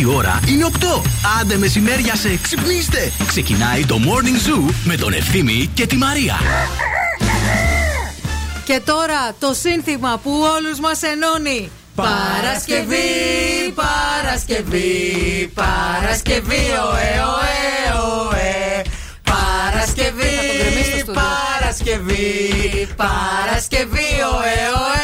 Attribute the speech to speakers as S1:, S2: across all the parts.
S1: Η ώρα είναι 8. Άντε μεσημέρια σε ξυπνήστε. Ξεκινάει το Morning Zoo με τον Ευθύμη και τη Μαρία.
S2: Και τώρα το σύνθημα που όλους μας ενώνει. Παρασκευή, Παρασκευή, Παρασκευή, ωε, ωε, ωε. Παρασκευή, Παρασκευή, Παρασκευή, ωε, ωε,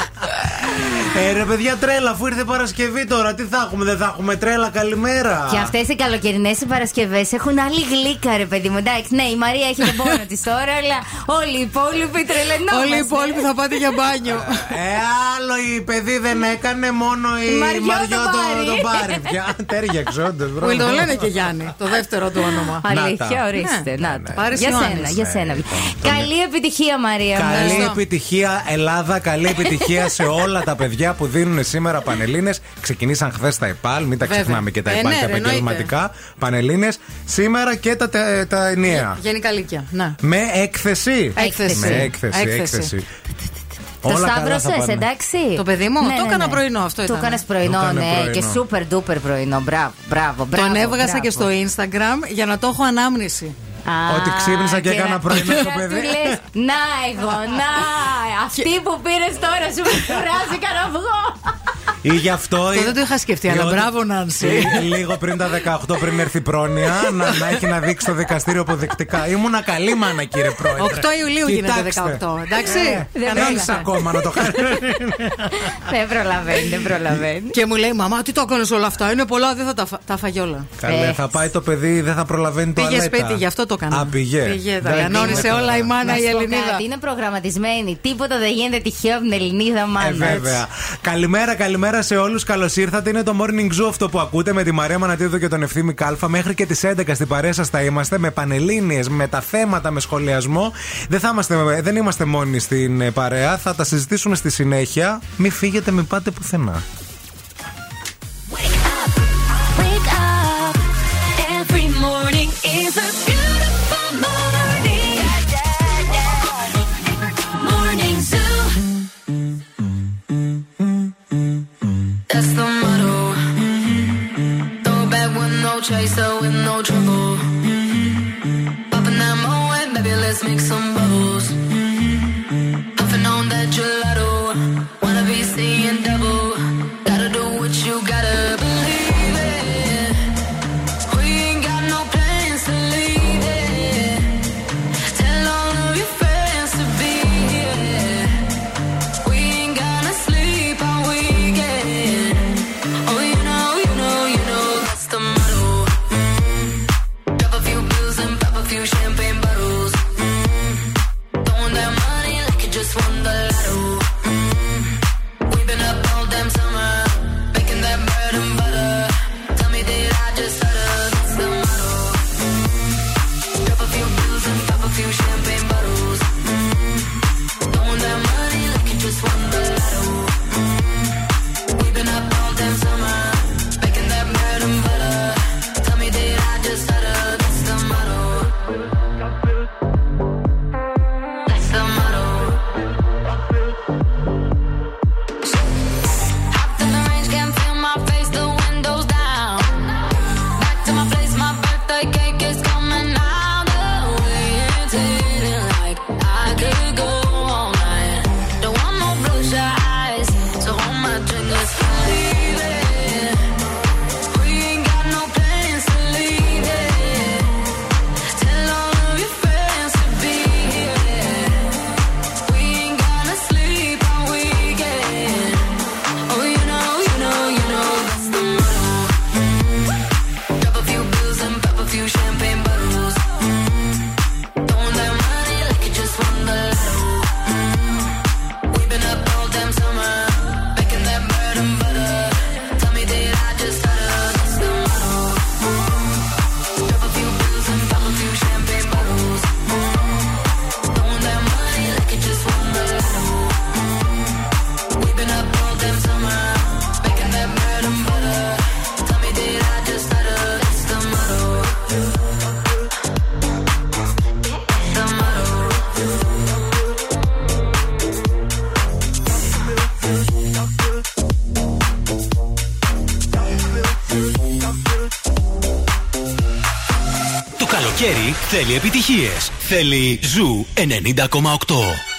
S3: Ε, ρε παιδιά, τρέλα, αφού ήρθε Παρασκευή τώρα, τι θα έχουμε, δεν θα έχουμε τρέλα, καλημέρα.
S4: Και αυτές οι καλοκαιρινές Παρασκευές έχουν άλλη γλύκα, ρε παιδί μου. Εντάξει, ναι, η Μαρία έχει τον πόνο της τώρα, αλλά όλοι οι υπόλοιποι τρελαινόμαστε.
S2: Όλοι οι υπόλοιποι θα πάτε για μπάνιο.
S3: Ε, άλλο η παιδί δεν έκανε, μόνο η
S4: Μαριό
S3: Μαριό
S4: το
S3: το,
S4: πάρει.
S3: το πάρει πια. Τέριαξε, όντω,
S2: Που το λένε και Γιάννη, το δεύτερο του όνομα.
S4: Αλήθεια,
S3: τα.
S4: ορίστε.
S2: Ναι,
S4: Να
S2: ναι,
S4: το.
S2: Πάρεις
S4: Για
S2: Ιωάννης.
S4: σένα, για σένα. Καλή επιτυχία, Μαρία. μου.
S3: Καλή
S2: Ευχαριστώ.
S3: επιτυχία, Ελλάδα. Καλή επιτυχία σε όλα τα παιδιά που δίνουν σήμερα πανελίνες. Ξεκινήσαν χθες τα ΕΠΑΛ, μην τα
S2: Βέβαια.
S3: ξεχνάμε και τα
S2: Ε,
S3: ΕΠΑΛ
S2: ναι,
S3: τα
S2: ρε,
S3: επαγγελματικά. Πανελίνες. Σήμερα και τα, τα, τα ενιαία.
S2: Γενικά λύκεια. Να.
S3: Με έκθεση.
S2: Έκθεση.
S3: Με έκθεση,
S2: Έκθεση.
S3: έκθεση.
S4: Το
S3: Όλα καλά θα
S4: σταύρωσε,
S3: πάνε.
S4: εντάξει;
S2: Το παιδί μου, το έκανα πρωινό, αυτό
S4: Το
S2: ήταν.
S4: έκανες πρωινό,
S3: Το έκανε
S4: ναι,
S3: πρωινό.
S4: και super duper πρωινό. Μπράβο, μπράβο, μπράβο.
S2: Τον έβγασα
S4: μπράβο.
S2: και στο Instagram για να το έχω ανάμνηση.
S4: Α,
S3: Ότι ξύπνησα και έκανα
S4: να-
S3: πρωινό στο
S4: να
S3: παιδί.
S4: του λες, Να εγώ, να. Αυτή που πήρες τώρα σου κουράζει κανένα αυγό.
S3: Ή γι' αυτό.
S2: Αυτό δεν το είχα σκεφτεί, αλλά
S3: Ή
S2: μπράβο,
S3: ότι-
S2: Νάνση.
S3: ή Λίγο πριν τα 18, πριν έρθει η πρόνοια, να, να έχει να δείξει το δικαστήριο αποδεικτικά. Ήμουνα καλή μάνα, κύριε Πρόεδρε.
S2: 8 Ιουλίου γίνεται
S3: Κοιτάξτε.
S2: 18. Εντάξει.
S4: Δεν
S2: Κανόνισα.
S3: Έχεις ακόμα να το κάνεις.
S4: Δεν προλαβαίνει, δεν προλαβαίνει.
S2: Και μου λέει, Μαμά, τι το έκανες όλα αυτά; Είναι πολλά, δεν θα τα, φα- τα φάγει όλα.
S3: Καλέ,
S4: Ε,
S3: θα πάει το παιδί, δεν θα προλαβαίνει το
S2: Πήγε σπίτι, γι' αυτό το έκανα.
S3: Α, πηγέ.
S2: Πήγε, τα
S3: Δεν
S2: λιανώνησε
S3: γίνεται.
S2: όλα η μάνα
S4: Να
S2: η
S4: σου πω
S2: Ελληνίδα.
S4: κάτι, είναι προγραμματισμένη. Τίποτα δεν γίνεται τυχαίο από την Ελληνίδα
S3: Ε,
S4: μάνα.
S3: βέβαια. Καλημέρα, καλημέρα σε όλους. Καλώς ήρθατε. Είναι το morning zoo αυτό που ακούτε με τη Μαρία Μανατίδου και τον Ευθύμη Κάλφα. Μέχρι και τις 11 στην παρέα σας θα είμαστε με πανελίνε, με τα θέματα, με σχολιασμό. Δεν, θα είμαστε, δεν είμαστε μόνοι στην ε, παρέα. Θα τα συζητήσουμε στη συνέχεια. Μην φύγετε, μην πάτε πουθενά.
S5: Wake up. Every morning is a chaser, with no trouble. Popping that moe, baby, let's make some bubbles. Puffing on that gelato.
S6: Θέλει επιτυχίες. Θέλει ζου 90,8.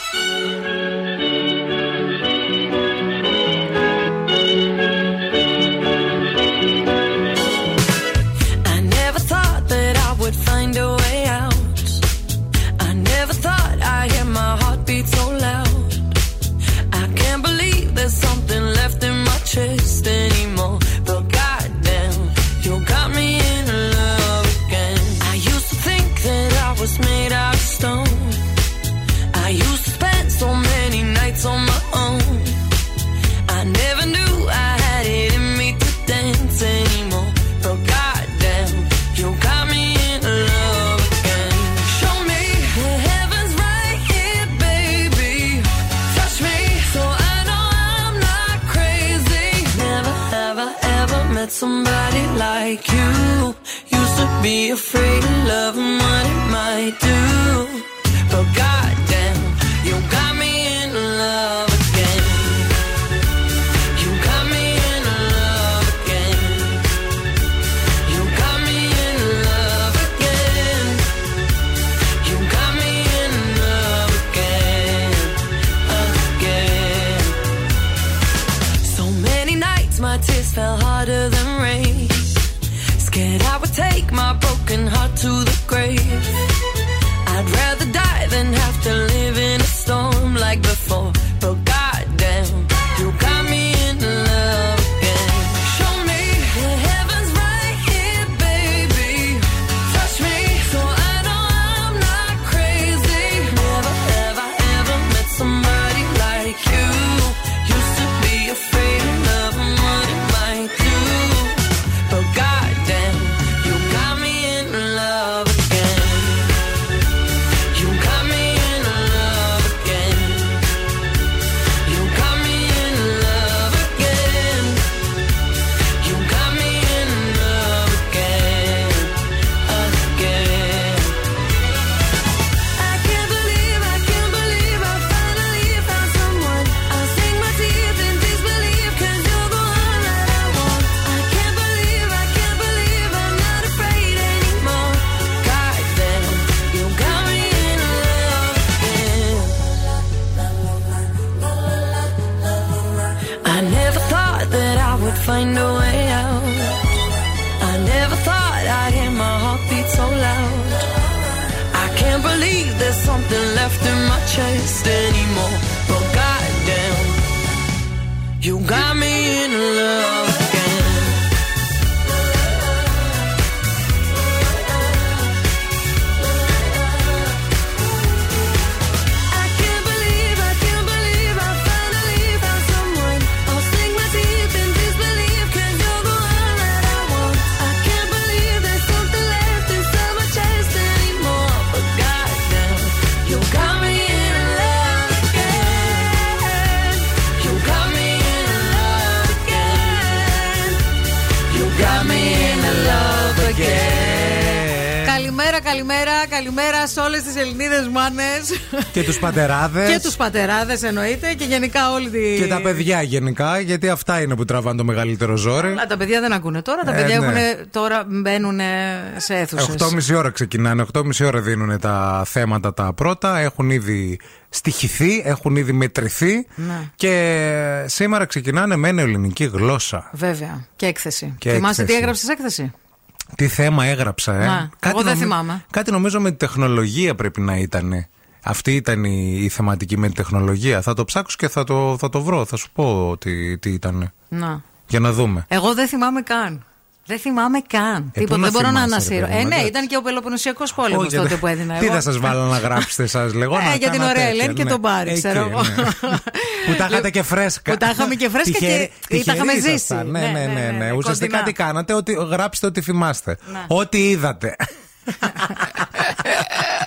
S3: Και τους πατεράδες.
S2: Και τους πατεράδες εννοείται και γενικά όλη τη.
S3: Και τα παιδιά γενικά, γιατί αυτά είναι που τραβάνε το μεγαλύτερο ζόρι.
S2: Αλλά τα παιδιά δεν ακούνε τώρα. Τα
S3: ε,
S2: παιδιά
S3: ναι.
S2: έχουν, τώρα μπαίνουν ε, σε αίθουσες.
S3: 8.30 ώρα ξεκινάνε, 8.30 ώρα δίνουν τα θέματα τα πρώτα. Έχουν ήδη στοιχηθεί, έχουν ήδη μετρηθεί.
S2: Ναι.
S3: Και σήμερα ξεκινάνε με ελληνική γλώσσα.
S2: Βέβαια. Και έκθεση.
S3: Και
S2: Θυμάστε τι έγραψες έκθεση;
S3: Τι θέμα έγραψα, ε;
S2: Να, κάτι εγώ δεν νομι... θυμάμαι.
S3: Κάτι νομίζω με τη τεχνολογία πρέπει να ήταν. Αυτή ήταν η, η θεματική με την τεχνολογία. Θα το ψάξω και θα το, θα το βρω. Θα σου πω τι, τι ήταν.
S2: Να.
S3: Για να δούμε.
S2: Εγώ δεν θυμάμαι καν. Δεν θυμάμαι καν.
S3: Ε,
S2: Τίποτα. Δεν μπορώ να ανασύρω. Ε, ναι, ήταν και ο Πελοποννησιακός
S3: πόλεμος
S2: τότε
S3: δε...
S2: που έδινα.
S3: Τι θα σας βάλω να γράψετε, σας λέγω.
S2: Ε, για την ωραία Ελένη και τον ναι,
S3: Πάρη,
S2: ξέρω
S3: ναι. εγώ. Που τα λοιπόν, είχατε και φρέσκα.
S2: Που τα είχαμε και φρέσκα και τα είχαμε ζήσει.
S3: Ναι,
S2: ναι,
S3: ναι.
S2: ναι.
S3: ναι Ουσιαστικά τι κάνατε, γράψτε ό,τι θυμάστε. Ό,τι είδατε.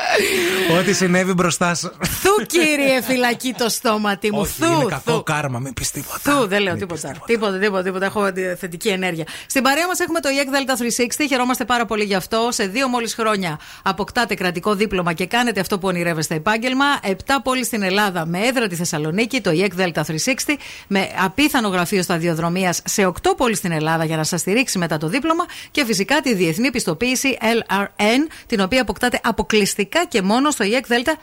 S3: Ό,τι συνέβη μπροστά σα.
S2: Θου κύριε φυλακή το στόματι μου.
S3: Όχι,
S2: Θου.
S3: είναι κακό
S2: θου.
S3: κάρμα, μην πεις τίποτα.
S2: Θου, δεν λέω
S3: Μην
S2: τίποτα.
S3: πεις
S2: Τίποτα, τίποτα, τίποτα. Έχω αντι- θετική ενέργεια. Στην παρέα μας έχουμε το EEC Delta 360. Χαιρόμαστε πάρα πολύ γι' αυτό. Σε δύο μόλις χρόνια αποκτάτε κρατικό δίπλωμα και κάνετε αυτό που ονειρεύεστε επάγγελμα. Επτά πόλει στην Ελλάδα με έδρα τη Θεσσαλονίκη, το EEC Delta 360, με απίθανο γραφείο σταδιοδρομίας σε οκτώ πόλεις στην Ελλάδα για να σας στηρίξει μετά το δίπλωμα και φυσικά τη διεθνή πιστοποίηση LRN, την οποία αποκτάτε αποκλειστικά και μόνο στο EEC Delta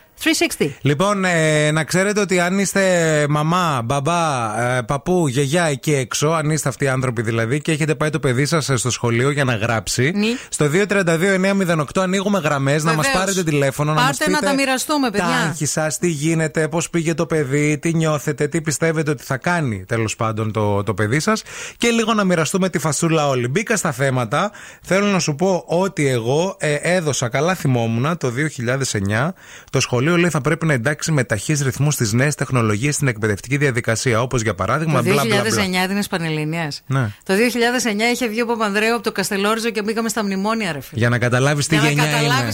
S2: 360.
S3: Λοιπόν, ε, να ξέρετε ότι αν είστε μαμά, μπαμπά, ε, παππού, γιαγιά εκεί έξω, αν είστε αυτοί οι άνθρωποι δηλαδή και έχετε πάει το παιδί σας στο σχολείο για να γράψει,
S2: Ναι.
S3: στο 232-908 ανοίγουμε γραμμές να μας
S2: Βεβαίως.
S3: πάρετε τηλέφωνο, να μας
S2: Πάρτε να
S3: πείτε
S2: τα μοιραστούμε, παιδιά.
S3: Τα άγχη σας, τι γίνεται, πώς πήγε το παιδί, τι νιώθετε, τι πιστεύετε ότι θα κάνει τέλος πάντων το, το παιδί σας και λίγο να μοιραστούμε τη φασούλα όλοι. Μπήκα στα θέματα. Θέλω να σου πω ότι εγώ ε, έδωσα, καλά θυμόμουν το 2009, το σχολείο λέει θα πρέπει να εντάξει με ταχύς ρυθμούς στι νέες τεχνολογίες στην εκπαιδευτική διαδικασία. Όπως για παράδειγμα,
S2: Το 2009
S3: μπλα μπλα μπλα.
S2: έδινε Πανελληνίε.
S3: Ναι.
S2: Το 2009 είχε βγει ο Παπανδρέου από το Καστελόριζο και μπήκαμε στα μνημόνια, ρε φίλε.
S3: Για να καταλάβεις τι
S2: Για να
S3: γενιά είμαι.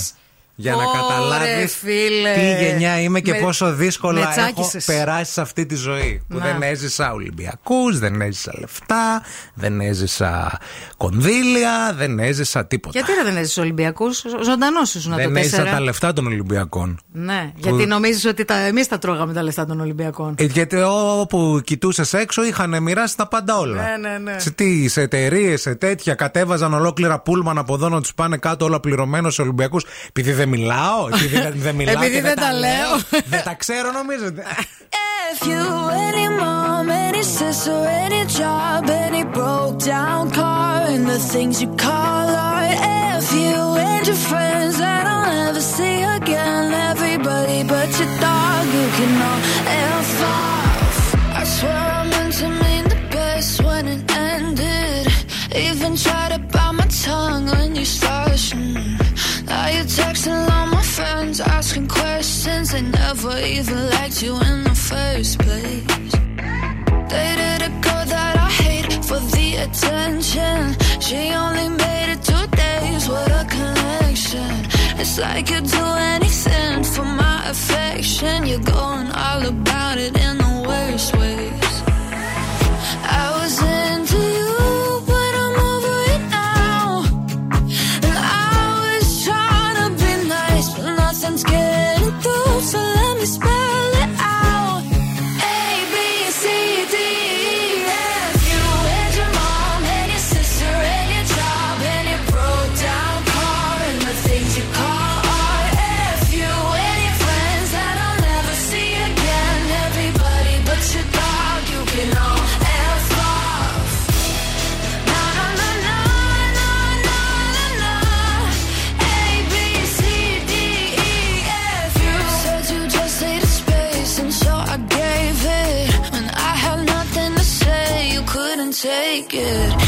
S2: Καταλάβεις.
S3: Για να
S2: Ωρε,
S3: καταλάβεις
S2: φίλε.
S3: τι γενιά είμαι και
S2: Με-
S3: πόσο δύσκολα
S2: με
S3: έχω
S2: τσάκισες.
S3: περάσει σε αυτή τη ζωή. Που
S2: Να.
S3: δεν έζησα Ολυμπιακούς, δεν έζησα λεφτά, δεν έζησα κονδύλια, δεν έζησα τίποτα.
S2: Γιατί ρε, δεν έζησες Ολυμπιακούς, ζωντανός ήσουν
S3: δεν
S2: το
S3: έζησα
S2: 4.
S3: τα λεφτά των Ολυμπιακών.
S2: Ναι, γιατί νομίζεις ότι τα, εμείς τα τρώγαμε τα λεφτά των Ολυμπιακών.
S3: Ε, Γιατί όπου κοιτούσες έξω είχαν μοιράσει τα πάντα όλα.
S2: Ναι, ναι, ναι.
S3: Σε τι, σε εταιρείες, σε τέτοια, κατέβαζαν ολόκληρα πούλμαν από εδώ να τους πάνε κάτω όλα πληρωμένο σε Ολυμπιακούς. Επειδή δεν μιλάω, επειδή δεν, δεν μιλάω.
S2: Επειδή
S3: και
S2: δεν τα λέω.
S3: δεν τα ξέρω, νομίζετε.
S5: If you, any mom, any sister, any job, any broke down car, and the things you call art. If you and your friends that I'll never see again, everybody but your dog, you can all F off. I swear I meant to mean the best when it ended. Even tried to bite my tongue when you started. Now you're texting all my friends, asking questions. They never even liked you in the first place. Dated a girl that I hate for the attention. She only made it two days. What a connection. It's like you'd do anything for my affection. You're going all about it in take it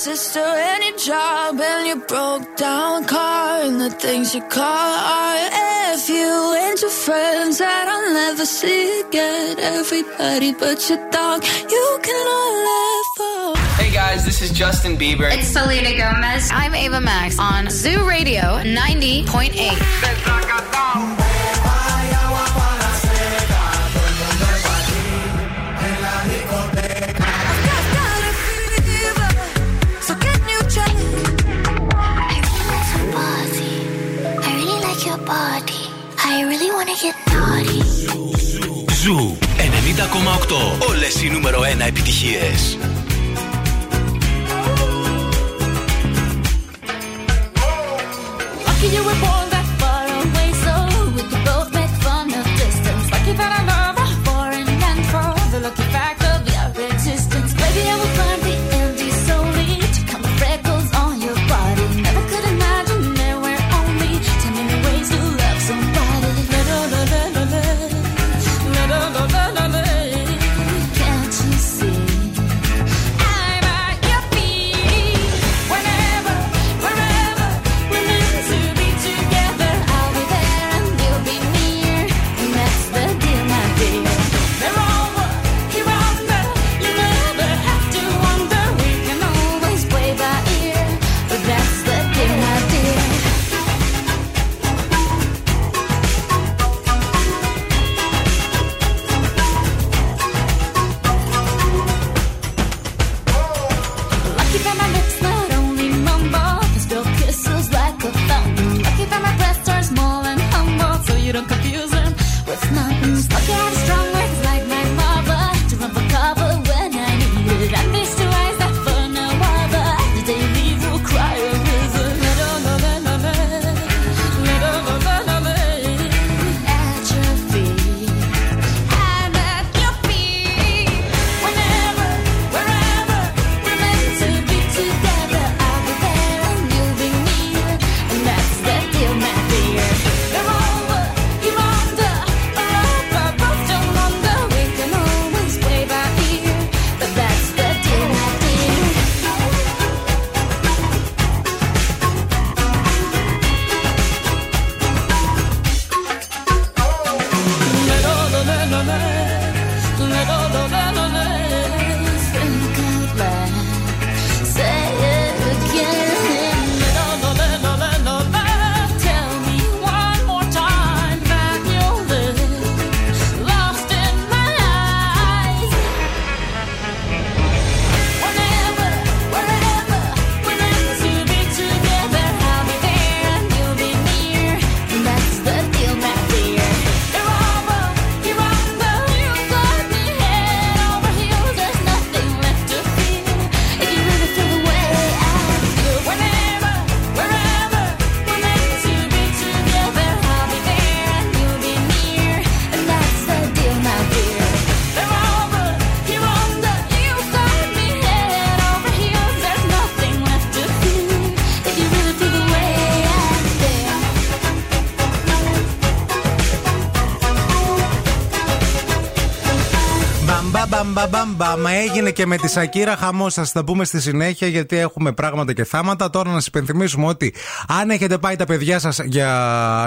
S5: sister and your job and your broke down car and the things you call art. F you and your friends that I'll never see again. Everybody but your dog, you can all laugh off.
S7: Hey guys, this is Justin Bieber.
S8: It's Selena Gomez. I'm Ava Max on Zoo Radio 90.8.
S9: naughty.
S1: Ζου Όλες οι νούμερο 1 επιτυχίες.
S9: Lucky you were born
S3: Μα έγινε και με τη Σακύρα χαμός. Θα τα πούμε στη συνέχεια γιατί έχουμε πράγματα και θάματα. Τώρα να σας υπενθυμίσουμε ότι αν έχετε πάει τα παιδιά σας για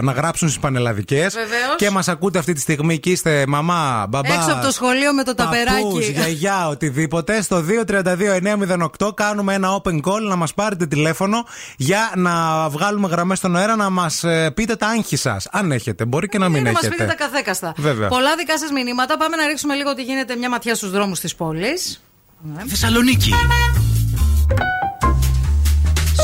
S3: να γράψουν στις πανελλαδικές
S2: Βεβαίως.
S3: Και μας ακούτε αυτή τη στιγμή και είστε μαμά, μπαμπά.
S2: Έξω από το σχολείο με το
S3: παππούς,
S2: ταπεράκι.
S3: γιαγιά, οτιδήποτε. Στο 232-908 κάνουμε ένα open call να μας πάρετε τηλέφωνο για να βγάλουμε γραμμές στον αέρα να μας πείτε τα άγχη σας. Αν έχετε, μπορεί και να μην
S2: να μας
S3: έχετε.
S2: πείτε τα καθέκαστα.
S3: Βέβαια.
S2: Πολλά δικά σας μηνύματα. Πάμε να ρίξουμε λίγο ότι γίνεται μια ματιά στους δρόμους της πόλης.
S1: Θεσσαλονίκη.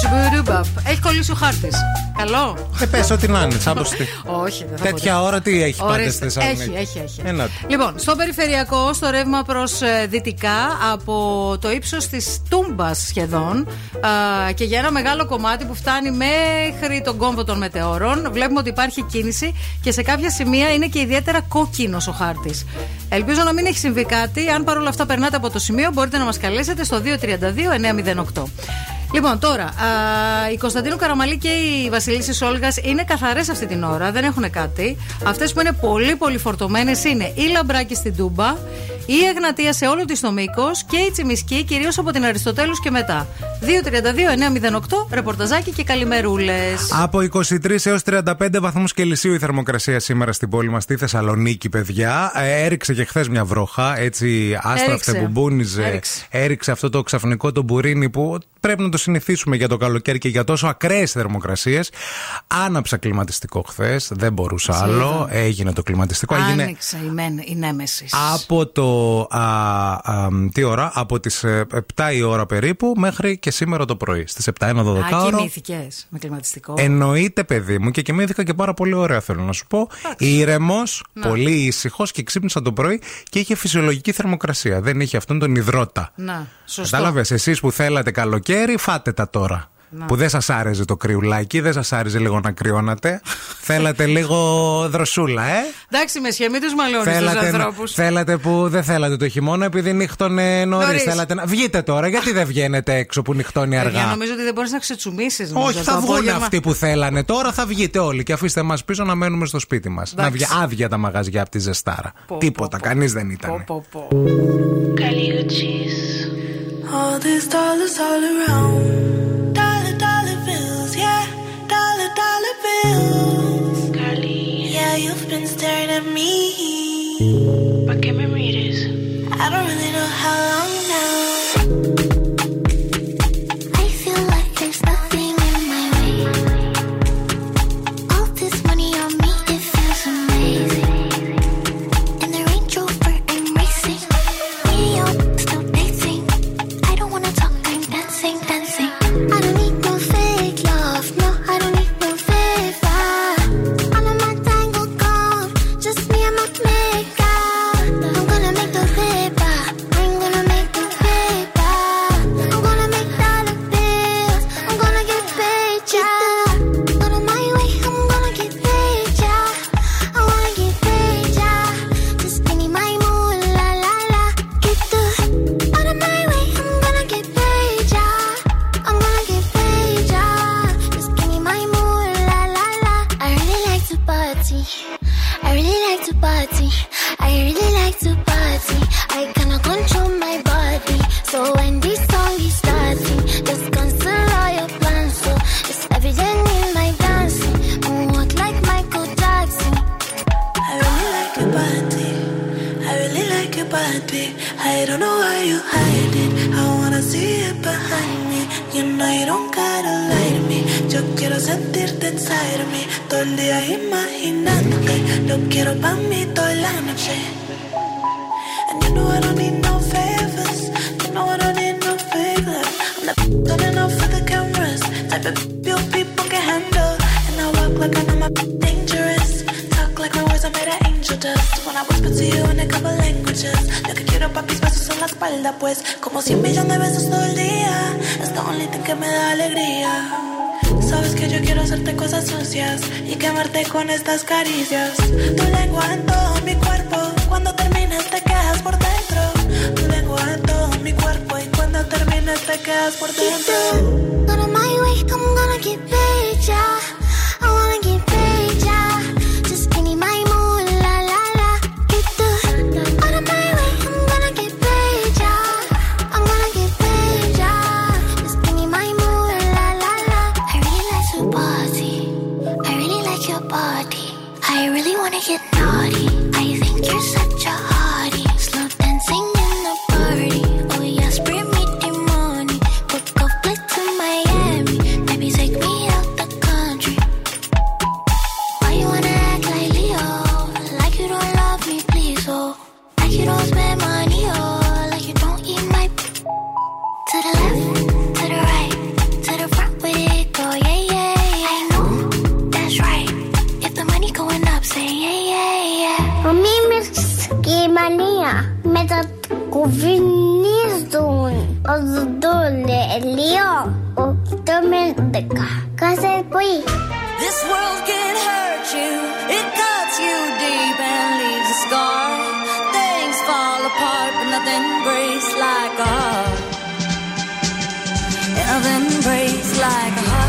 S2: Σουμπουρούμπαπ. Έχει κολλήσει ο χάρτης. Καλό.
S3: Ε, πες ό,τι να είναι, τσάμποστη.
S2: Όχι, δεν θα πω
S3: Τέτοια ώρα τι έχει πάντα
S2: Ορίστε.
S3: στη Θεσσαλονίκη;
S2: Έχει, έχει, έχει.
S3: Ε, να το.
S2: Λοιπόν, στο περιφερειακό, στο ρεύμα προς δυτικά, από το ύψος της Τούμπας σχεδόν α, και για ένα μεγάλο κομμάτι που φτάνει μέχρι τον κόμβο των μετεώρων, βλέπουμε ότι υπάρχει κίνηση και σε κάποια σημεία είναι και ιδιαίτερα κόκκινος ο χάρτης. Ελπίζω να μην έχει συμβεί κάτι. Αν παρόλα αυτά περνάτε από το σημείο, μπορείτε να μας καλέσετε στο 232-908. Λοιπόν, τώρα, α, η Κωνσταντίνου Καραμαλή και η Βασιλίση Σόλγας είναι καθαρές αυτή την ώρα, δεν έχουν κάτι. Αυτές που είναι πολύ πολύ φορτωμένες είναι η Λαμπράκη στην Τούμπα, η Εγνατία σε όλο της το μήκος και η Τσιμισκή, κυρίως από την Αριστοτέλους και μετά. 232-908, ρεπορταζάκι και καλημερούλες.
S3: Από 23 έως 35 βαθμούς Κελσίου η θερμοκρασία σήμερα στην πόλη μας στη Θεσσαλονίκη, παιδιά. Ε, έριξε και χθες μια βροχά, έτσι άστραφτε
S2: Έριξε.
S3: που μπούνιζε.
S2: Έριξε.
S3: Έριξε αυτό το ξαφνικό το μπουρίνι που πρέπει να το συνηθίσουμε για το καλοκαίρι και για τόσο ακραίες θερμοκρασίες. Άναψα κλιματιστικό χθες, δεν μπορούσα άλλο. Έγινε το κλιματιστικό. Έγινε
S2: Άνοιξε η, μεν, η νέμεσης.
S3: από το. Α, α, τι ώρα, από τις 7 η ώρα περίπου μέχρι και σήμερα το πρωί. Στις 7 ένα 12
S2: Α,
S3: ώρα.
S2: κοιμήθηκες με κλιματιστικό;
S3: Εννοείται, παιδί μου, και κοιμήθηκα και πάρα πολύ ωραία, θέλω να σου πω. Ήρεμος, πολύ ήσυχος και ξύπνησα το πρωί και είχε φυσιολογική θερμοκρασία. Δεν είχε αυτόν τον υδρότα.
S2: Να, σωστό.
S3: Κατάλαβες, εσείς που θέλατε καλοκαίρι, φάτε τα τώρα. Που δεν σας άρεσε το κρυουλάκι, δεν σας άρεσε λίγο να κρυώνατε. θέλατε λίγο δροσούλα, ε;
S2: Εντάξει, με σχέμη τους μαλώνεις τους
S3: Θέλατε,
S2: ανθρώπους.
S3: θέλατε που δεν θέλατε το χειμώνα επειδή νύχτωνε νωρίς.
S2: Νωρίς.
S3: Θέλατε να βγείτε τώρα, γιατί δεν βγαίνετε έξω που νυχτώνει
S2: Για
S3: αργά;
S2: νομίζω ότι δεν μπορείς να ξετσουμίσεις.
S3: Όχι, θα βγουν αυτοί που θέλανε. Τώρα θα βγείτε όλοι και αφήστε μας πίσω να μένουμε στο σπίτι μας. Να βγει άδεια τα μαγαζιά από τη ζεστάρα.
S2: Πω,
S3: Τίποτα,
S2: πω, πω.
S3: κανείς δεν ήταν.
S2: Πω, πω, πω.
S10: All these dollars all around. Dollar, dollar bills, yeah. Dollar, dollar bills. Carly. Yeah, you've been staring at me. But can we read
S11: I don't really
S10: know how long sentirte inside of me. Todo el día imaginándote. Lo quiero pa' mí toda la noche. And you know I don't need no favors. You know I don't need no favors. I'm not turning off for the cameras. Type of you people can handle. And I walk like I know my dangerous. Talk like my words are made of angel dust. When I whisper to you in a couple languages. Lo que quiero pa' mis besos en la espalda, pues. Como cien millones de besos todo el día. Es the only thing que me da alegría. Sabes que yo quiero hacerte cosas sucias y quemarte con estas caricias. Tu lengua en todo mi cuerpo. Cuando termines te quedas por dentro. Tu lengua en todo mi cuerpo y cuando termines te quedas por dentro.
S11: Money going up, say yeah, yeah, yeah.
S12: Ο Μίμης και η Μανία μετακουβινίζουν ο Δουντούλε Ελίο ο Τόμεντεκα. Κάθε πρωί.
S10: This world can hurt you, it cuts you deep and leaves a scar. Things fall apart, but nothing breaks like a heart. Nothing breaks like a heart.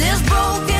S13: this broken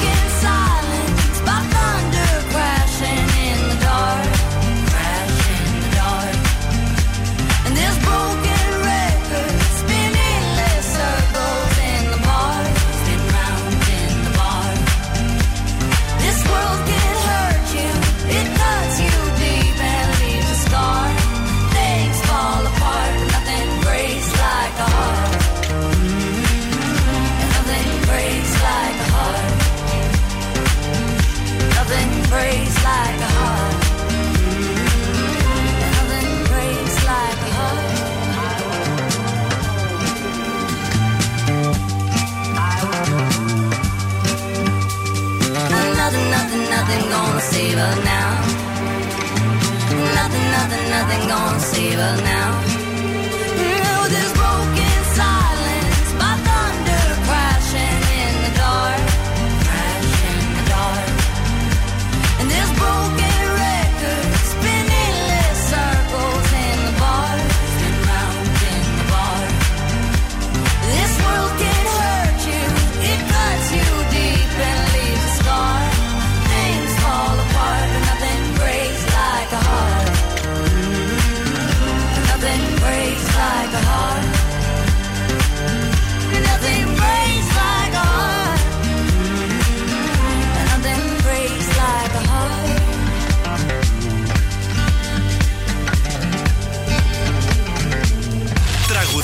S13: Nothing, nothing, gonna save us. Now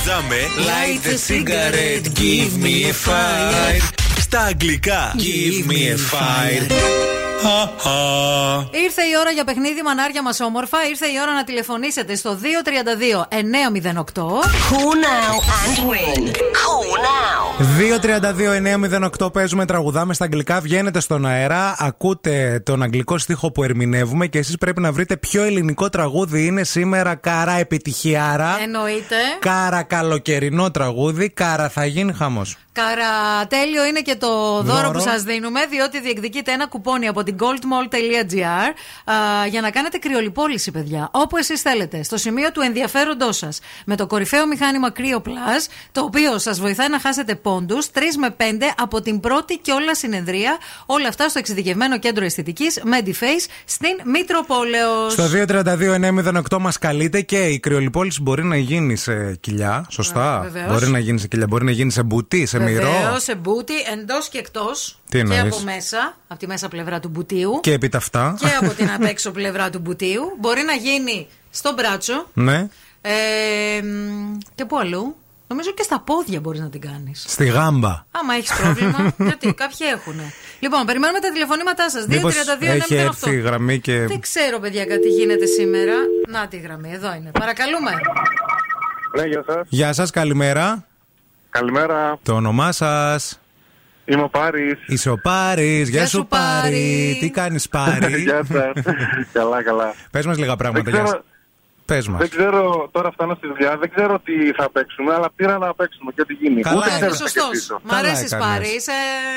S14: Τραγουδάμε Light the cigarette, give me a fire Στα αγγλικά Give me a fire
S2: Ήρθε η ώρα για παιχνίδι μανάρια μας όμορφα. Ήρθε η ώρα να τηλεφωνήσετε στο 232 908.
S15: Call now and win. Call now.
S3: 2-32-908 παίζουμε, τραγουδάμε στα αγγλικά. Βγαίνετε στον αέρα, ακούτε τον αγγλικό στίχο που ερμηνεύουμε και εσείς πρέπει να βρείτε ποιο ελληνικό τραγούδι είναι σήμερα. Καρά επιτυχιάρα.
S2: Εννοείται.
S3: Κάρα καλοκαιρινό τραγούδι. Κάρα θα γίνει χαμός.
S2: Καρατέλειο είναι και το δώρο,
S3: Δώρο.
S2: που σας δίνουμε, διότι διεκδικείτε ένα κουπόνι από την goldmall.gr α, για να κάνετε κρυολιπόληση, παιδιά. Όπου εσείς θέλετε, στο σημείο του ενδιαφέροντός σας. Με το κορυφαίο μηχάνημα Cryo Plus, το οποίο σας βοηθάει να χάσετε πόντους 3 με 5 από την πρώτη και όλα συνεδρία. Όλα αυτά στο εξειδικευμένο κέντρο αισθητικής Mediface στην Μητροπόλεως.
S3: Στο 232-908 μας καλείτε και η κρυολιπόληση μπορεί να γίνει σε κοιλιά. Σωστά;
S2: βεβαίως.
S3: μπορεί να γίνει σε κοιλιά, μπορεί να γίνει σε μπουτί, σε μυρό.
S2: Βεβαίως, σε μπούτι, εντός και εκτός.
S3: Τι
S2: Και
S3: εννοείς;
S2: από μέσα, από τη μέσα πλευρά του μπουτίου.
S3: Και επί τα αυτά.
S2: και από την απ' έξω πλευρά του μπουτίου. Μπορεί να γίνει στο μπράτσο.
S3: ναι.
S2: Ε, μ, και πού αλλού. Νομίζω και στα πόδια μπορείς να την κάνεις.
S3: Στη γάμπα.
S2: Άμα έχεις πρόβλημα, γιατί κάποιοι έχουν. Λοιπόν, περιμένουμε τα τηλεφωνήματά σας. 232
S3: Μήπως έχει έρθει η γραμμή και.
S2: Δεν ξέρω, παιδιά, κάτι γίνεται σήμερα. Να τη γραμμή, εδώ είναι. Παρακαλούμε.
S16: Ναι, γεια σας.
S3: Γεια σας, καλημέρα.
S16: Καλημέρα.
S3: Το όνομά σας;
S16: Είμαι ο Πάρης.
S3: Είσαι ο Πάρης. Γεια
S2: σου,
S3: σου, Πάρη.
S2: Πάρη.
S3: Τι κάνεις, Πάρη;
S16: Γεια σας. καλά, καλά.
S3: Πες μας λίγα πράγματα.
S16: Δεν
S3: Γεια
S16: ξέρω,
S3: Πες μας.
S16: δεν ξέρω, τώρα φτάνω στη δουλειά, δεν ξέρω τι θα παίξουμε, αλλά πήρα να παίξουμε και τι γίνει.
S3: Καλά
S16: Ούτε
S3: έκανες.
S16: ξέρω τι θα
S2: Σωστός.
S16: κερδίσω.
S2: Μ'
S3: Καλά
S2: αρέσει,
S3: έκανες.
S2: Πάρη. Είσαι.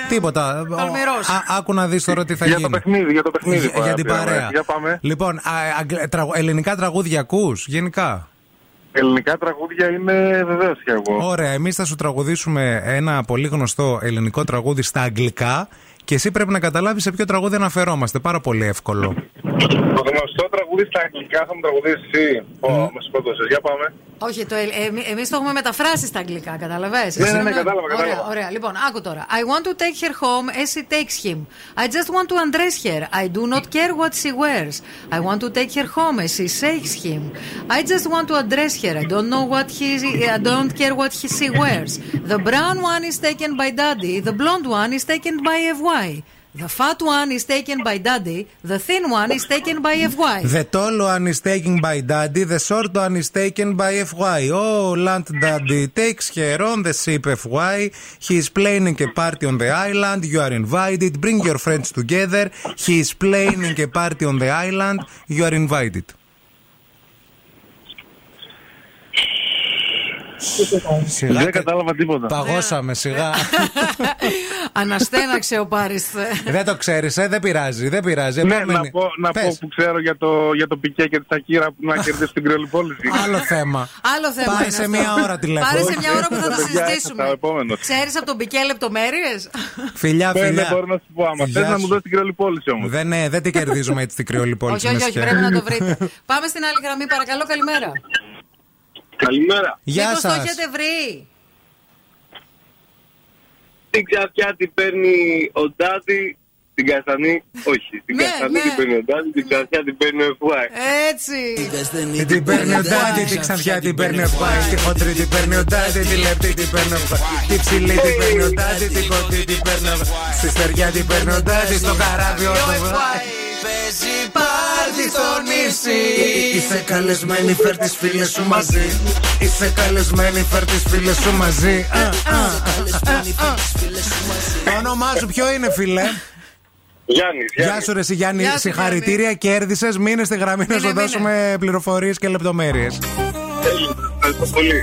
S3: Τίποτα.
S2: Τολμηρός.
S3: Α, άκου να δεις τώρα τι θα
S16: Για
S3: γίνει.
S16: το παιχνίδι, για το παιχνίδι.
S3: Για- για την
S16: πήραμε.
S3: παρέα.
S16: Για πάμε.
S3: Λοιπόν, α, αγγλ- τραγου- ελληνικά τραγούδια ακούς, γενικά;
S16: Ελληνικά τραγούδια είναι βεβαίως και εγώ.
S3: Ωραία, εμείς θα σου τραγουδήσουμε ένα πολύ γνωστό ελληνικό τραγούδι στα αγγλικά και εσύ πρέπει να καταλάβεις σε ποιο τραγούδι αναφερόμαστε. Πάρα πολύ εύκολο.
S16: Το γνωστό τραγούδι στα αγγλικά θα μου τραγουδήσει εσύ. Ω, με σκότωσες. Για πάμε.
S2: Όχι, το, ε, εμεί το έχουμε μεταφράσει στα αγγλικά, καταλαβες.
S16: Ναι,
S2: Εσύ
S16: ναι, ναι,
S2: είναι-
S16: κατάλαβα,
S2: Ωραία,
S16: κατάλαβα.
S2: ωραία. Λοιπόν, άκου τώρα. I want to take her home as she takes him. I just want to undress her. I do not care what she wears. I want to take her home as she shakes him. I just want to undress her. I don't know what he. I don't care what he, she wears. The brown one is taken by daddy. The blonde one is taken by FY. The fat one is taken by daddy. The thin one is taken by FY.
S3: The tall one is taken by daddy, the short one is taken by FY. Oh, land daddy takes her on the ship FY. He is planning a party on the island. You are invited. Bring your friends together. He is planning a party on the island. You are invited. Σιγά,
S16: Δεν κατάλαβα τίποτα.
S3: Παγώσαμε σιγά.
S2: Αναστέναξε ο Πάρης.
S3: δεν το ξέρεις, ε, δεν πειράζει. Δεν πειράζει.
S16: Ναι,
S3: Επόμενη.
S16: να πω, να πω
S3: Πες.
S16: που ξέρω για το, για το Πικέ και τη Σακύρα που να κερδίσει την κρυολιπόληση.
S3: Άλλο θέμα.
S2: Άλλο θέμα.
S3: Πάρε
S2: είναι
S3: σε
S2: αυτό.
S3: μία ώρα τηλέφωνο.
S2: Πάρε σε μια ώρα που θα το
S16: Παιδιά,
S2: συζητήσουμε.
S16: θα, επόμενος.
S2: Ξέρεις από τον Πικέ λεπτομέρειες;
S3: Φιλιά,
S16: Ναι, ναι,
S3: φιλιά.
S16: μπορώ να σου πω άμα
S3: Γεια
S16: θες να μου
S3: σου.
S16: δώσεις την κρυολιπόληση όμως.
S3: Δεν, ναι, δεν την κερδίζουμε έτσι την κρυολιπόλη.
S2: όχι, όχι, όχι, πρέπει να το βρείτε. Πάμε στην άλλη γραμμή, παρακαλώ, καλημέρα.
S16: Καλημέρα.
S3: Γεια
S2: Μήπως το
S3: σας.
S2: έχετε βρει;
S16: Την ξαφιά την παίρνει ο Ντάτι, την Καστανή, όχι. Την
S2: Ναι,
S16: Καστανή
S2: ναι.
S16: την παίρνει ο Ντάτι, την ξαφιά την παίρνει ο Εφουάι.
S2: Έτσι.
S3: Την παίρνει ο Ντάντι, την ξανθιά την παίρνει ο Φάι. Τη χοντρή την παίρνει ο Ντάντι, τη λεπτή την παίρνει ο Φάι. Τη ψηλή την παίρνει ο Ντάντι, την κοντή την παίρνει ο Φάι. Στη στεριά την παίρνει ο Ντάντι, στο καράβι ο Φάι.
S13: Παίζει
S3: πάρτι στο νησί.
S13: Είσαι καλεσμένη, φέρ τις φίλες σου μαζί.
S3: Είσαι καλεσμένη, φέρ τις φίλες σου μαζί. Α, α, α, α. Το όνομά σου ποιο είναι, φίλε;
S16: Γιάννης,
S3: Γεια σου, ρε εσύ, Γιάννη.
S2: Γεια σου,
S3: Συγχαρητήρια, κέρδισε. Μείνε στη γραμμή να
S2: Μείνε,
S3: σου
S2: μείνε.
S3: δώσουμε πληροφορίες και λεπτομέρειες.
S16: Ευχαριστώ πολύ.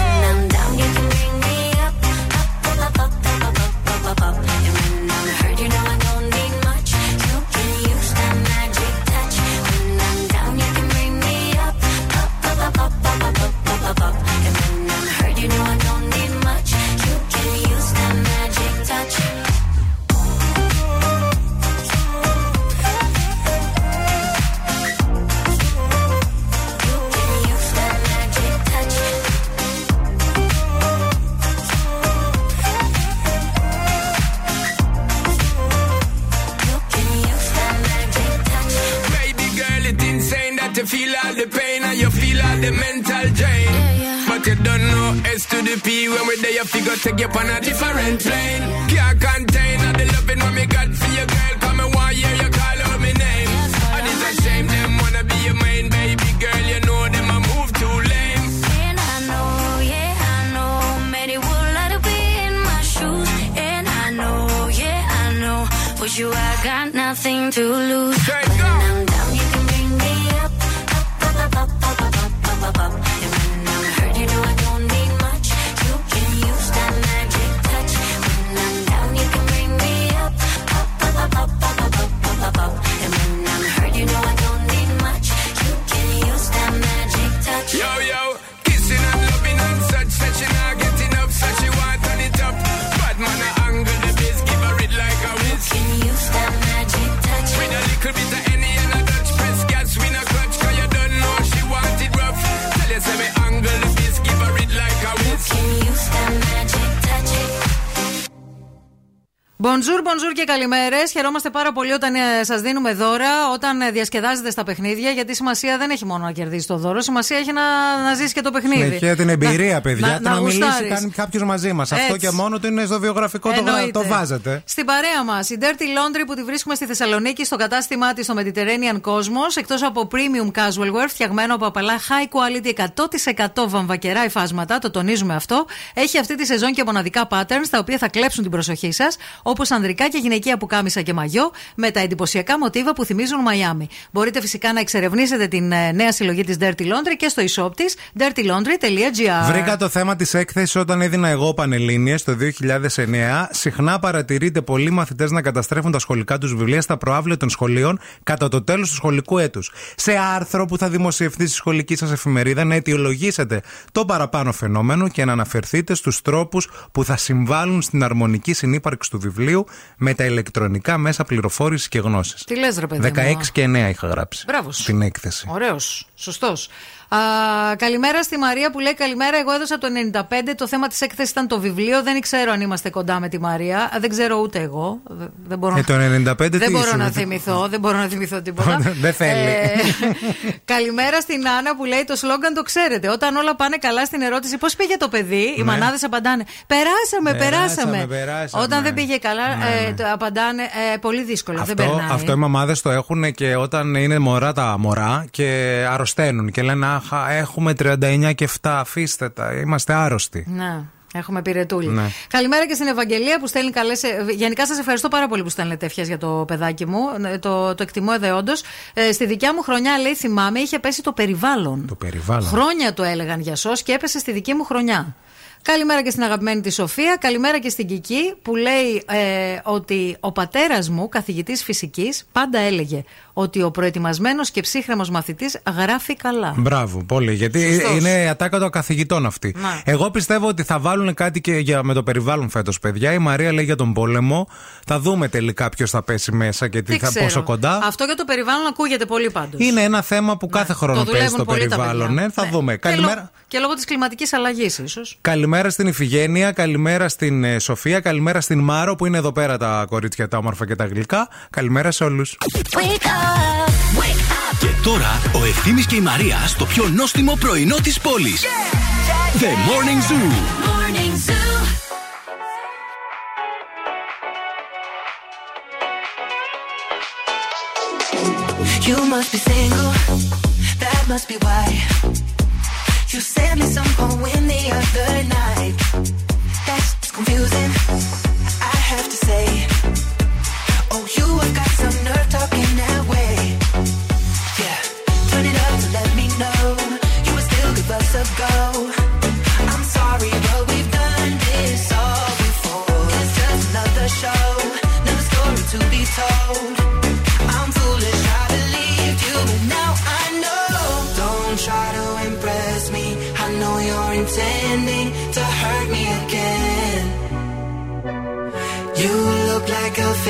S17: But you don't know S to the P when we're there, you figure take you on a different plane. Can't contain all the loving what me got for your girl.
S2: Και καλημέρες. Χαιρόμαστε πάρα πολύ όταν σας δίνουμε δώρα, όταν ε, διασκεδάζετε στα παιχνίδια. Γιατί σημασία δεν έχει μόνο να κερδίσει το δώρο, σημασία έχει να, να ζήσει και το παιχνίδι.
S3: Συνεχεία την εμπειρία,
S2: Να-
S3: παιδιά.
S2: να-
S3: το να,
S2: να
S3: μιλήσει
S2: γουστάρεις.
S3: κάνει κάποιος μαζί μας. Αυτό
S2: Έτσι.
S3: και μόνο του είναι στο βιογραφικό το, γρα-
S2: Εννοείται.
S3: το βάζετε.
S2: Στην παρέα μας, η Dirty Laundry που τη βρίσκουμε στη Θεσσαλονίκη, στο κατάστημά της στο Mediterranean Cosmos. Εκτός από premium casual wear, φτιαγμένο από απαλά high quality 100% βαμβακερά υφάσματα, το τονίζουμε αυτό. Έχει αυτή τη σεζόν και μοναδικά patterns, τα οποία θα κλέψουν την προσοχή σας, όπως ανδρικά και γυναικεία πουκάμισα και μαγιό, με τα εντυπωσιακά μοτίβα που θυμίζουν Μαϊάμι. Μπορείτε φυσικά να εξερευνήσετε την ε, νέα συλλογή της Dirty Laundry και στο e-shop της dirtylaundry.gr.
S3: Βρήκα το θέμα της έκθεσης όταν έδινα εγώ Πανελλήνιες το 2009. Συχνά παρατηρείται πολλοί μαθητές να καταστρέφουν τα σχολικά τους βιβλία στα προάβλια των σχολείων κατά το τέλος του σχολικού έτους. Σε άρθρο που θα δημοσιευθεί στη σχολική σας εφημερίδα, να αιτιολογήσετε το παραπάνω φαινόμενο και να αναφερθείτε στους τρόπους που θα συμβάλλουν στην αρμονική συνύπαρξη του βιβλίου με τα ηλεκτρονικά μέσα πληροφόρησης και γνώσης.
S2: Τι λες, ρε παιδί
S3: 16
S2: μου,
S3: και 9 είχα γράψει.
S2: Μπράβος σου.
S3: Στην έκθεση.
S2: Ωραίος. Σωστός. Καλημέρα στη Μαρία που λέει Καλημέρα. Εγώ έδωσα το 95. Το θέμα της έκθεσης ήταν το βιβλίο. Δεν ξέρω αν είμαστε κοντά με τη Μαρία. Α, Δεν ξέρω ούτε εγώ. Δε- Δεν μπορώ,
S3: Ε, το 95 τι
S2: δεν μπορώ
S3: είσαι,
S2: να
S3: με-
S2: θυμηθώ. Δεν μπορώ να θυμηθώ τίποτα. Ε,
S3: Δεν θέλει.
S2: καλημέρα στην Άννα που λέει το σλόγγαν το ξέρετε. Όταν όλα πάνε καλά στην ερώτηση πώς πήγε το παιδί, οι
S3: Ναι.
S2: μανάδες απαντάνε Περάσαμε, περάσαμε.
S3: Περάσαμε, περάσαμε.
S2: Όταν δεν πήγε καλά,
S3: Ναι,
S2: ε, το απαντάνε ε, πολύ δύσκολο. δεν
S3: Αυτό,
S2: περνάει.
S3: αυτό οι μαμάδες το έχουν και όταν είναι μωρά τα μωρά και αρρωσταίνουν και λένε Αχ, έχουμε 39 και 7, αφήστε τα, είμαστε άρρωστοι.
S2: Ναι. Έχουμε πυρετούλη.
S3: Ναι.
S2: Καλημέρα και στην Ευαγγελία που στέλνει καλές. Γενικά σας ευχαριστώ πάρα πολύ που στέλνετε ευχές για το παιδάκι μου. Ε, Το, το εκτιμώ εδεόντως. Ε, στη δικιά μου χρονιά, λέει, θυμάμαι, είχε πέσει το περιβάλλον.
S3: Το περιβάλλον.
S2: Χρόνια το έλεγαν για σώ και έπεσε στη δική μου χρονιά. Καλημέρα και στην αγαπημένη της Σοφία. Καλημέρα και στην Κική που λέει ε, ότι ο πατέρας μου, καθηγητής φυσικής, πάντα έλεγε ότι ο προετοιμασμένος και ψύχρεμος μαθητής γράφει καλά.
S3: Μπράβο, πολύ. Γιατί
S2: Σωστός.
S3: είναι ατάκα των καθηγητών αυτή.
S2: Ναι.
S3: Εγώ πιστεύω ότι θα βάλουν κάτι και για, με το περιβάλλον φέτος, παιδιά. Η Μαρία λέει για τον πόλεμο. Θα δούμε τελικά ποιος θα πέσει μέσα και τι
S2: Δεν
S3: θα
S2: ξέρω.
S3: πόσο κοντά.
S2: Αυτό για το περιβάλλον ακούγεται πολύ πάντως.
S3: Είναι ένα θέμα που κάθε χρόνο
S2: Το
S3: παίζει
S2: δουλεύουν
S3: το
S2: πολύ τα
S3: περιβάλλον.
S2: παιδιά.
S3: Ναι, θα δούμε.
S2: Και,
S3: Καλημέρα.
S2: λό- και λόγω της κλιματικής αλλαγής, ίσως.
S3: Καλημέρα στην Ιφηγένεια, καλημέρα στην ε, Σοφία, καλημέρα στην Μάρο που είναι εδώ πέρα τα κορίτσια τα όμορφα και τα γλυκά. Καλημέρα σε όλους.
S1: Και τώρα ο Ευθύμης και η Μαρία στο πιο νόστιμο πρωινό της πόλης. The Morning Zoo.
S13: Morning Zoo.
S5: You must be single, that must be why. You sent me some poem the other night. That's confusing, I have to say. Oh, you have got some nerve talking that way.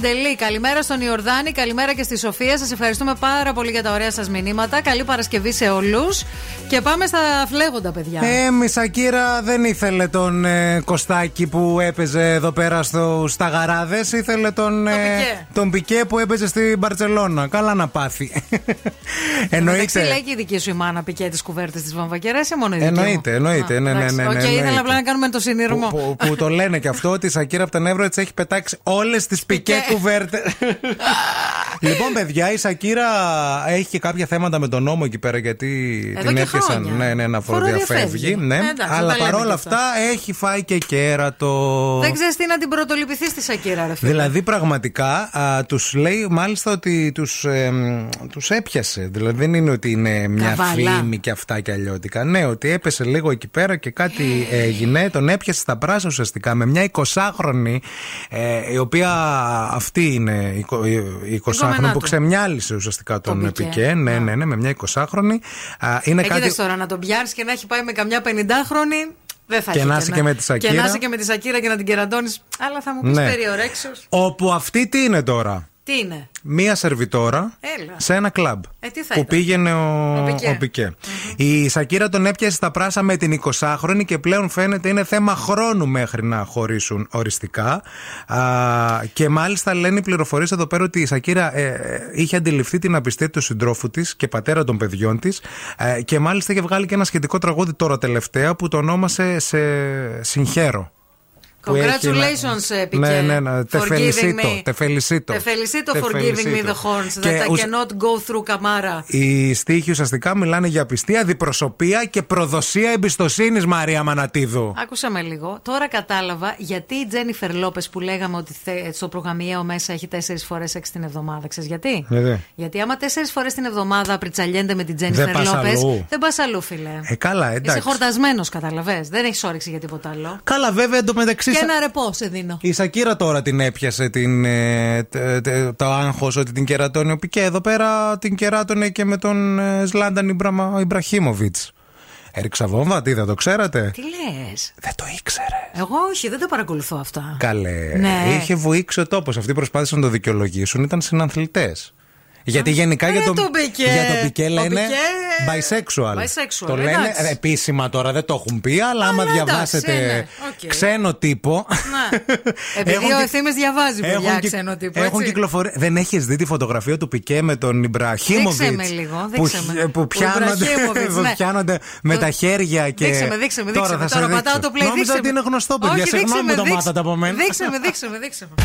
S2: Παντελή, καλημέρα στον Ιορδάνη, καλημέρα και στη Σοφία. Σας ευχαριστούμε πάρα πολύ για τα ωραία σας μηνύματα. Καλή Παρασκευή σε όλους. Και πάμε στα φλέγοντα, παιδιά.
S3: Ε, η Σακίρα δεν ήθελε τον ε, Κωστάκη που έπαιζε εδώ πέρα στο, στα γαράδες. Ήθελε τον, ε,
S2: Πικέ.
S3: τον Πικέ που έπαιζε στην Μπαρσελόνα. Καλά να πάθει.
S2: Εντάξει,
S3: Εννοείται.
S2: λέει και η δική σου η μάνα πικέ τις κουβέρτες της βαμβακερά ή μόνο η δική μου;
S3: Εννοείται, εννοείται.
S2: Α,
S3: Ναι, ναι,
S2: εντάξει.
S3: ναι, ναι,
S2: Οκ,
S3: εννοείται.
S2: ήθελα απλά να κάνουμε το συνειρμό.
S3: Που, που το λένε και αυτό ότι η Σακύρα από τα νεύρα έτσι έχει πετάξει όλες τις πικέ κουβέρτες. λοιπόν, παιδιά, η Σακύρα έχει και κάποια θέματα με τον νόμο εκεί πέρα γιατί
S2: Εδώ
S3: την
S2: και
S3: έπιασαν
S2: χρόνια.
S3: ναι, ναι, να φοροδιαφεύγει.
S2: Φοροδιαφεύγει.
S3: Ναι.
S2: Ε, εντάξει,
S3: Αλλά
S2: τα λέμε
S3: παρόλα
S2: και
S3: αυτά έχει φάει και κέρατο.
S2: Δεν ξέρεις τι να την πρωτολυπηθεί στη Σακύρα, ρε φίλε.
S3: Δηλαδή πραγματικά τους λέει μάλιστα ότι τους τους έπιασε. Δηλαδή δεν είναι ότι είναι μια
S2: Καβάλα.
S3: φήμη και αυτά και αλλιώτικα. Ναι, ότι έπεσε λίγο εκεί πέρα και κάτι έγινε. Τον έπιασε στα πράσα ουσιαστικά με μια 20χρονη, ε, η οποία αυτή είναι η εικο- η 20χρονη
S2: κόμενά
S3: που
S2: του.
S3: ξεμιάλισε ουσιαστικά τον
S2: Πικέ.
S3: Πικέ. Ναι, ναι, ναι, με μια 20χρονη. Α, Είναι
S2: Ε,
S3: κάτι.
S2: κοίταξε τώρα να τον πιάρεις και να έχει πάει με καμιά 50χρονη. Δεν θα
S3: Και
S2: έχει
S3: να είσαι και με τη Σακύρα.
S2: Και να είσαι και με τη Σακύρα και να την κερατώνεις. Αλλά θα μου πεις
S3: Ναι.
S2: περιορέξιο.
S3: Όπου αυτή τι είναι τώρα;
S2: Τι είναι;
S3: Μία σερβιτόρα
S2: Έλα.
S3: σε ένα κλαμπ.
S2: Ε, τι θα
S3: που
S2: ήταν;
S3: πήγαινε ο,
S2: Ο Πικέ.
S3: ο πικε Η Σακύρα τον έπιασε στα πράσα με την 20χρονη και πλέον φαίνεται είναι θέμα χρόνου μέχρι να χωρίσουν οριστικά. Α, και μάλιστα λένε οι πληροφορίες εδώ πέρα ότι η Σακύρα ε, ε, είχε αντιληφθεί την απιστία του συντρόφου της και πατέρα των παιδιών της. Ε, και μάλιστα είχε βγάλει και ένα σχετικό τραγούδι τώρα τελευταία που το ονόμασε σε Συγχαίρω. Που έχει
S2: Congratulations,
S3: ένα-
S2: ε, Πικέ.
S3: Ναι, ναι, ναι. Τε
S2: for giving
S3: felicito,
S2: me-
S3: τε felicito.
S2: Te felicito
S3: Te
S2: for giving me
S3: felicito.
S2: the horns
S3: Και
S2: that I
S3: ουσ-
S2: cannot go through καμάρα.
S3: Οι στίχοι ουσιαστικά μιλάνε για πιστία, διπροσωπεία και προδοσία εμπιστοσύνης, Μαρία Μανατίδου.
S2: Άκουσα με λίγο. Τώρα κατάλαβα γιατί η Τζένιφερ Λόπες που λέγαμε ότι θε- στο προγραμμιαίο μέσα έχει τέσσερις φορές έξι την εβδομάδα. Ξέρεις γιατί;
S3: Γιατί;
S2: Γιατί άμα τέσσερις φορές την εβδομάδα πριτσαλιένται με την
S3: Δεν
S2: Τζένιφερ
S3: πας
S2: Λόπες,
S3: αλλού.
S2: δεν πας αλλού, φίλε.
S3: Ε, καλά,
S2: Είσαι
S3: εντάξει.
S2: χορτασμένος, καταλαβέ. Δεν έχεις όρεξη για τίποτα άλλο.
S3: Καλά, βέβαια εντωμεταξύ.
S2: Και
S3: σα-
S2: ένα ρεπό σε δίνω.
S3: Η Σακύρα τώρα την έπιασε την, ε, τε- τε- το άγχος ότι την κερατώνει ο Πικέ. Εδώ πέρα την κεράτωνε και με τον ε, Σλάνταν Ιμπραμα- Ιμπραχίμοβιτς. Έριξα βόμβα, τι δεν το ξέρατε;
S2: Τι λες;
S3: Δεν το ήξερε.
S2: Εγώ όχι, δεν το παρακολουθώ αυτά.
S3: Καλέ.
S2: Ναι.
S3: Είχε βουήξει ο τόπος. Αυτοί προσπάθησαν να το δικαιολογήσουν. Ήταν συναθλητές. Γιατί γενικά για
S2: Ε,
S3: τον
S2: το Πικέ.
S3: για το Πικέ
S2: Ο
S3: λένε
S2: Πικέ-
S3: bisexual.
S2: Bisexual,
S3: Το λένε
S2: εντάξει.
S3: ε, επίσημα τώρα, δεν το έχουν πει, αλλά άμα
S2: Αλλά εντάξει,
S3: διαβάσετε
S2: είναι, οκ.
S3: ξένο τύπο.
S2: Ναι. Επειδή
S3: Έχουν
S2: ο
S3: και-
S2: ευθύνη διαβάζει
S3: έχουν
S2: παιδιά
S3: κυ-
S2: ξένο τύπο.
S3: Έχουν
S2: έτσι.
S3: κυκλοφορεί. Δεν έχεις δει τη φωτογραφία του Πικέ με τον Ιμπραχίμοβιτς;
S2: Δείξε με λίγο,
S3: που,
S2: δείξε με.
S3: που
S2: Ο
S3: πιάνονται,
S2: Ιμπραχίμοβιτς,
S3: που
S2: ναι.
S3: πιάνονται με
S2: Το-
S3: τα χέρια και.
S2: Δείξε με, δείξε με, δείξε
S3: Τώρα
S2: με.
S3: θα σε
S2: Τώρα πατάω
S3: δείξω.
S2: το play.
S3: Νόμιζα
S2: δείξε
S3: ότι
S2: με.
S3: είναι γνωστό, παιδιά.
S2: Όχι,
S3: Συγγνώμη
S2: δείξε
S3: που το
S2: με,
S3: μάθατε από μένα.
S2: Δείξε με, δείξε με, δείξε με.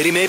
S1: Καλοκαίρι με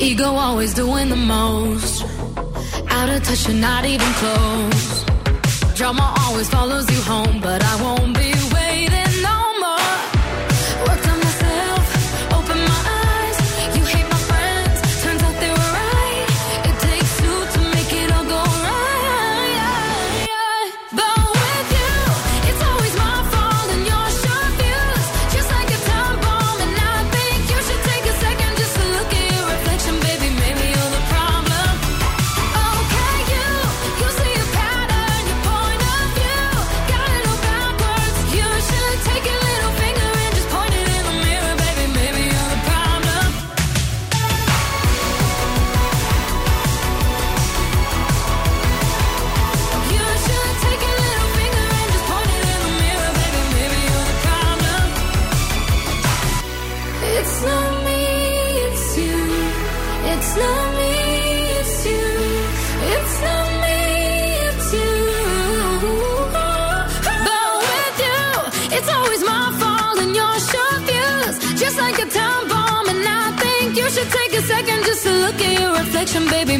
S13: Ego always doing the most. Out of touch, you're not even close. Drama always follows you home, but I won't be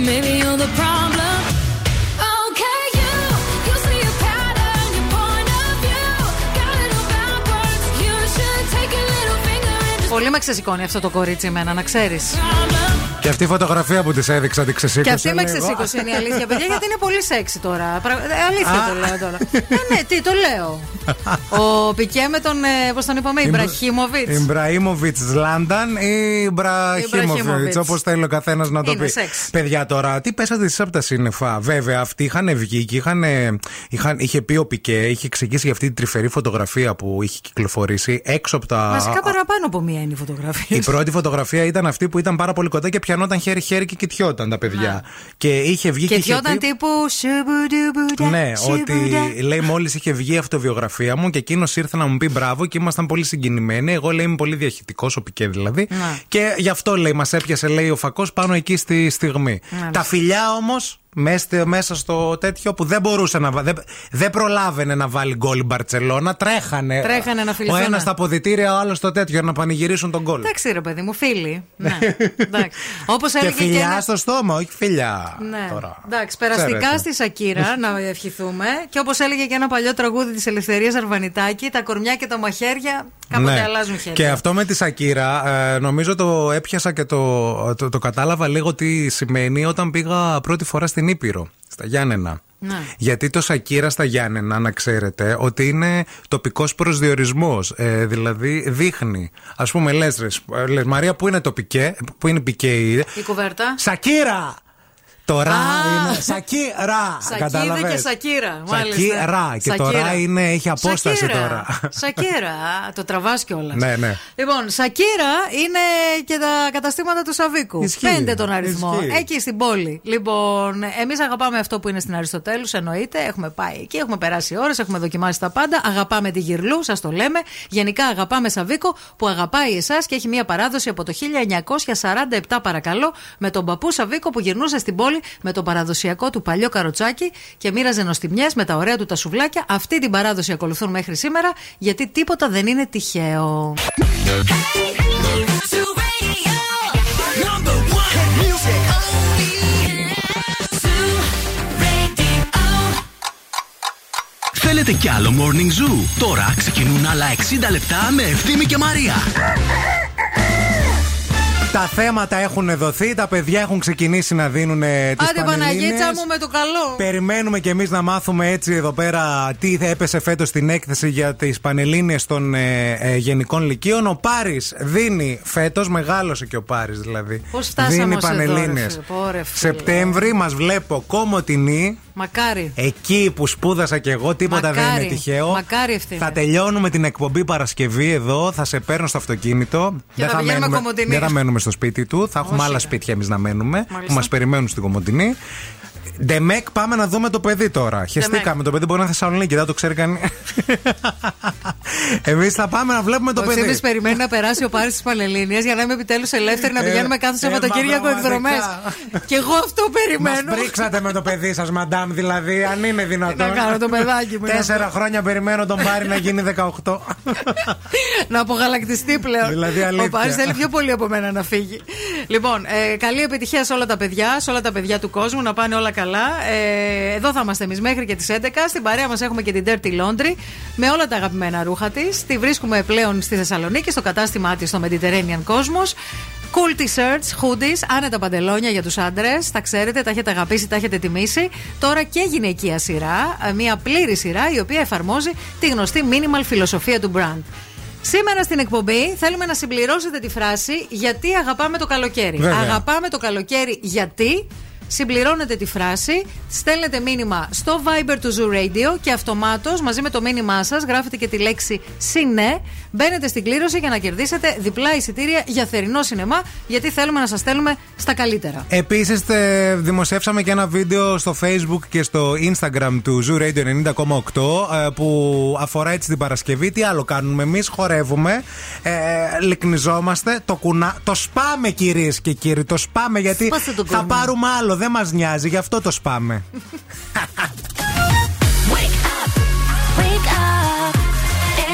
S13: little finger and just
S2: Πολύ με ξεσηκώνει αυτό το κορίτσι εμένα, να ξέρεις.
S3: Και αυτή η φωτογραφία που της έδειξα την ξεσήκωσε.
S2: Και αυτή με
S3: λίγο.
S2: ξεσήκωσε είναι η αλήθεια, παιδιά, γιατί είναι πολύ σεξι τώρα. Πρα- ε, Αλήθεια το λέω τώρα. ε, ναι, τι το λέω. Ο Πικέ με τον, πώς τον είπαμε, Ιμπραχίμοβιτς.
S3: Ιμπραήμοβιτ Λάνταν ή Ιμπραχίμοβιτς,
S2: Ιμπραχίμοβιτς.
S3: όπως θέλει ο καθένας να το
S2: Είναι
S3: πει.
S2: σεξ.
S3: Παιδιά τώρα, τι πέσατε εσείς από τα σύννεφα; Βέβαια, αυτοί είχαν βγει και είχαν, είχαν, είχε πει ο Πικέ, είχε εξηγήσει για αυτή τη τρυφερή φωτογραφία που είχε κυκλοφορήσει έξω από τα.
S2: Βασικά παραπάνω από μία είναι η φωτογραφία.
S3: Η πρώτη φωτογραφία ήταν αυτή που ήταν πάρα πολύ κοντά και πιανόταν χέρι-χέρι και κοιτιόταν τα παιδιά. Και είχε βγει και,
S2: Και
S3: είχε
S2: διόταν
S3: πει-
S2: τύπου. σουμπουντουμπουδα,
S3: ναι, ότι
S2: σουμπουδα.
S3: λέει μόλις είχε βγει η αυτοβιογραφία μου και εκείνος ήρθε να μου πει μπράβο και ήμασταν πολύ συγκινημένοι. Εγώ λέει είμαι πολύ διαχειτικός, ο Πικέ δηλαδή.
S2: Ναι.
S3: Και γι' αυτό λέει μας έπιασε λέει ο φακός πάνω εκεί στη στιγμή.
S2: Μάλιστα.
S3: Τα φιλιά όμως μέσα στο τέτοιο που δεν μπορούσε να βάλει. Δεν, δεν προλάβαινε να βάλει γκολ η Μπαρσελόνα. Τρέχανε.
S2: Τρέχανε να
S3: Ο
S2: φιληθούν.
S3: ένα στα αποδητήρια, ο άλλος στο τέτοιο να πανηγυρίσουν τον γκολ.
S2: Εντάξει, ρε παιδί μου, φίλοι. ναι. Όπως
S3: Και
S2: έλεγε και.
S3: φιλιά
S2: ένα-
S3: στο στόμα, όχι φιλιά.
S2: Ναι.
S3: Τώρα.
S2: Εντάξει, περαστικά
S3: Ξέρετε.
S2: στη Σακύρα να ευχηθούμε. Και όπως έλεγε και ένα παλιό τραγούδι της Ελευθερίας Αρβανιτάκη, τα κορμιά και τα μαχαίρια κάποτε αλλάζουν χέρια.
S3: Ναι. Και αυτό με τη Σακύρα, ε, νομίζω το έπιασα και το, το, το κατάλαβα λίγο τι σημαίνει όταν πήγα πρώτη φορά στην Ήπειρο, στα Γιάννενα.
S2: Ναι.
S3: Γιατί το Σακύρα στα Γιάννενα, να ξέρετε, ότι είναι τοπικός προσδιορισμός. Ε, δηλαδή δείχνει. Α πούμε, λες, λες, Μαρία, πού είναι το πικέ, πού είναι η πικέ η.
S2: Η κουβέρτα.
S3: Σακύρα! Το ρα
S2: Α.
S3: είναι. Σακύρα.
S2: Σακίδη
S3: Κατάλαβες.
S2: και Σακύρα.
S3: Σακύρα. Και το
S2: Σακύρα.
S3: ρα είναι, έχει απόσταση
S2: Σακύρα.
S3: τώρα.
S2: Σακύρα. Α, Το τραβάς κιόλας.
S3: Ναι, ναι.
S2: Λοιπόν, Σακύρα είναι και τα καταστήματα του Σαβίκου.
S3: Ισχύει.
S2: Πέντε τον αριθμό.
S3: Ισχύει.
S2: Εκεί στην πόλη. Λοιπόν, εμείς αγαπάμε αυτό που είναι στην Αριστοτέλους, εννοείται. Έχουμε πάει εκεί, έχουμε περάσει ώρες, έχουμε δοκιμάσει τα πάντα. Αγαπάμε τη Γυρλού, σας το λέμε. Γενικά αγαπάμε Σαβίκο που αγαπάει εσάς και έχει μια παράδοση από το 1947, παρακαλώ, με τον παππού Σαβίκο που γυρνούσε στην πόλη με το παραδοσιακό του παλιό καροτσάκι και μοίραζε νοστιμιές με τα ωραία του τα σουβλάκια. Αυτή την παράδοση ακολουθούν μέχρι σήμερα γιατί τίποτα δεν είναι τυχαίο.
S1: Θέλετε κι άλλο Morning Zoo; Τώρα ξεκινούν άλλα 60 λεπτά με Ευθύμη και Μαρία.
S3: Τα θέματα έχουν δοθεί, τα παιδιά έχουν ξεκινήσει να δίνουν τις
S2: Άντε Παναγίτσα μου με το καλό.
S3: Περιμένουμε κι εμείς να μάθουμε έτσι εδώ πέρα τι θα έπεσε φέτος στην έκθεση για τις Πανελλήνιες των ε, ε, Γενικών Λυκείων. Ο Πάρης δίνει φέτος, μεγάλωσε και ο Πάρης δηλαδή.
S2: Πώς φτάσαμε
S3: δίνει
S2: ως εδώ, ρε
S3: Πανελλήνιες.
S2: φίλε. Πω, ρε φίλε.
S3: Σεπτέμβρη μας βλέπω κομμωτινή.
S2: Μακάρι.
S3: Εκεί που σπούδασα κι εγώ, τίποτα δεν
S2: Μακάρι.
S3: είναι τυχαίο.
S2: Μακάρι ευθύνη.
S3: Θα τελειώνουμε την εκπομπή Παρασκευή εδώ. Θα σε παίρνω στο αυτοκίνητο.
S2: Και θα πηγαίνουμε
S3: μένουμε,
S2: Κομωτινή.
S3: δεν θα μένουμε στο σπίτι του. Θα έχουμε
S2: Όχι,
S3: άλλα
S2: ρε.
S3: σπίτια εμείς να μένουμε.
S2: Μάλιστα.
S3: Που μας περιμένουν στην Κομωτινή. Ντεμεκ, πάμε να δούμε το παιδί τώρα. Χεστήκαμε. Το παιδί μπορεί να είναι Θεσσαλονίκη, δεν το ξέρει κανεί. Εμείς θα πάμε να βλέπουμε το
S2: Ο
S3: παιδί.
S2: Ευθύμης περιμένει να περάσει ο Πάρης της Πανελλήνιας για να είμαι επιτέλους ελεύθερη να
S3: Ε,
S2: πηγαίνουμε κάθε
S3: ε,
S2: Σαββατοκύριακο
S3: μα,
S2: εκδρομές.
S3: πραγματικά.
S2: Και εγώ αυτό
S3: Μας
S2: περιμένω.
S3: πρίξατε με το παιδί σας, μαντάμ, δηλαδή, αν είναι δυνατόν.
S2: Τι να κάνω, το παιδάκι μου είναι
S3: Τέσσερα
S2: αυτό.
S3: χρόνια περιμένω τον Πάρη να γίνει 18.
S2: να απογαλακτιστεί πλέον.
S3: Δηλαδή, αλήθεια.
S2: ο Πάρης θέλει πιο πολύ από μένα να φύγει. Λοιπόν, ε, καλή επιτυχία σε όλα τα παιδιά, σε όλα τα παιδιά του κόσμου, να πάνε όλα καλά. Ε, εδώ θα είμαστε εμείς μέχρι και τις 11. Στην παρέα μας έχουμε και την Dirty Laundry με όλα τα αγαπημένα ρούχα της. Τη βρίσκουμε πλέον στη Θεσσαλονίκη, στο κατάστημά της στο Mediterranean Cosmos. Cool t-shirts, hoodies, άνετα παντελόνια για τους άντρες. Τα ξέρετε, τα έχετε αγαπήσει, τα έχετε τιμήσει. Τώρα και γυναικεία σειρά, ε, μια πλήρη σειρά η οποία εφαρμόζει τη γνωστή minimal φιλοσοφία του brand. Σήμερα στην εκπομπή θέλουμε να συμπληρώσετε τη φράση Γιατί αγαπάμε το καλοκαίρι.
S3: Βέβαια.
S2: Αγαπάμε το καλοκαίρι γιατί. Συμπληρώνετε τη φράση, στέλνετε μήνυμα στο Viber του Zoo Radio και αυτομάτως μαζί με το μήνυμά σας γράφετε και τη λέξη ΣΥΝΕ. Μπαίνετε στην κλήρωση για να κερδίσετε διπλά εισιτήρια για θερινό σινεμά, γιατί θέλουμε να σας στέλνουμε στα καλύτερα.
S3: Επίσης, δημοσιεύσαμε και ένα βίντεο στο Facebook και στο Instagram του Zoo Radio 90,8 ε, που αφορά έτσι την Παρασκευή. Τι άλλο κάνουμε εμείς, χορεύουμε, ε, λυκνιζόμαστε, το, κουνά, το σπάμε κυρίες και κύριοι. Το σπάμε γιατί
S2: Σπάστε το
S3: θα
S2: κουνά.
S3: πάρουμε άλλο, δεν μα νοιάζει, γι' αυτό το σπάμε.
S13: Wake up.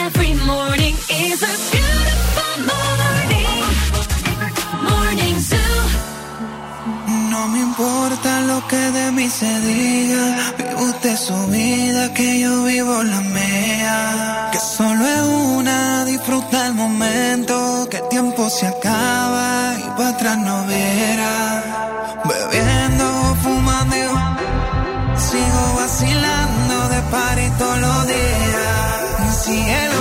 S13: Every morning is a beautiful morning. Morning Zoo.
S6: No me importa lo que de mí se diga. Vive usted su vida, que yo vivo la mía. Que solo es una, disfruta el momento. Que el tiempo se acaba y para atrás no verá. Bebiendo, fumando, sigo vacilando de party todos los días.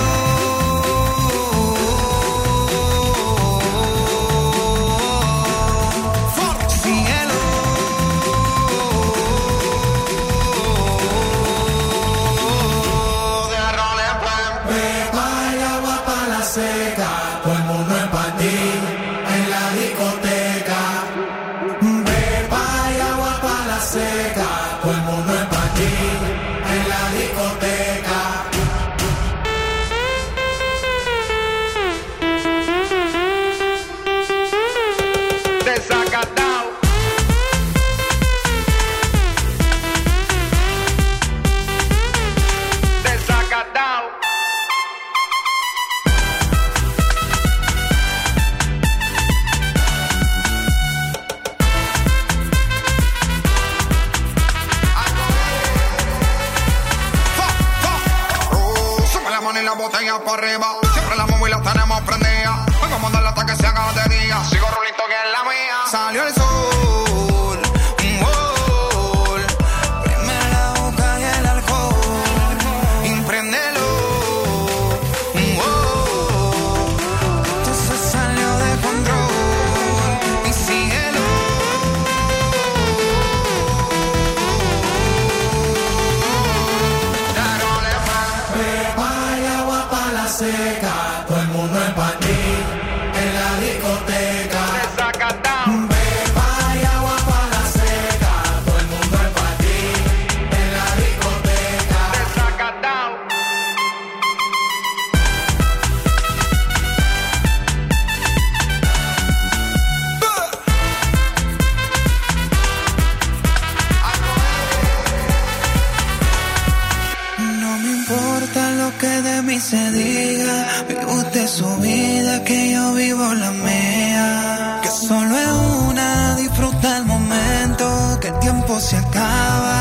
S6: se diga. Vive usted su vida, que yo vivo la mía. Que solo es una, disfruta el momento, que el tiempo se
S1: acaba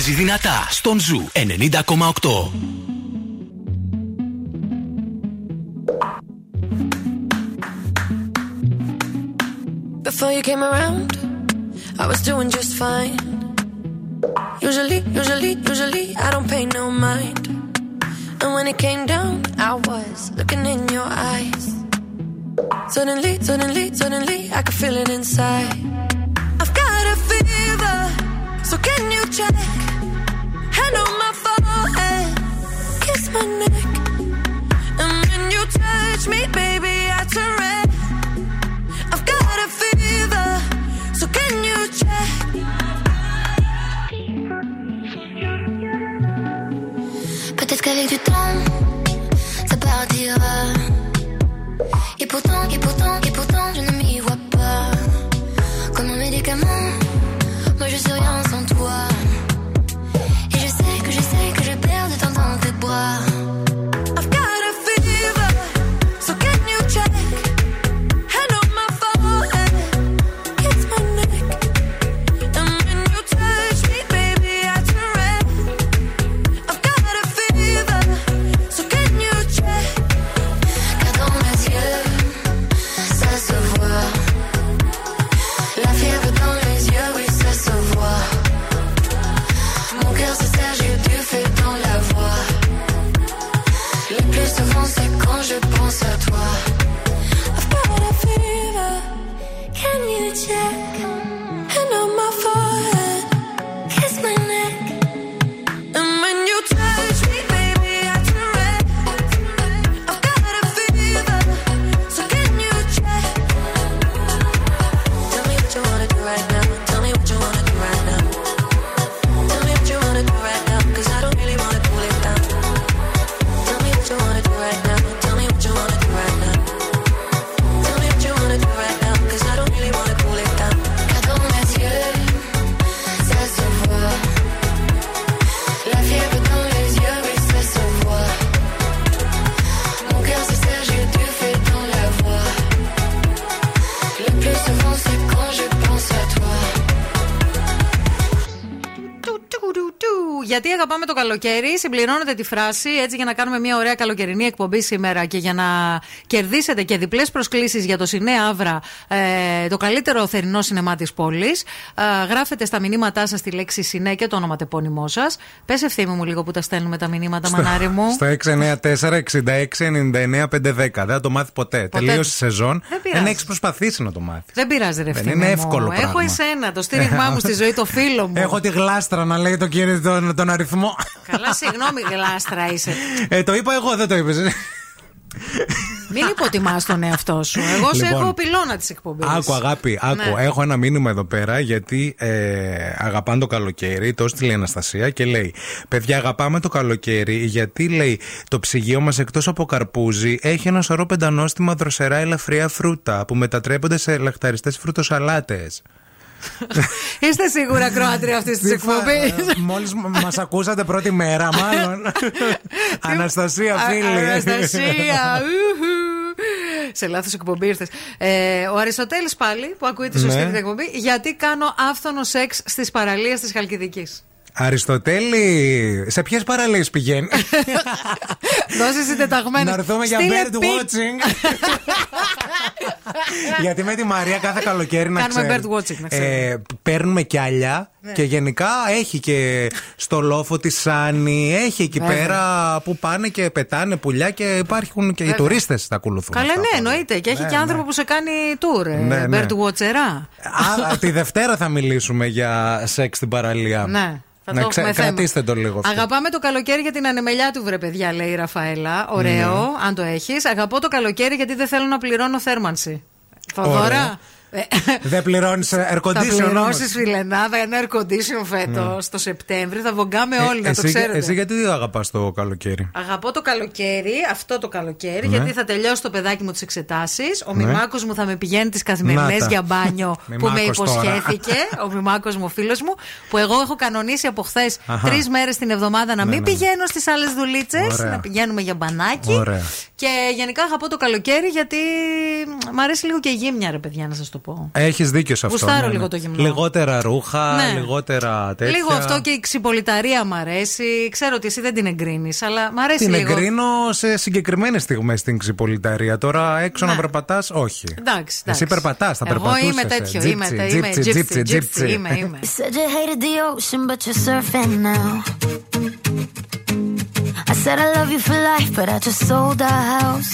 S1: παίζει δυνατά στον Ζου 90,8.
S5: Before you came around, I was doing just fine. Usually, usually, usually, I don't pay no mind. And when it came down, I was looking in your eyes. Suddenly, suddenly, suddenly, I could feel it inside. I've got a fever, so can you check? And when you touch me, baby, I turn red. I've got a fever, so can you check?
S15: Peut-être qu'avec du temps,
S2: του. Γιατί αγαπάμε το καλοκαίρι, συμπληρώνετε τη φράση έτσι για να κάνουμε μια ωραία καλοκαιρινή εκπομπή σήμερα και για να κερδίσετε και διπλές προσκλήσεις για το Σινέ Αύρα, ε, το καλύτερο θερινό σινεμά της πόλης. Ε, γράφετε στα μηνύματά σας τη λέξη Σινέ και το όνομα τεπώνυμό σας. Πες ευθύμη μου λίγο που τα στέλνουμε τα μηνύματα, μανάρι μου.
S3: Στο 694-66-99-510. Δεν θα το μάθει ποτέ. Τελείωσε η σεζόν.
S2: Δεν πειράζει.
S3: Δεν έχεις προσπαθήσει να το μάθεις.
S2: Δεν πειράζει, ρε
S3: Δεν
S2: ευθύμη
S3: είναι
S2: μου.
S3: εύκολο πράγμα.
S2: Έχω εσένα, το στήριγμά μου στη ζωή, το φίλο μου.
S3: Έχω τη γλάστρα να λέει το κύριο τον, τον αριθμό.
S2: Καλά, συγγνώμη, γλάστρα είσαι.
S3: Ε, το είπα εγώ, δεν το είπες.
S2: Μην υποτιμάς τον εαυτό σου. Εγώ σε
S3: Λοιπόν.
S2: έχω πυλώνα της εκπομπής.
S3: Άκου, αγάπη, άκου.
S2: Ναι.
S3: Έχω ένα μήνυμα εδώ πέρα γιατί ε, αγαπάνε το καλοκαίρι. Το έστειλε η Αναστασία και λέει: Παιδιά, αγαπάμε το καλοκαίρι γιατί λέει το ψυγείο μας εκτός από καρπούζι έχει ένα σωρό πεντανόστιμα δροσερά ελαφριά φρούτα που μετατρέπονται σε λαχταριστές φρουτοσαλάτες.
S2: Είστε σίγουρα Κροάτρια αυτής της εκπομπής.
S3: Μόλις μας ακούσατε πρώτη μέρα, μάλλον. Αναστασία, φίλη.
S2: Αναστασία. ουχου. Σε λάθος εκπομπή ήρθες. Ε, ο Αριστοτέλης πάλι, που ακούει τη σωστή
S3: Ναι.
S2: την εκπομπή, γιατί κάνω άφθονο σεξ στις παραλίες της Χαλκιδικής.
S3: Αριστοτέλη, σε ποιες παραλίες πηγαίνει;
S2: Δώσεις συντεταγμένο.
S3: Να έρθουμε για bird watching. Γιατί με τη Μαρία κάθε καλοκαίρι να
S2: Κάνουμε
S3: ξέρεις,
S2: bird watching, να ξέρεις.
S3: ε, Παίρνουμε κιάλια
S2: Ναι.
S3: και γενικά έχει και στο λόφο τη Σάνη, έχει εκεί
S2: Βέβαια.
S3: πέρα που πάνε και πετάνε πουλιά και υπάρχουν και οι
S2: Βέβαια.
S3: τουρίστες τα ακολουθούν.
S2: Καλά,
S3: αυτά.
S2: ναι, εννοείται. Και έχει
S3: Ναι,
S2: και άνθρωπο
S3: ναι.
S2: που σε κάνει tour. ε,
S3: Ναι, ναι.
S2: Bird watcher.
S3: Α, τη Δευτέρα θα μιλήσουμε για σεξ στην παραλία.
S2: Ναι. Θα
S3: Να
S2: το
S3: ξε-
S2: έχουμε θέμα.
S3: κρατήστε το λίγο αυτό.
S2: Αγαπάμε το καλοκαίρι για την ανεμελιά του, βρε παιδιά, λέει η Ραφαέλα. Ωραίο,
S3: Ναι.
S2: αν το έχεις. Αγαπώ το καλοκαίρι γιατί δεν θέλω να πληρώνω θέρμανση.
S3: Ωραία.
S2: Θοδωρά. Ε,
S3: Δεν πληρώνει air
S2: Θα
S3: condition.
S2: πληρώσει
S3: όμως.
S2: φιλενάδα ένα air condition φέτο το Σεπτέμβρη. Θα βογκάμε
S3: Ε,
S2: όλοι, να το
S3: εσύ,
S2: ξέρετε.
S3: εσύ γιατί δεν αγαπά το καλοκαίρι.
S2: Αγαπώ το καλοκαίρι, αυτό το καλοκαίρι,
S3: Ναι.
S2: γιατί θα τελειώσει το παιδάκι μου τι εξετάσει. Ο
S3: Ναι.
S2: Μιμάκο μου θα με πηγαίνει τι
S3: Να
S2: καθημερινέ
S3: τα.
S2: για μπάνιο που με
S3: Μιμάκος τώρα.
S2: υποσχέθηκε. ο Μιμάκο μου, φίλο μου, που εγώ έχω κανονίσει από χθε
S3: Αχα.
S2: τρει μέρε την εβδομάδα να
S3: Ναι,
S2: μην
S3: ναι.
S2: πηγαίνω στι άλλε δουλίτσε,
S3: Ωραία.
S2: να πηγαίνουμε για μπανάκι.
S3: Ωραία.
S2: Και γενικά αγαπώ το καλοκαίρι γιατί μ, μ' αρέσει λίγο και η γύμνια, ρε παιδιά, να σα το πω.
S3: Έχεις δίκιο σε αυτό.
S2: Γουστάρω
S3: ναι,
S2: λίγο
S3: ναι.
S2: το γυμνό.
S3: Λιγότερα ρούχα,
S2: Ναι.
S3: λιγότερα τέτοια.
S2: Λίγο αυτό και η ξυπολιταρία μ' αρέσει. Ξέρω ότι εσύ δεν την εγκρίνεις, αλλά μ' αρέσει
S3: Την
S2: λίγο.
S3: εγκρίνω σε συγκεκριμένες στιγμές στην ξυπολιταρία. Τώρα έξω
S2: Ναι.
S3: να περπατάς, όχι.
S2: Εντάξει,
S3: Εσύ
S2: εντάξει.
S3: περπατάς, θα
S2: Εγώ
S3: περπατούσες.
S2: είμαι τέτοιο, είμαι, τε- είμαι gypsy, gypsy, είμαι, είμαι.
S18: You said you hated the ocean, but you're surfing now. I said I love you for life, but I just sold our house.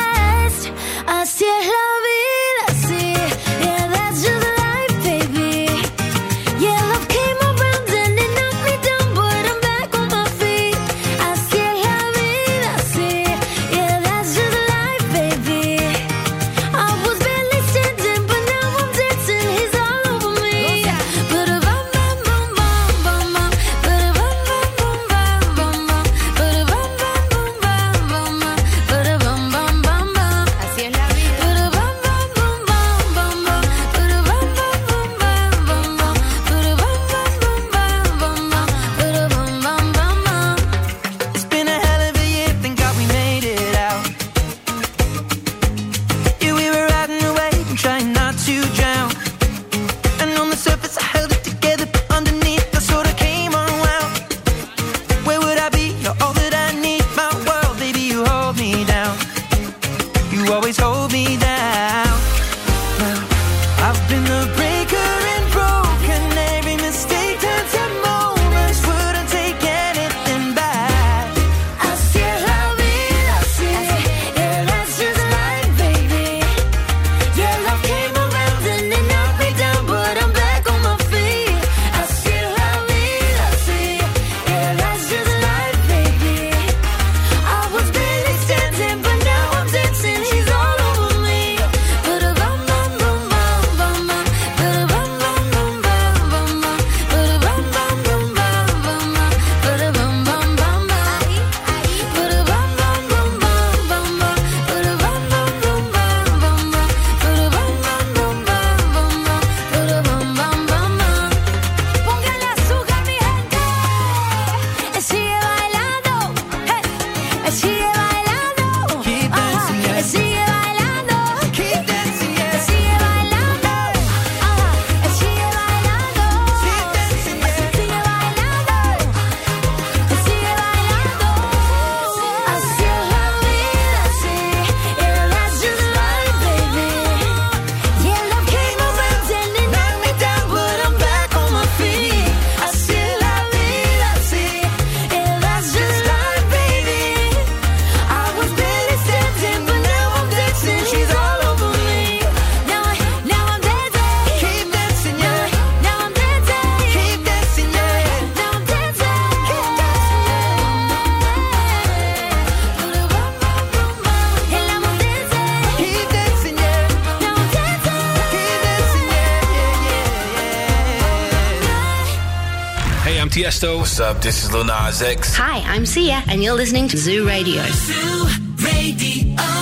S19: Tiesto. What's up? This is Lil Nas X.
S20: Hi, I'm Sia, and you're listening to Zoo Radio.
S18: Zoo Radio. A,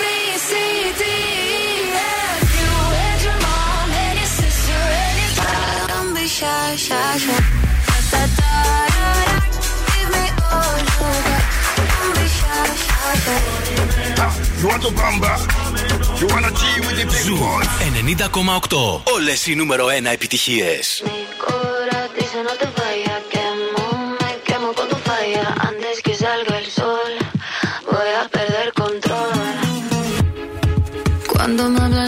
S18: B, C, D, F. You and your mom and your sister and your Don't be shy, shy, shy. Da, da, da, da, da. Give me all of that. Don't be shy, shy, shy.
S14: You want to bamba? You wanna G with the big
S15: Ζου
S14: boys?
S15: 90,8. Όλε οι νούμερο 1 επιτυχίε.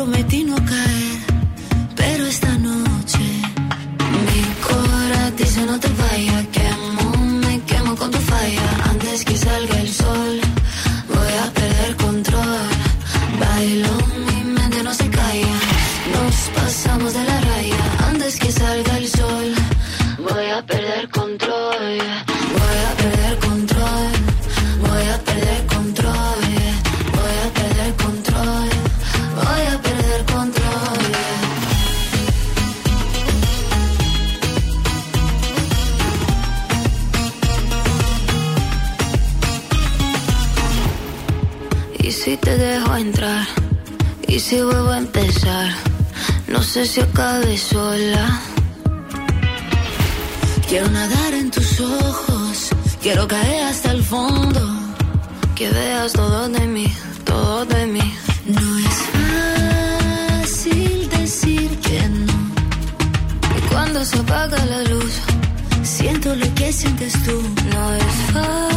S18: Me prometí no caer, pero esta noche mi cora dice no te vayas. Quemo, sé si acabe sola. Quiero nadar en tus ojos, quiero caer hasta el fondo. Que veas todo de mí, todo de mí. No es fácil decir que no. Y cuando se apaga la luz, siento lo que sientes tú. No es fácil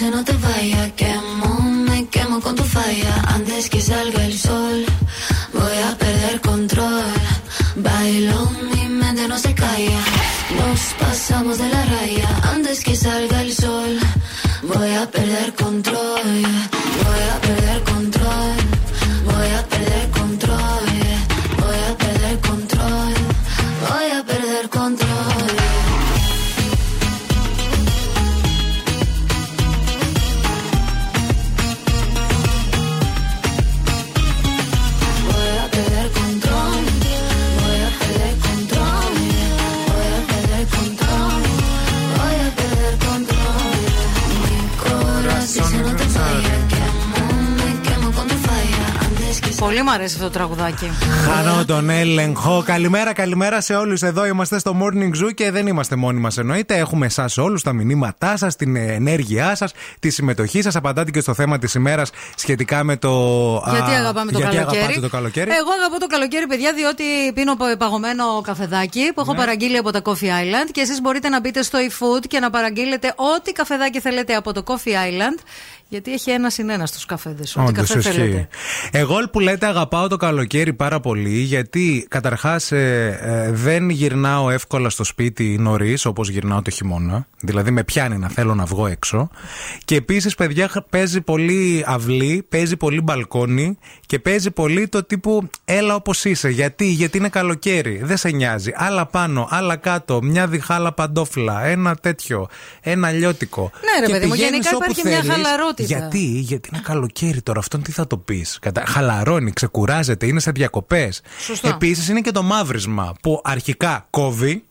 S18: dice no te vayas. Quemo, me quemo con tu falla. Antes que salga el
S2: αρέσει αυτό το τραγουδάκι.
S3: Χάνω τον έλεγχο. Καλημέρα, καλημέρα σε όλους. Εδώ είμαστε στο Morning Zoo και δεν είμαστε μόνοι μας εννοείται. Έχουμε εσάς όλους, τα μηνύματά σας, την ενέργειά σας, τη συμμετοχή σας. Απαντάτε και στο θέμα της ημέρας σχετικά με το. α,
S2: Γιατί αγαπάμε το
S3: γιατί
S2: καλοκαίρι;
S3: αγαπάτε το καλοκαίρι;
S2: Εγώ αγαπώ το καλοκαίρι, παιδιά, διότι πίνω πα- παγωμένο καφεδάκι που έχω
S3: Ναι.
S2: παραγγείλει από τα Coffee Island και εσείς μπορείτε να μπείτε στο eFood και να παραγγείλετε ό,τι καφεδάκι θέλετε από το Coffee Island. Γιατί έχει ένα συν ένα στους καφέδες. Ό,τι
S3: Όντως,
S2: καφέ
S3: ισχύει.
S2: θέλετε.
S3: Εγώ που λέτε αγαπάω το καλοκαίρι πάρα πολύ γιατί καταρχάς δεν γυρνάω εύκολα στο σπίτι νωρίς όπως γυρνάω το χειμώνα. Δηλαδή με πιάνει να θέλω να βγω έξω. Και επίσης, παιδιά, χ- παίζει πολύ αυλή, παίζει πολύ μπαλκόνι και παίζει πολύ το τύπου έλα όπως είσαι. Γιατί, γιατί είναι καλοκαίρι, δεν σε νοιάζει. Άλλα πάνω, άλλα κάτω, μια διχάλα παντόφλα, ένα τέτοιο, ένα αλλιώτικο.
S2: Ναι, ρε
S3: Και
S2: παιδί μου,
S3: πηγαίνεις
S2: γενικά
S3: όπου
S2: υπάρχει μια
S3: θέλεις.
S2: Χαλαρότητα.
S3: Γιατί, γιατί είναι καλοκαίρι τώρα, αυτόν τι θα το πεις; Χαλαρώνει, ξεκουράζεται, είναι σε διακοπές.
S2: Σωστό.
S3: Επίσης είναι και το μαύρισμα που αρχικά κόβει,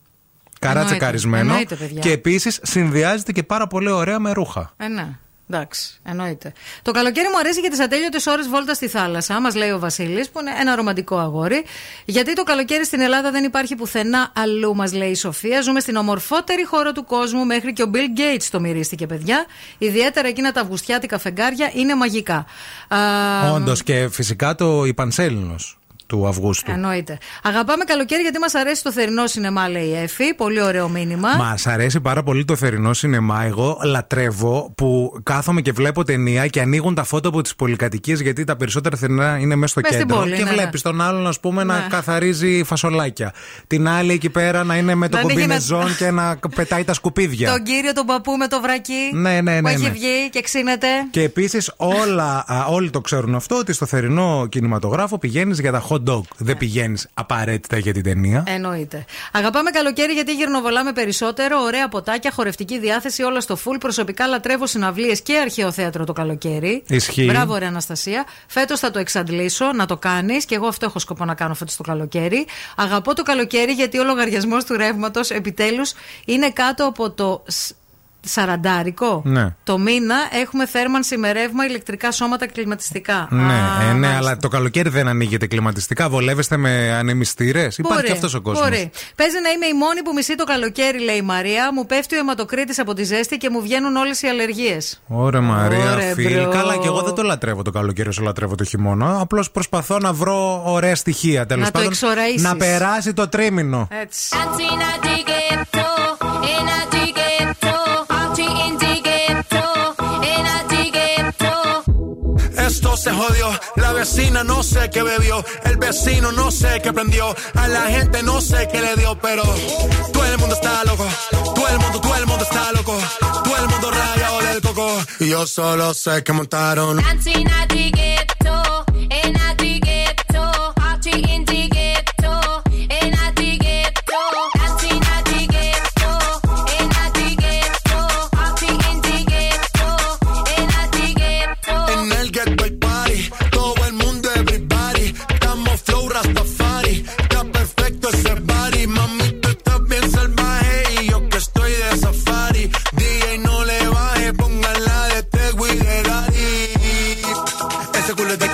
S3: καρά
S2: Εννοείται,
S3: τσεκαρισμένο.
S2: εννοείται, παιδιά.
S3: Και επίσης συνδυάζεται και πάρα πολύ ωραία με ρούχα.
S2: Ε, ναι. Εντάξει, εννοείται. Το καλοκαίρι μου αρέσει για τις ατέλειωτες ώρες βόλτα στη θάλασσα, μας λέει ο Βασίλης, που είναι ένα ρομαντικό αγόρι. Γιατί το καλοκαίρι στην Ελλάδα δεν υπάρχει πουθενά αλλού, μας λέει η Σοφία. Ζούμε στην ομορφότερη χώρα του κόσμου, μέχρι και ο Bill Gates το μυρίστηκε, παιδιά. Ιδιαίτερα εκείνα τα αυγουστιάτικα φεγγάρια είναι μαγικά. Α,
S3: Όντως και φυσικά το η Πανσέλινος του Αυγούστου.
S2: Εννοείται. Αγαπάμε καλοκαίρι γιατί μας αρέσει το θερινό σινεμά, λέει η Εφη. Πολύ ωραίο μήνυμα.
S3: Μας αρέσει πάρα πολύ το θερινό σινεμά. Εγώ λατρεύω που κάθομαι και βλέπω ταινία και ανοίγουν τα φώτα από τις πολυκατοικίες γιατί τα περισσότερα θερινά είναι μέσα στο
S2: Μες στην
S3: κέντρο.
S2: πόλη,
S3: και
S2: ναι,
S3: βλέπεις
S2: ναι.
S3: τον άλλον, ας πούμε, να
S2: Ναι.
S3: καθαρίζει φασολάκια. Την άλλη εκεί πέρα να είναι με το
S2: Να ανοίγει
S3: κομπινεζόν και να πετάει τα σκουπίδια.
S2: Τον κύριο τον παππού με το βρακί.
S3: Ναι, ναι,
S2: Που
S3: ναι,
S2: έχει
S3: ναι.
S2: βγει και ξύνεται.
S3: Και επίσης όλα, α, όλοι το ξέρουν αυτό, ότι στο θερινό κινηματογράφο πηγαίνεις για τα hot dog. Δεν πηγαίνεις απαραίτητα για την ταινία.
S2: Εννοείται. Αγαπάμε καλοκαίρι γιατί γυρνοβολάμε περισσότερο. Ωραία ποτάκια, χορευτική διάθεση, όλα στο full. Προσωπικά λατρεύω συναυλίες και αρχαίο θέατρο το καλοκαίρι.
S3: Ισχύει.
S2: Μπράβο, ρε Αναστασία. Φέτος θα το εξαντλήσω, να το κάνεις και εγώ αυτό έχω σκοπό να κάνω φέτος το καλοκαίρι. Αγαπώ το καλοκαίρι γιατί ο λογαριασμός του ρεύματος επιτέλους είναι κάτω από το σ- σαραντάρικο.
S3: Ναι.
S2: Το μήνα έχουμε θέρμανση με ρεύμα, ηλεκτρικά σώματα, κλιματιστικά.
S3: Ναι,
S2: Α,
S3: ε, ναι,
S2: μάλιστα.
S3: αλλά το καλοκαίρι δεν ανοίγεται κλιματιστικά. Βολεύεστε με ανεμιστήρες; Υπάρχει
S2: Μπορεί,
S3: και αυτός ο κόσμος.
S2: Μπορεί. Παίζει να είμαι η μόνη που μισεί το καλοκαίρι, λέει η Μαρία. Μου πέφτει ο αιματοκρίτης από τη ζέστη και μου βγαίνουν όλες οι αλλεργίες.
S3: Ωραία, Μαρία,
S2: Ωραία,
S3: feel
S2: bro.
S3: Καλά, και εγώ δεν το λατρεύω το καλοκαίρι όσο λατρεύω το χειμώνα. Απλώς προσπαθώ να βρω ωραία στοιχεία τέλος
S2: Να το
S3: πάντων.
S2: εξοραΐσεις.
S3: να περάσει το τρίμηνο.
S2: Έτσι.
S21: Jodió, la vecina no sé qué bebió, el vecino no sé qué prendió, a la gente no sé qué le dio, pero todo el mundo está loco, todo el mundo, todo el mundo está loco, todo el mundo rayado del coco, y yo solo sé que montaron. En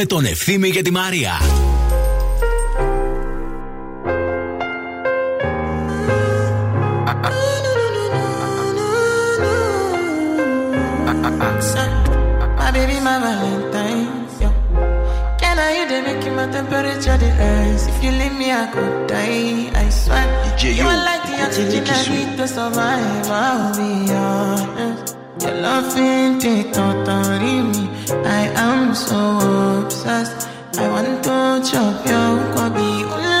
S1: Με τον Ευθύμη και τη Μαρία.
S22: My baby, my Valentine. Yo. Can I you they make my temperature the rise? If you leave me, I could die. I swear.
S23: DJ
S22: you
S23: Yo,
S22: are like the
S23: DJ
S22: oxygen I
S23: Kisu.
S22: need to survive. I'll be honest. Your love ain't it totally me. I am so obsessed. I want to chop your kwabi. Ule,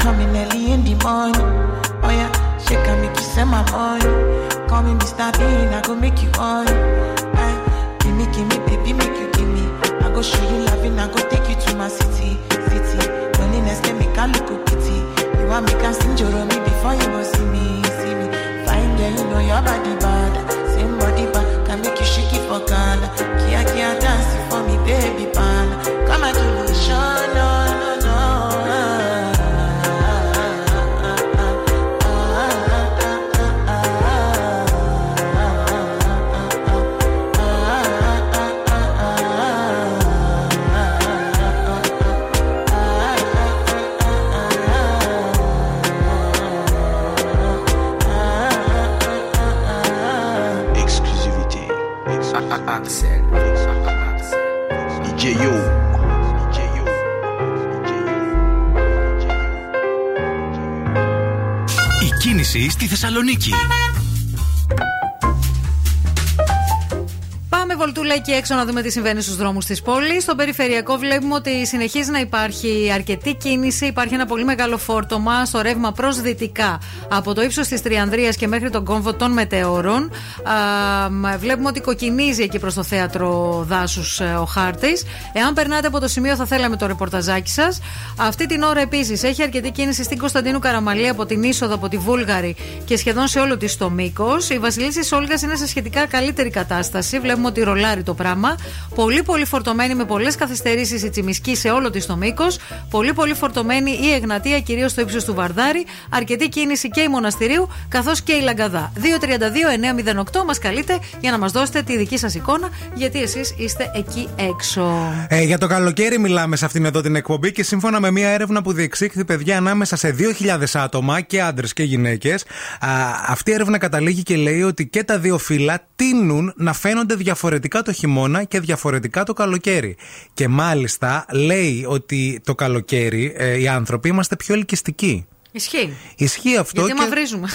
S22: coming early in the morning? Oh yeah, she can make you send my money. Call me Mr. Bean, I go make you on. Aye, give me, give me, baby, make you give me. I go show you loving, I go take you to my city, city. Loneliness can make I look a pity. You want me can sing Joro me before you go see me, see me. Fine girl, you know your body bad. Same body bad, can make you shake it for Ghana. Kia kia dance for me, baby pan. Come and give
S1: στη Θεσσαλονίκη.
S2: Πάμε βολτούλα εκεί έξω να δούμε τι συμβαίνει στους δρόμους της πόλης. Στο περιφερειακό βλέπουμε ότι συνεχίζει να υπάρχει αρκετή κίνηση. Υπάρχει ένα πολύ μεγάλο φόρτωμα στο ρεύμα προς δυτικά. Από το ύψος της Τριανδρίας και μέχρι τον κόμβο των Μετεώρων. Α, μ, βλέπουμε ότι κοκκινίζει εκεί προς το θέατρο δάσους ο χάρτης. Εάν περνάτε από το σημείο, θα θέλαμε το ρεπορταζάκι σας. Αυτή την ώρα επίσης έχει αρκετή κίνηση στην Κωνσταντίνου Καραμαλή από την είσοδο από τη Βούλγαρη και σχεδόν σε όλο της το μήκος. Η Βασιλίση Όλγας είναι σε σχετικά καλύτερη κατάσταση. Βλέπουμε ότι ρολάρει το πράγμα. Πολύ πολύ φορτωμένη με πολλές καθυστερήσεις η Τσιμισκή σε όλο της το μήκος. Πολύ πολύ φορτωμένη η Εγνατία, κυρίως στο ύψος του Βαρδάρη. Αρκετή κίνηση και η Μοναστηρίου, καθώς και η Λαγκαδά. 232-908 μας καλείτε για να μας δώσετε τη δική σας εικόνα, γιατί εσείς είστε εκεί έξω.
S3: Ε, για το καλοκαίρι μιλάμε σε αυτήν εδώ την εκπομπή και σύμφωνα με μια έρευνα που διεξήχθη παιδιά ανάμεσα σε 2.000 άτομα και άντρες και γυναίκες, αυτή η έρευνα καταλήγει και λέει ότι και τα δύο φύλλα τείνουν να φαίνονται διαφορετικά το χειμώνα και διαφορετικά το καλοκαίρι. Και μάλιστα λέει ότι το καλοκαίρι ε, οι άνθρωποι είμαστε πιο ελκυστικοί.
S2: Ισχύει.
S3: Ισχύει αυτό.
S2: Γιατί
S3: και...
S2: μαυρίζουμε.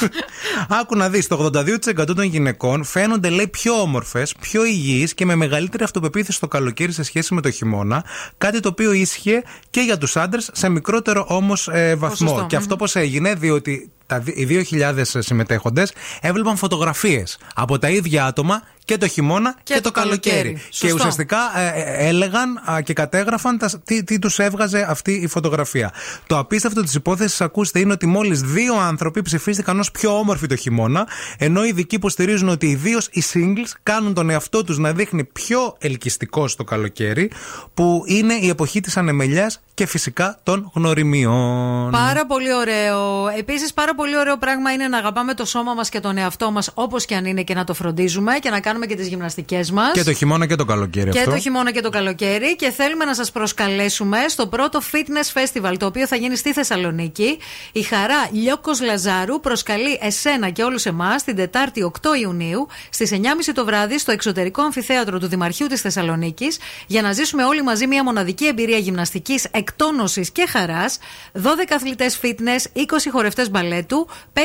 S3: Άκου να δεις, το 82% των γυναικών φαίνονται λέει πιο όμορφες, πιο υγιείς και με μεγαλύτερη αυτοπεποίθηση το καλοκαίρι σε σχέση με το χειμώνα. Κάτι το οποίο ίσχυε και για τους άντρες σε μικρότερο όμως βαθμό.
S2: Ποσοστό,
S3: Και αυτό πώς έγινε, διότι τα, δι- οι 2.000 συμμετέχοντες έβλεπαν φωτογραφίες από τα ίδια άτομα και το χειμώνα και, το καλοκαίρι. Και
S2: Σωστό.
S3: ουσιαστικά ε, ε, έλεγαν α, και κατέγραφαν τα, τι, τι τους έβγαζε αυτή η φωτογραφία. Το απίστευτο της υπόθεσης, ακούστε, είναι ότι μόλις δύο άνθρωποι ψηφίστηκαν ως πιο όμορφοι το χειμώνα, ενώ οι ειδικοί υποστηρίζουν ότι ιδίως οι singles κάνουν τον εαυτό τους να δείχνει πιο ελκυστικό στο καλοκαίρι, που είναι η εποχή της ανεμελιάς και φυσικά των γνωριμιών.
S2: Πάρα πολύ ωραίο. Επίσης, πάρα πολύ ωραίο πράγμα είναι να αγαπάμε το σώμα μας και τον εαυτό μας όπως και αν είναι και να το φροντίζουμε και να κάνουμε και τις γυμναστικές μας.
S3: Και το χειμώνα και το καλοκαίρι
S2: Και
S3: αυτό.
S2: το χειμώνα και το καλοκαίρι. Και θέλουμε να σας προσκαλέσουμε στο πρώτο fitness festival, το οποίο θα γίνει στη Θεσσαλονίκη. Η χαρά Λιώκος Λαζάρου προσκαλεί εσένα και όλους εμάς την Τετάρτη 8 Ιουνίου στις 9.30 το βράδυ στο εξωτερικό αμφιθέατρο του Δημαρχείου της Θεσσαλονίκης για να ζήσουμε όλοι μαζί μια μοναδική εμπειρία γυμναστικής εκτόνωσης και χαράς. 12 αθλητές fitness, 20 χορευτές μπαλέτου, 5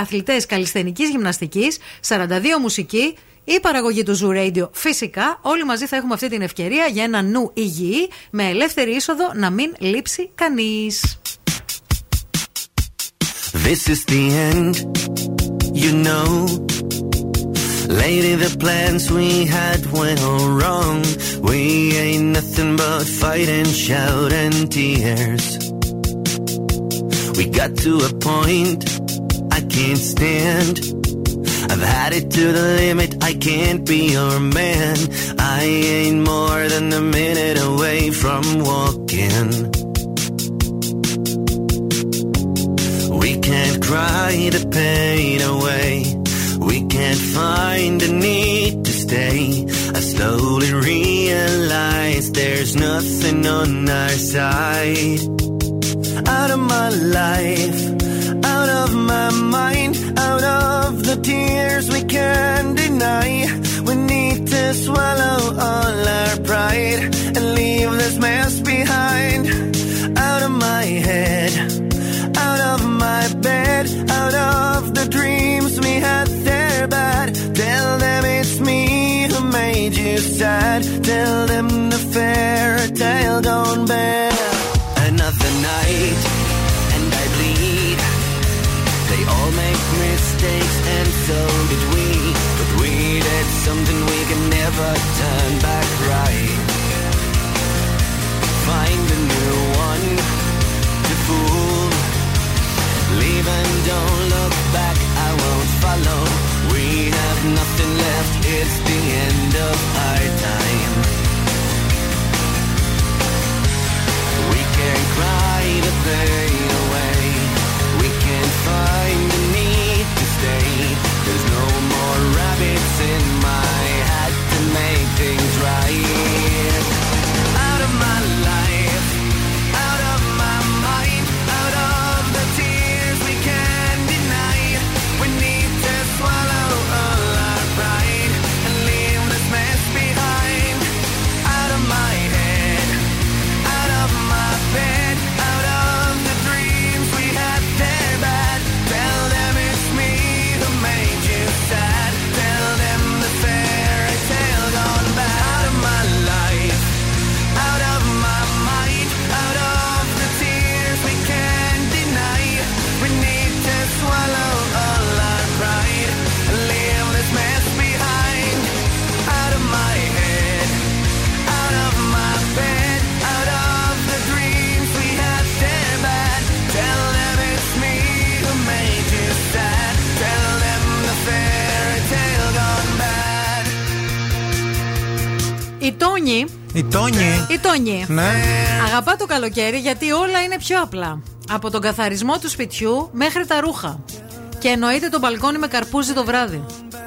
S2: αθλητές καλλισθενικής γυμναστικής, 42 μουσική. Η παραγωγή του Zoo Radio φυσικά όλοι μαζί θα έχουμε αυτή την ευκαιρία για ένα νου υγιή με ελεύθερη είσοδο να μην λείψει κανείς.
S24: This is the end, you know. Lady, the plans we had went all wrong. We ain't nothing but fight and shout and tears. We got to a point I can't stand. I've had it to the limit, I can't be your man. I ain't more than a minute away from walking. We can't cry the pain away. We can't find the need to stay. I slowly realize there's nothing on our side. Out of my life, out of my mind, out of the tears we can't deny. We need to swallow all our pride and leave this mess behind. Out of my head, out of my bed, out of the dreams we had there bad. Tell them it's me who made you sad. Tell them the fairy tale don't bear. Night, and I bleed. They all make mistakes, and so did we. But we did something someday
S2: Τόνι.
S3: Η Τόνι.
S2: Η Τόνι.
S3: Ναι.
S2: Αγαπά το καλοκαίρι γιατί όλα είναι πιο απλά. Από τον καθαρισμό του σπιτιού μέχρι τα ρούχα. Και εννοείται το μπαλκόνι με καρπούζι το βράδυ.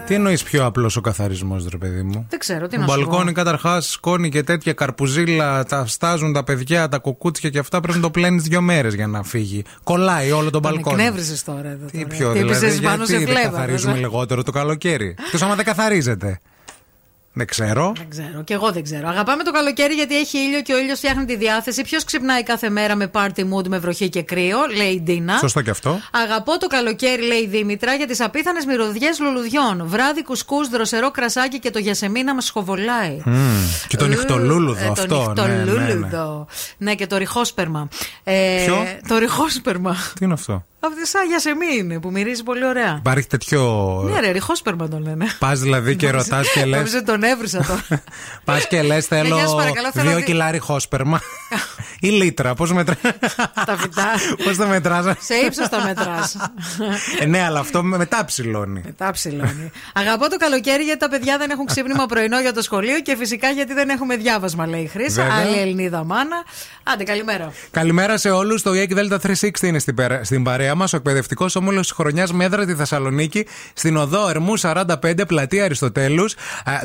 S3: Τι εννοείς πιο απλός ο καθαρισμός, ρε παιδί μου;
S2: Δεν ξέρω, τι
S3: Το
S2: να σου πω.
S3: μπαλκόνι καταρχάς, σκόνη και τέτοια καρπουζίλα, τα στάζουν τα παιδιά, τα κουκούτσια και αυτά πρέπει να το πλένεις δύο μέρες για να φύγει. Κολλάει όλο το
S2: Τον
S3: μπαλκόνι.
S2: εκνεύρισες τώρα εδώ.
S3: Τι
S2: τώρα.
S3: πιο
S2: Τι
S3: δηλαδή,
S2: έπεσες πάνω σε
S3: γιατί δεν
S2: φλέβα,
S3: καθαρίζουμε
S2: βέβαια.
S3: λιγότερο το καλοκαίρι. Εκτός άμα δεν καθαρίζεται. Δεν ξέρω.
S2: Δεν ξέρω, και εγώ δεν ξέρω. Αγαπάμε το καλοκαίρι γιατί έχει ήλιο και ο ήλιος φτιάχνει τη διάθεση. Ποιος ξυπνάει κάθε μέρα με party mood με βροχή και κρύο, λέει η Ντίνα.
S3: Σωστό και αυτό.
S2: Αγαπώ το καλοκαίρι, λέει η Δήμητρα, για τις απίθανες μυρωδιές λουλουδιών. Βράδυ κουσκούς, δροσερό κρασάκι και το γιασεμίνα μας σχοβολάει.
S3: Μμμ. Και το νυχτολούλουδο
S2: Ε,
S3: αυτό.
S2: Το
S3: ναι, ναι, ναι.
S2: νυχτολούλουδο. Ναι, και το ριχόσπερμα. Ε,
S3: Ποιο;
S2: Το ριχόσπερμα.
S3: Τι είναι αυτό;
S2: Αυτή σαν γιασεμί είναι που μυρίζει πολύ ωραία.
S3: Υπάρχει τέτοιο.
S2: Ναι, ρε, ριχόσπερμα το λένε.
S3: Πας δηλαδή και ρωτάς και λε.
S2: Νόμιζα τον έβρισα τώρα.
S3: Πας και λες, θέλω
S2: γεια σας, παρακαλώ, θέλω
S3: δύο
S2: δι-
S3: κιλά ριχόσπερμα. Ή λίτρα, πώς μετρά.
S2: Τα φυτά.
S3: Πώς τα μετράς;
S2: Σε ύψος τα μετράς.
S3: Ε, ναι, αλλά αυτό με- μετά ψηλώνει.
S2: Τα ψηλώνει. Αγαπώ το καλοκαίρι γιατί τα παιδιά δεν έχουν ξύπνημα πρωινό για το σχολείο και φυσικά γιατί δεν έχουμε διάβασμα, λέει η Χρήσα.
S3: Βέβαια.
S2: Άλλη Ελληνίδα μάνα. Άντε, καλημέρα.
S3: Καλημέρα σε όλους. Το EEC Delta 360 είναι στην, περα- στην παρέα μας. Ο εκπαιδευτικός όμιλος της χρονιάς Μέδρα τη Θεσσαλονίκη, στην οδό Ερμού 45, πλατεία Αριστοτέλους,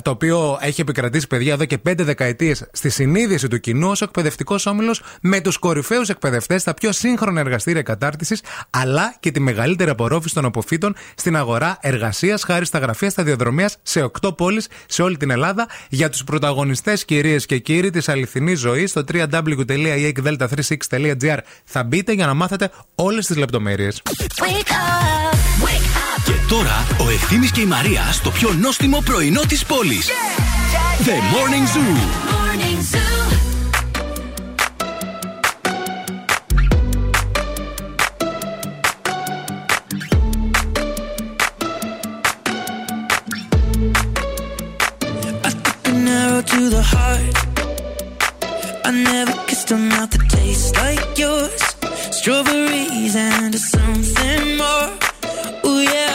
S3: το οποίο έχει επικρατήσει παιδιά εδώ και 5 δεκαετίες στη συνείδηση του κοινού ως εκπαιδευτικός όμιλος με τους κορυφαίους εκπαιδευτές στα πιο σύγχρονα εργαστήρια κατάρτισης, αλλά και τη μεγαλύτερη απορρόφηση των αποφύτων στην αγορά εργασίας χάρη στα γραφεία σταδιοδρομίας σε 8 πόλεις σε όλη την Ελλάδα. Για τους πρωταγωνιστές, κυρίες και κύριοι της αληθινής ζωής, στο www.eekdelta36.gr θα μπείτε για να μάθετε όλες τις λεπτομέρειες.
S1: Και τώρα ο Ευθύμης και η Μαρία στο πιο νόστιμο πρωινό της πόλης. The Morning Zoo.
S6: an arrow to the heart. I never kissed a mouth that tastes like yours. Strawberries and something more. Ooh yeah,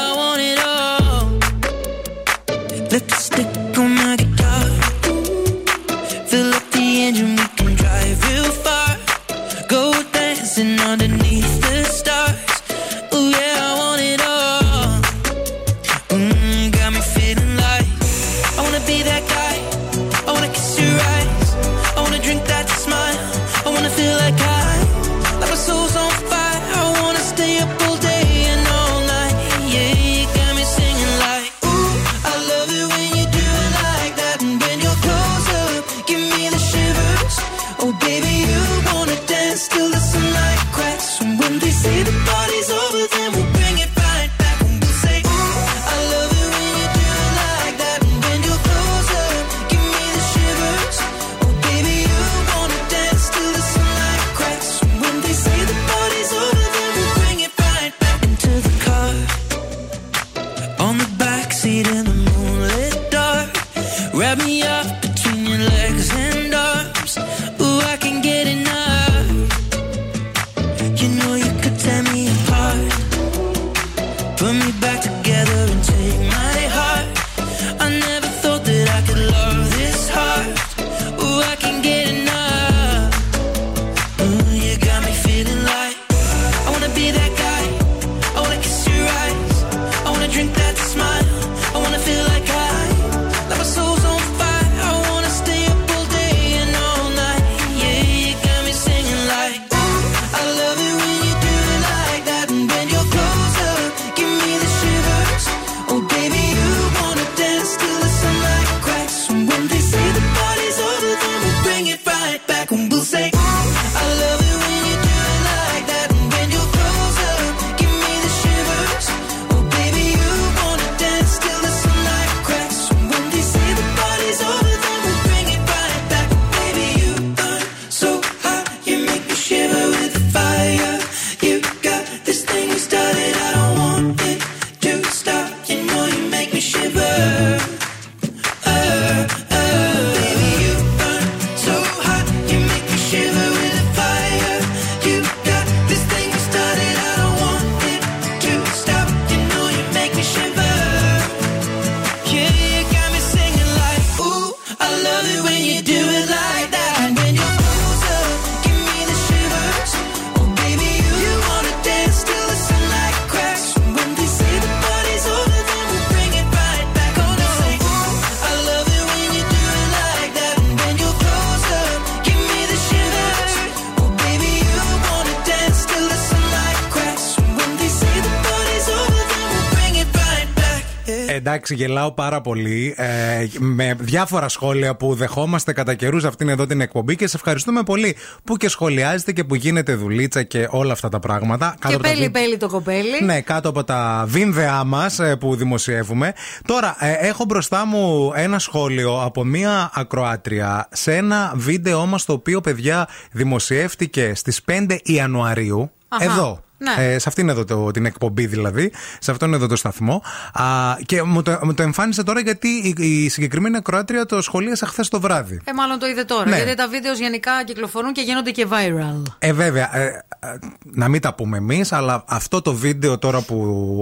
S3: εντάξει, γελάω πάρα πολύ ε, με διάφορα σχόλια που δεχόμαστε κατά καιρούς αυτήν εδώ την εκπομπή και σε ευχαριστούμε πολύ που και σχολιάζετε και που γίνεται δουλίτσα και όλα αυτά τα πράγματα.
S2: Και
S3: από τα
S2: πέλι
S3: βι-
S2: πέλι το κοπέλι.
S3: Ναι, κάτω από τα βίνδεά μας που δημοσιεύουμε. Τώρα, ε, έχω μπροστά μου ένα σχόλιο από μία ακροάτρια σε ένα βίντεο μας το οποίο, παιδιά, δημοσιεύτηκε στις 5 Ιανουαρίου.
S2: Αχα,
S3: Εδώ.
S2: Ναι.
S3: Ε, σε αυτήν εδώ το, την εκπομπή δηλαδή, σε αυτόν εδώ το σταθμό. Α, και μου το, μου το εμφάνισε τώρα γιατί η, η συγκεκριμένη ακροάτρια το σχολίασε χθες το βράδυ.
S2: Ε, μάλλον το είδε τώρα.
S3: Ναι.
S2: Γιατί τα βίντεος γενικά κυκλοφορούν και γίνονται και viral.
S3: Ε, βέβαια, ε, ε, να μην τα πούμε εμείς, αλλά αυτό το βίντεο τώρα που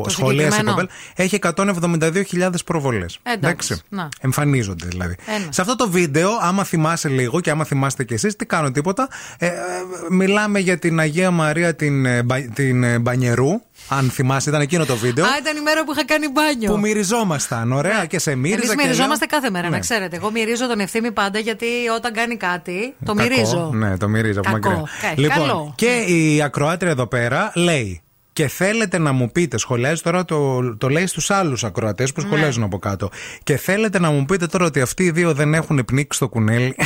S2: Το
S3: σχολίασε η
S2: συγκεκριμένο.
S3: κοπέλα έχει 172.000 προβολές.
S2: Εντάξει, να.
S3: Εμφανίζονται δηλαδή.
S2: Ένα.
S3: Σε αυτό το βίντεο, άμα θυμάσαι λίγο και άμα θυμάστε κι εσείς, τι κάνω τίποτα. Ε, ε, μιλάμε για την Αγία Μαρία την, ε, Μπα- την ε, Μπανιερού. Αν θυμάσαι, ήταν εκείνο το βίντεο.
S2: Α, ήταν η μέρα που είχα κάνει μπάνιο.
S3: Που μυριζόμασταν, ωραία, και σε μύριζα.
S2: Εμείς
S3: και
S2: μυριζόμαστε
S3: λέω-
S2: κάθε μέρα,
S3: Ναι.
S2: να ξέρετε. Εγώ μυρίζω τον ευθύμη πάντα γιατί όταν κάνει κάτι, το
S3: Κακό.
S2: μυρίζω.
S3: Ναι, το μυρίζω από
S2: Κακό.
S3: μακριά.
S2: Κα-
S3: Λοιπόν,
S2: καλό.
S3: και η ακροάτρια εδώ πέρα λέει. Και θέλετε να μου πείτε, σχολιάζει τώρα το, το λέει στους άλλους ακροατές που
S2: Ναι.
S3: σχολιάζουν από κάτω. Και θέλετε να μου πείτε τώρα ότι αυτοί οι δύο δεν έχουν πνίξει το κουνέλι.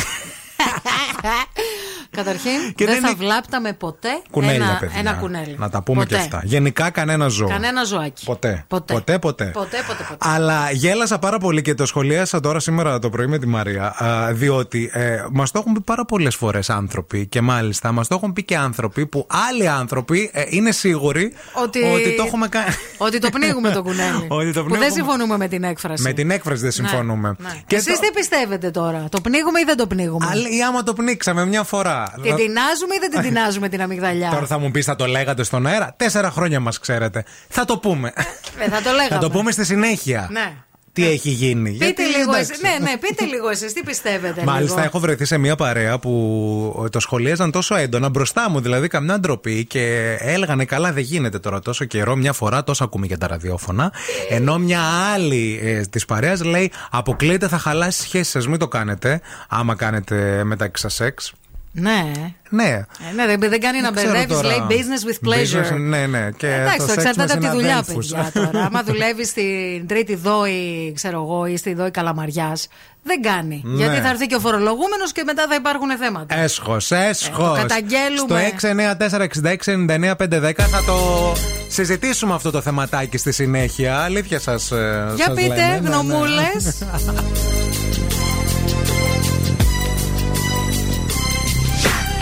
S2: Καταρχήν,
S3: Και
S2: δεν,
S3: δεν
S2: θα
S3: είναι-
S2: βλάπταμε ποτέ
S3: Κουνέλια,
S2: ένα,
S3: παιδιά.
S2: ένα κουνέλι.
S3: Να τα πούμε
S2: ποτέ.
S3: και αυτά. Γενικά κανένα ζώο.
S2: Κανένα ζωάκι.
S3: Ποτέ.
S2: Ποτέ.
S3: Ποτέ, ποτέ.
S2: Ποτέ, ποτέ, ποτέ.
S3: Αλλά γέλασα πάρα πολύ και το σχολίασα τώρα σήμερα το πρωί με τη Μαρία. α, διότι ε, μας το έχουν πει πάρα πολλές φορές άνθρωποι και μάλιστα μας το έχουν πει και άνθρωποι που άλλοι άνθρωποι ε, είναι σίγουροι
S2: Ότι,
S3: ότι το έχουμε κάνει.
S2: ότι το πνίγουμε το κουνέλι.
S3: Ότι το
S2: Που δεν
S3: πνίγουμε.
S2: συμφωνούμε με την έκφραση.
S3: Με την έκφραση δεν συμφωνούμε.
S2: Ναι.
S3: Και
S2: Εσείς
S3: το-
S2: τι πιστεύετε τώρα, το πνίγουμε ή δεν το πνίγουμε;
S3: Αλλά ή άμα το πνίξαμε μια φορά.
S2: Την τεινάζουμε ή δεν την τεινάζουμε την αμυγδαλιά;
S3: Τώρα θα μου πεις, θα το λέγατε στον αέρα; Τέσσερα χρόνια μας ξέρετε. Θα το πούμε.
S2: Ε, θα το λέγαμε.
S3: θα το πούμε στη συνέχεια.
S2: Ναι.
S3: Τι έχει γίνει.
S2: Πείτε
S3: Γιατί,
S2: λίγο,
S3: εντάξει.
S2: εσείς, ναι, ναι, πείτε λίγο εσείς, τι πιστεύετε.
S3: Μάλιστα,
S2: λίγο.
S3: έχω βρεθεί σε μια παρέα που το σχολίαζαν τόσο έντονα μπροστά μου, δηλαδή καμιά ντροπή και έλεγανε καλά, δεν γίνεται τώρα τόσο καιρό. Μια φορά τόσο ακούμε για τα ραδιόφωνα. Ενώ μια άλλη ε, της παρέας λέει: Αποκλείεται, θα χαλάσει σχέσεις σας, μην το κάνετε. Άμα κάνετε μεταξύ σας σεξ.
S2: Ναι.
S3: Ναι.
S2: Ε, ναι, δεν, δεν κάνει να
S3: Δεν ξέρω
S2: μπερδεύεις,
S3: τώρα.
S2: λέει business with pleasure.
S3: Business, ναι, ναι. Και
S2: Εντάξει,
S3: το
S2: το
S3: σεξ
S2: εξαρτάται
S3: με
S2: από τη δουλειά,
S3: συναδέλφους.
S2: παιδιά τώρα. Άμα δουλεύεις στην τρίτη δόη, ξέρω εγώ, ή στη δόη Καλαμαριάς, δεν κάνει.
S3: Ναι.
S2: Γιατί θα έρθει και ο φορολογούμενος και μετά θα υπάρχουν θέματα.
S3: Έσχος, έσχο.
S2: Ε, το καταγγέλουμε.
S3: Στο 694-6699-510 θα το συζητήσουμε αυτό το θεματάκι στη συνέχεια. Αλήθεια σας.
S2: Για πείτε, γνωμούλες.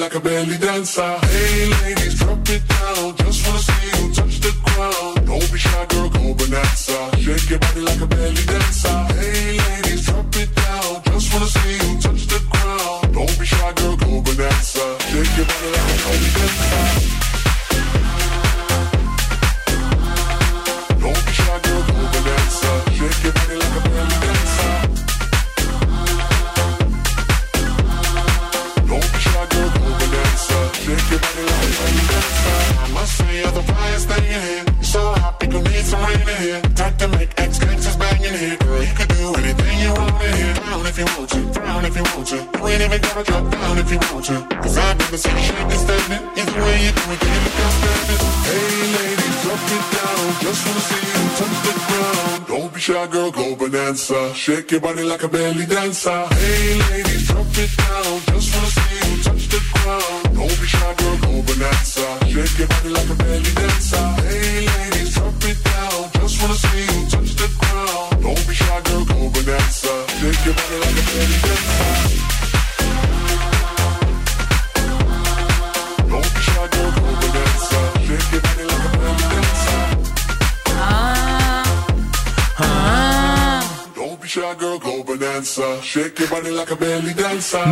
S25: Like a belly your body like a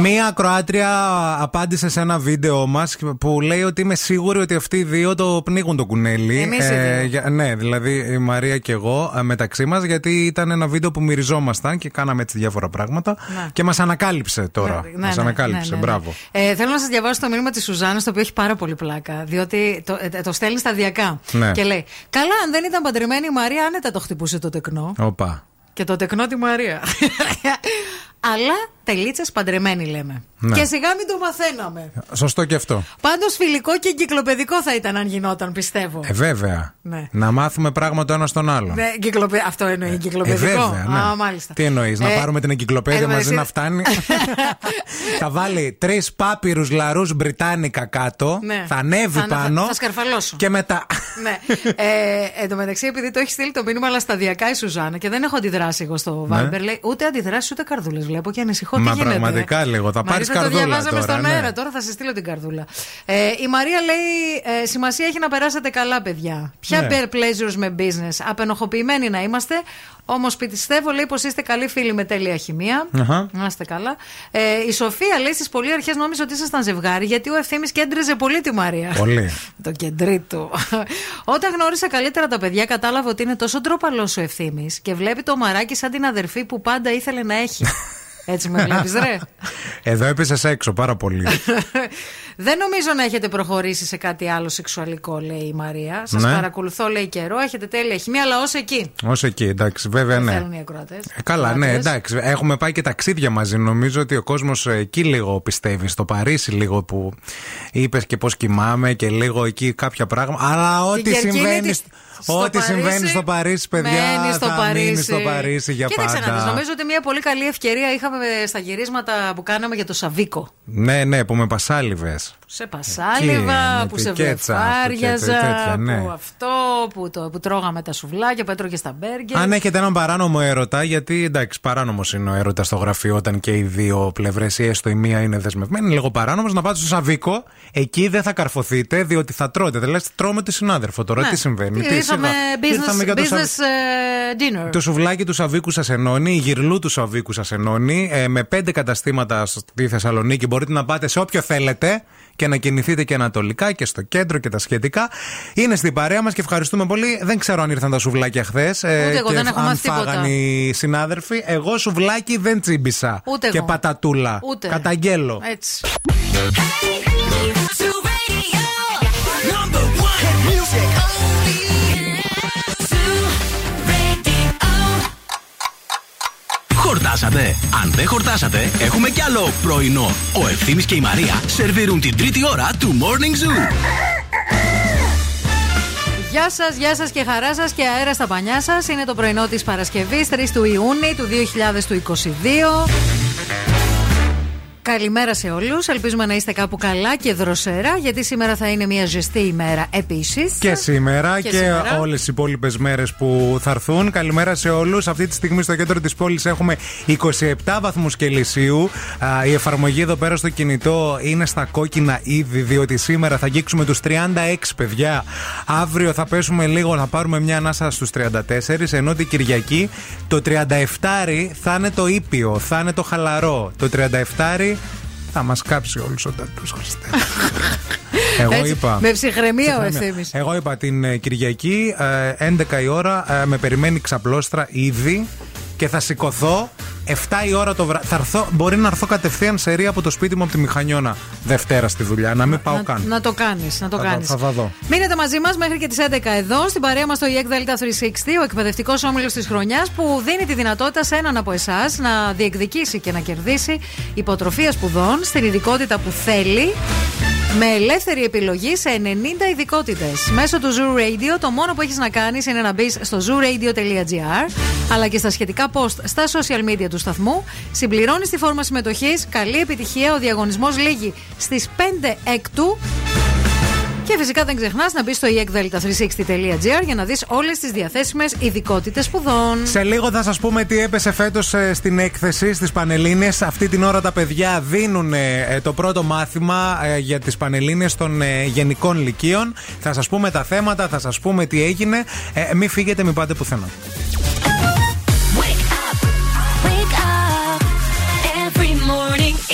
S3: Μία ακροάτρια απάντησε σε ένα βίντεο μας που λέει ότι είμαι σίγουρη ότι αυτοί οι δύο το πνίγουν το κουνέλι.
S2: Εμείς οι δύο.
S3: για- ναι, δηλαδή η Μαρία και εγώ ε, μεταξύ μας, γιατί ήταν ένα βίντεο που μυριζόμασταν και κάναμε έτσι διάφορα πράγματα.
S2: Ναι.
S3: Και μας ανακάλυψε τώρα.
S2: Ναι,
S3: μας
S2: ναι,
S3: ανακάλυψε,
S2: ναι, ναι, ναι.
S3: μπράβο.
S2: Ε, θέλω να σας διαβάσω το μήνυμα της Σουζάννα, το οποίο έχει πάρα πολύ πλάκα. Διότι το, ε, το στέλνει σταδιακά.
S3: Ναι.
S2: Και λέει: Καλά, αν δεν ήταν παντρεμένη η Μαρία, άνετα το χτυπούσε το τεκνό.
S3: Οπα.
S2: Και το τεκνό τη Μαρία. αλλά τελίτσες παντρεμένοι λέμε.
S3: Ναι.
S2: Και σιγά μην το μαθαίναμε.
S3: Σωστό και αυτό.
S2: Πάντως φιλικό και εγκυκλοπαιδικό θα ήταν αν γινόταν, πιστεύω.
S3: Ε, βέβαια.
S2: Ναι.
S3: Να μάθουμε πράγματα ένα στον άλλον.
S2: Ναι, εγκυκλοπαι- Αυτό εννοεί εγκυκλοπαιδικό.
S3: Ε, βέβαια, ναι.
S2: Α, μάλιστα.
S3: Τι εννοείς, να
S2: Ε,
S3: πάρουμε την εγκυκλοπαίδεια
S2: εν τω
S3: μαζί να
S2: μεταξύ-
S3: φτάνει; θα βάλει τρεις πάπυρους λαρούς Μπριτάνικα κάτω.
S2: Ναι.
S3: Θα ανέβει
S2: Θα-
S3: πάνω.
S2: Θα, θα σκαρφαλώσω.
S3: Και μετά.
S2: ναι. Ε, εν τω μεταξύ, επειδή το έχει στείλει το μήνυμα, αλλά σταδιακά η Σουζάνα και δεν έχω αντιδράσει εγώ στο
S3: Ναι.
S2: Viber, λέει ούτε αντιδράσεις ούτε καρδούλες. Βλέπω και ανησυχώ. Τι
S3: Μα
S2: γίνεται.
S3: πραγματικά λίγο. Θα πάρεις
S2: Μαρίσα, το
S3: καρδούλα.
S2: διαβάζαμε
S3: τώρα,
S2: στον
S3: ναι.
S2: αέρα. Τώρα θα σε στείλω την καρδούλα. Ε, η Μαρία λέει: ε, Σημασία έχει να περάσετε καλά, παιδιά. Ποια
S3: Ναι.
S2: bear pleasures με business; Απενοχοποιημένοι να είμαστε. Όμως πιστεύω, λέει, πως είστε καλοί φίλοι με τέλεια χημεία.
S3: Αχα.
S2: Να είστε καλά. Ε, η Σοφία λέει στις πολύ αρχές νόμιζε ότι ήσασταν ζευγάρι γιατί ο ευθύνη κέντριζε πολύ τη Μαρία.
S3: Πολύ.
S2: Το κεντρί του. Όταν γνώρισα καλύτερα τα παιδιά, κατάλαβα ότι είναι τόσο ντροπαλός ο ευθύνη και βλέπει το μαράκι σαν την αδερφή που πάντα ήθελε να έχει. Έτσι με βλέπεις, ρε;
S3: Εδώ έπεσε έξω πάρα πολύ.
S2: Δεν νομίζω να έχετε προχωρήσει σε κάτι άλλο σεξουαλικό, λέει η Μαρία. Σας
S3: Ναι.
S2: παρακολουθώ, λέει καιρό. Έχετε τέλεια χημία, αλλά ως εκεί.
S3: Ω εκεί, εντάξει, βέβαια ναι.
S2: Θέλουν οι ακροατές.
S3: Ε, Καλά, ναι, εντάξει. Έχουμε πάει και ταξίδια μαζί. Νομίζω ότι ο κόσμος εκεί λίγο πιστεύει. Στο Παρίσι λίγο που είπες και πώς κοιμάμαι και λίγο εκεί κάποια πράγματα. Αλλά ό,τι
S2: Κερκίνη
S3: συμβαίνει.
S2: τη-
S3: στο-
S2: στο
S3: Ό,τι
S2: Παρίσι,
S3: συμβαίνει στο Παρίσι, παιδιά,
S2: μένει στο
S3: θα
S2: Παρίσι.
S3: μείνει στο Παρίσι για
S2: Κοίταξε
S3: πάντα.
S2: να δεις, νομίζω ότι μια πολύ καλή ευκαιρία είχαμε στα γυρίσματα που κάναμε για το Σαβίκο.
S3: Ναι, ναι, που με πασάλιβες.
S2: Σε πασάλιβα,
S3: με
S2: που
S3: τη
S2: σε
S3: κέτσα, που
S2: βλεφάριαζα,
S3: τέτοια, τέτοια, ναι.
S2: που αυτό, που, το, που τρώγαμε τα σουβλάκια, που έτρωγε στα μπέργκερ.
S3: Αν έχετε έναν παράνομο έρωτα, γιατί εντάξει, παράνομος είναι ο έρωτας στο γραφείο όταν και οι δύο πλευρές ή έστω η μία είναι δεσμευμένη, είναι λίγο παράνομος να πάτε στο Σαβίκο. Εκεί δεν θα καρφωθείτε, διότι θα τρώτε. Δηλαδή, τρώμε τη συνάδελφο τώρα.
S2: Ναι.
S3: Τι συμβαίνει,
S2: Τι,
S3: τι
S2: Ήρθαμε
S3: σιγά. Ήρθαμε
S2: business,
S3: για το Σαβ-
S2: business ε, dinner.
S3: Το σουβλάκι του Σαβίκου σας ενώνει, η γυρλού του Σαβίκου σας ενώνει. Ε, με πέντε καταστήματα στη Θεσσαλονίκη μπορείτε να πάτε σε όποιο θέλετε και να κινηθείτε και ανατολικά και στο κέντρο και τα σχετικά. Είναι στην παρέα μα και ευχαριστούμε πολύ. Δεν ξέρω αν ήρθαν τα σουβλάκια χθε.
S2: Ούτε εγώ,
S3: και
S2: δεν έχω
S3: αν
S2: μάθει τίποτα.
S3: φάγαν οι συνάδελφοι. Εγώ σουβλάκι δεν τσίμπησα.
S2: Ούτε
S3: και
S2: εγώ.
S3: πατατούλα.
S2: Ούτε.
S3: Καταγγέλω.
S2: Έτσι.
S1: Χορτάσατε. Αν δεν χορτάσατε, έχουμε κι άλλο πρωινό. Ο Ευθύμης και η Μαρία σερβίρουν την τρίτη ώρα του Morning Zoo.
S2: Γεια σας, γεια σας και χαρά σας και αέρα στα πανιά σας. Είναι το πρωινό της Παρασκευής, 3 του Ιούνιου του 2022. Καλημέρα σε όλους. Ελπίζουμε να είστε κάπου καλά και δροσερά, γιατί σήμερα θα είναι μια ζεστή ημέρα επίσης.
S3: Και σήμερα και,
S2: σήμερα.
S3: όλες οι υπόλοιπες μέρες που θα έρθουν. Καλημέρα σε όλους. Αυτή τη στιγμή στο κέντρο της πόλης έχουμε 27 βαθμούς Κελσίου. Α, Η εφαρμογή εδώ πέρα στο κινητό είναι στα κόκκινα ήδη, διότι σήμερα θα αγγίξουμε τους 36 παιδιά. Αύριο θα πέσουμε λίγο, θα πάρουμε μια ανάσα στους 34, ενώ την Κυριακή το 37 θα είναι το ήπιο, θα είναι το χαλαρό. Το 37 θα μας κάψει όλους ο τατού, Χριστέ. Εγώ
S2: Έτσι,
S3: είπα.
S2: με ψυχραιμία ο
S3: Ψυχραιμία.
S2: Ευθύμης.
S3: Εγώ είπα την ε, Κυριακή, ε, 11 η ώρα, ε, με περιμένει ξαπλώστρα ήδη και θα σηκωθώ 7 η ώρα το βράδυ. Θα έρθω, μπορεί να έρθω κατευθείαν σε ρία από το σπίτι μου από τη Μηχανιώνα Δευτέρα στη δουλειά, να μην πάω
S2: να,
S3: καν.
S2: να το κάνεις, να το
S3: Θα-
S2: κάνεις.
S3: θα- θα δω.
S2: Μείνετε μαζί μας μέχρι και τις 11 εδώ, στην παρέα μας το EEC Delta 360, ο εκπαιδευτικός όμιλος της χρονιάς που δίνει τη δυνατότητα σε έναν από εσάς να διεκδικήσει και να κερδίσει υποτροφία σπουδών στην ειδικότητα που θέλει. Με ελεύθερη επιλογή σε 90 ειδικότητες. Μέσω του Zoo Radio, το μόνο που έχεις να κάνεις είναι να μπεις στο zooradio.gr αλλά και στα σχετικά post στα social media του σταθμού. Συμπληρώνει τη φόρμα συμμετοχής. Καλή επιτυχία. Ο διαγωνισμός λήγει στις 5 Έκτου. Και φυσικά δεν ξεχνάς να μπει στο eekdelta360.gr για να δεις όλες τις διαθέσιμες ειδικότητες σπουδών.
S3: Σε λίγο θα σας πούμε τι έπεσε φέτος στην έκθεση στις Πανελίνε. Αυτή την ώρα τα παιδιά δίνουν ε, το πρώτο μάθημα ε, για τις Πανελίνε των ε, γενικών λυκείων. Θα σας πούμε τα θέματα, θα σας πούμε τι έγινε. Ε, μην φύγετε, μην πάτε πουθενά.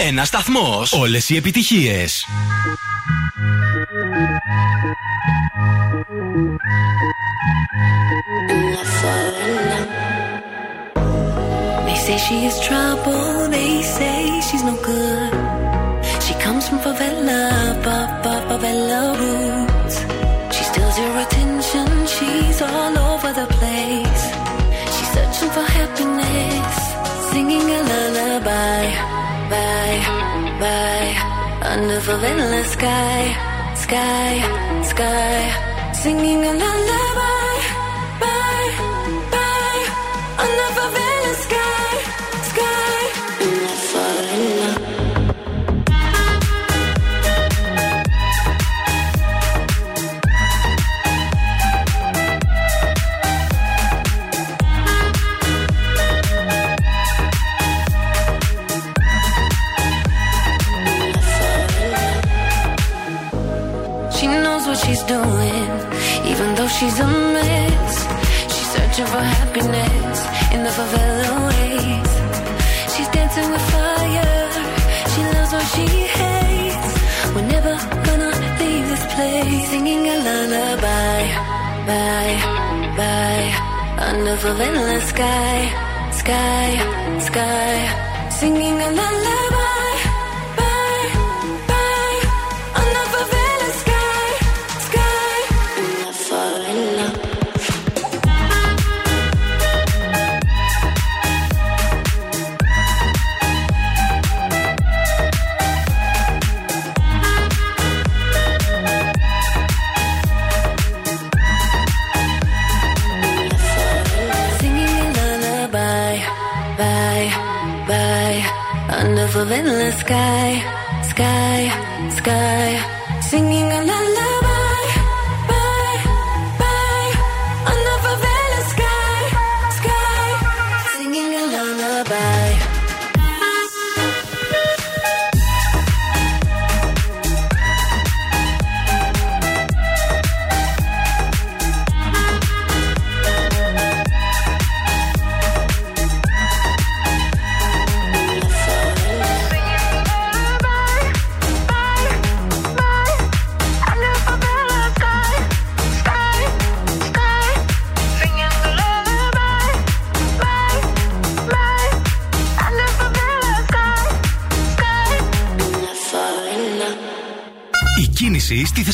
S1: Ένας σταθμός. Όλες οι
S13: επιτυχίες. Of endless sky, sky, sky, singing la la. Under endless sky, sky, sky. Singing a lullaby,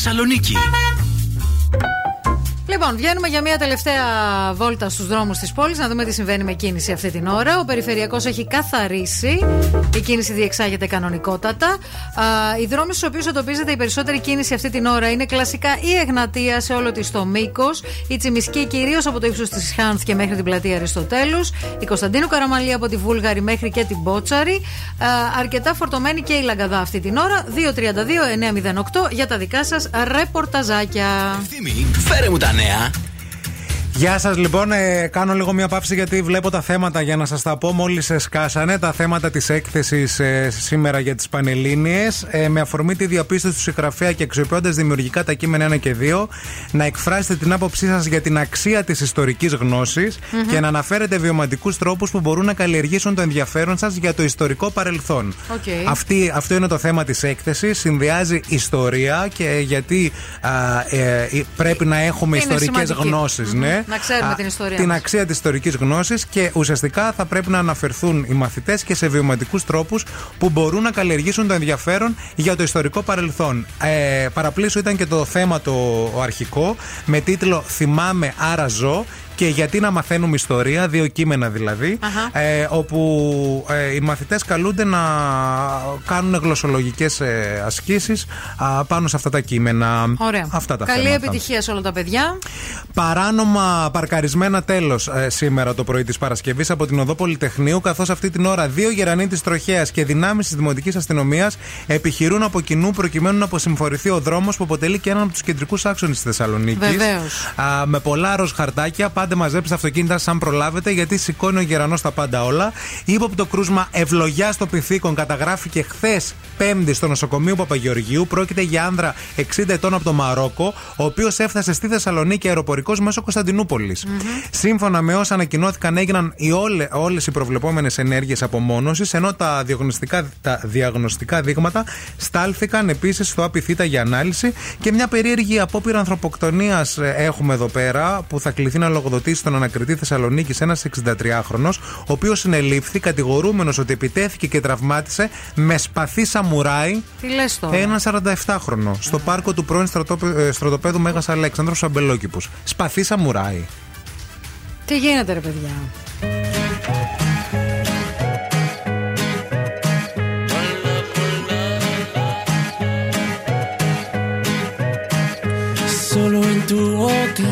S1: Θεσσαλονίκη.
S2: Λοιπόν, βγαίνουμε για μια τελευταία βόλτα στους δρόμους της πόλης να δούμε τι συμβαίνει με κίνηση αυτή την ώρα. Ο περιφερειακός έχει καθαρίσει. Η κίνηση διεξάγεται κανονικότατα. Α, οι δρόμοι στους οποίους εντοπίζεται η περισσότερη κίνηση αυτή την ώρα είναι κλασικά η Εγνατία σε όλο της το μήκος, η Τσιμισκή κυρίως από το ύψος της Χάνθ και μέχρι την πλατεία Αριστοτέλους, η Κωνσταντίνου Καραμαλή από τη Βούλγαρη μέχρι και την Μπότσαρη. Α, αρκετά φορτωμένη και η Λαγκαδά αυτή την ώρα. 232-908 για τα δικά σας ρεπορταζάκια.
S1: Φέρε μου τα νέα. ya.
S3: Γεια σας, λοιπόν. Ε, κάνω λίγο μια παύση γιατί βλέπω τα θέματα για να σας τα πω. Μόλις σκάσανε τα θέματα της έκθεσης ε, σήμερα για τις Πανελλήνιες. Ε, με αφορμή τη διαπίστωση του συγγραφέα και αξιοποιώντας δημιουργικά τα κείμενα 1 και 2, να εκφράσετε την άποψή σας για την αξία της ιστορικής γνώσης
S2: Μμμ.
S3: και να αναφέρετε βιωματικούς τρόπους που μπορούν να καλλιεργήσουν το ενδιαφέρον σας για το ιστορικό παρελθόν.
S2: Οκ.
S3: Αυτή, αυτό είναι το θέμα της έκθεσης Συνδυάζει ιστορία και γιατί α, ε, ε, πρέπει να έχουμε
S2: Είναι
S3: ιστορικές
S2: σημαντική.
S3: Γνώσεις
S2: Μμμ.
S3: ναι.
S2: Να ξέρουμε
S3: Α,
S2: την ιστορία
S3: Την
S2: μας.
S3: αξία της ιστορικής γνώσης και ουσιαστικά θα πρέπει να αναφερθούν οι μαθητές και σε βιωματικούς τρόπους που μπορούν να καλλιεργήσουν το ενδιαφέρον για το ιστορικό παρελθόν. Ε, παραπλήσου ήταν και το θέμα το ο αρχικό με τίτλο «Θυμάμαι άρα ζω» και γιατί να μαθαίνουμε ιστορία, δύο κείμενα δηλαδή,
S2: Αχα.
S3: ε, όπου ε, οι μαθητές καλούνται να κάνουν γλωσσολογικές ε, ασκήσεις α, πάνω σε αυτά τα κείμενα.
S2: Ωραία.
S3: Αυτά τα
S2: Καλή
S3: θέματα.
S2: επιτυχία σε όλα τα παιδιά.
S3: Παράνομα παρκαρισμένα τέλος σήμερα το πρωί της Παρασκευής από την Οδό Πολυτεχνείου, καθώς αυτή την ώρα δύο γερανοί της Τροχέας και δυνάμεις της Δημοτικής Αστυνομίας επιχειρούν από κοινού προκειμένου να αποσυμφορηθεί ο δρόμος που αποτελεί και έναν από τους κεντρικούς άξονες της Θεσσαλονίκης.
S2: Βεβαίως.
S3: Με πολλά ροζ χαρτάκια, πάντα Άντε μαζέψτε αυτοκίνητα σαν προλάβετε, γιατί σηκώνει ο γερανός τα πάντα όλα. Ύποπτο κρούσμα ευλογιά στο πυθίκον καταγράφηκε χθες Πέμπτη στο νοσοκομείο Παπαγεωργίου. Πρόκειται για άνδρα 60 ετών από το Μαρόκο, ο οποίος έφτασε στη Θεσσαλονίκη αεροπορικός μέσω Κωνσταντινούπολης. Σύμφωνα με όσα ανακοινώθηκαν, έγιναν οι όλε όλες οι προβλεπόμενες ενέργειες απομόνωσης, ενώ τα διαγνωστικά, τα διαγνωστικά δείγματα στάλθηκαν επίσης στο Απιθύτα για ανάλυση. Και μια περίεργη απόπειρα ανθρωποκτονίας έχουμε εδώ πέρα, που θα κληθεί να λογοδοτήσει τον ανακριτή Θεσσαλονίκη ένας 63χρονο, ο οποίος συνελήφθη κατηγορούμενος ότι επιτέθηκε και τραυμάτισε με σπαθί σαμουράι
S2: Τι λες τώρα;
S3: ένα 47χρονο στο πάρκο του πρώην στρατόπε- ε, στρατοπέδου Μέγας Αλέξανδρος Αμπελόκηπους. Σπαθί σαμουράι.
S2: Τι γίνεται, ρε παιδιά;
S26: Solo en tu boca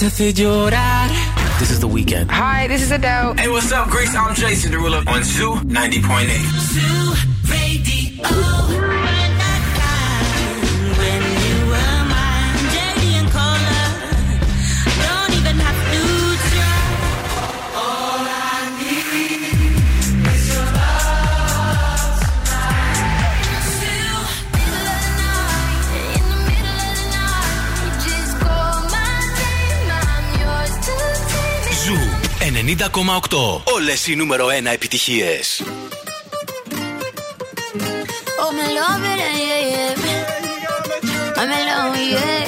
S26: te hace llorar.
S27: This is The Weekend.
S28: Hi, this is Adele.
S27: Hey, what's up, Grace? I'm Jason Derulo on Zoo 90.8.
S1: Zoo Όλες οι νούμερο 1 επιτυχίες.
S18: Oh, me love it, yeah, yeah. I'm alone, yeah.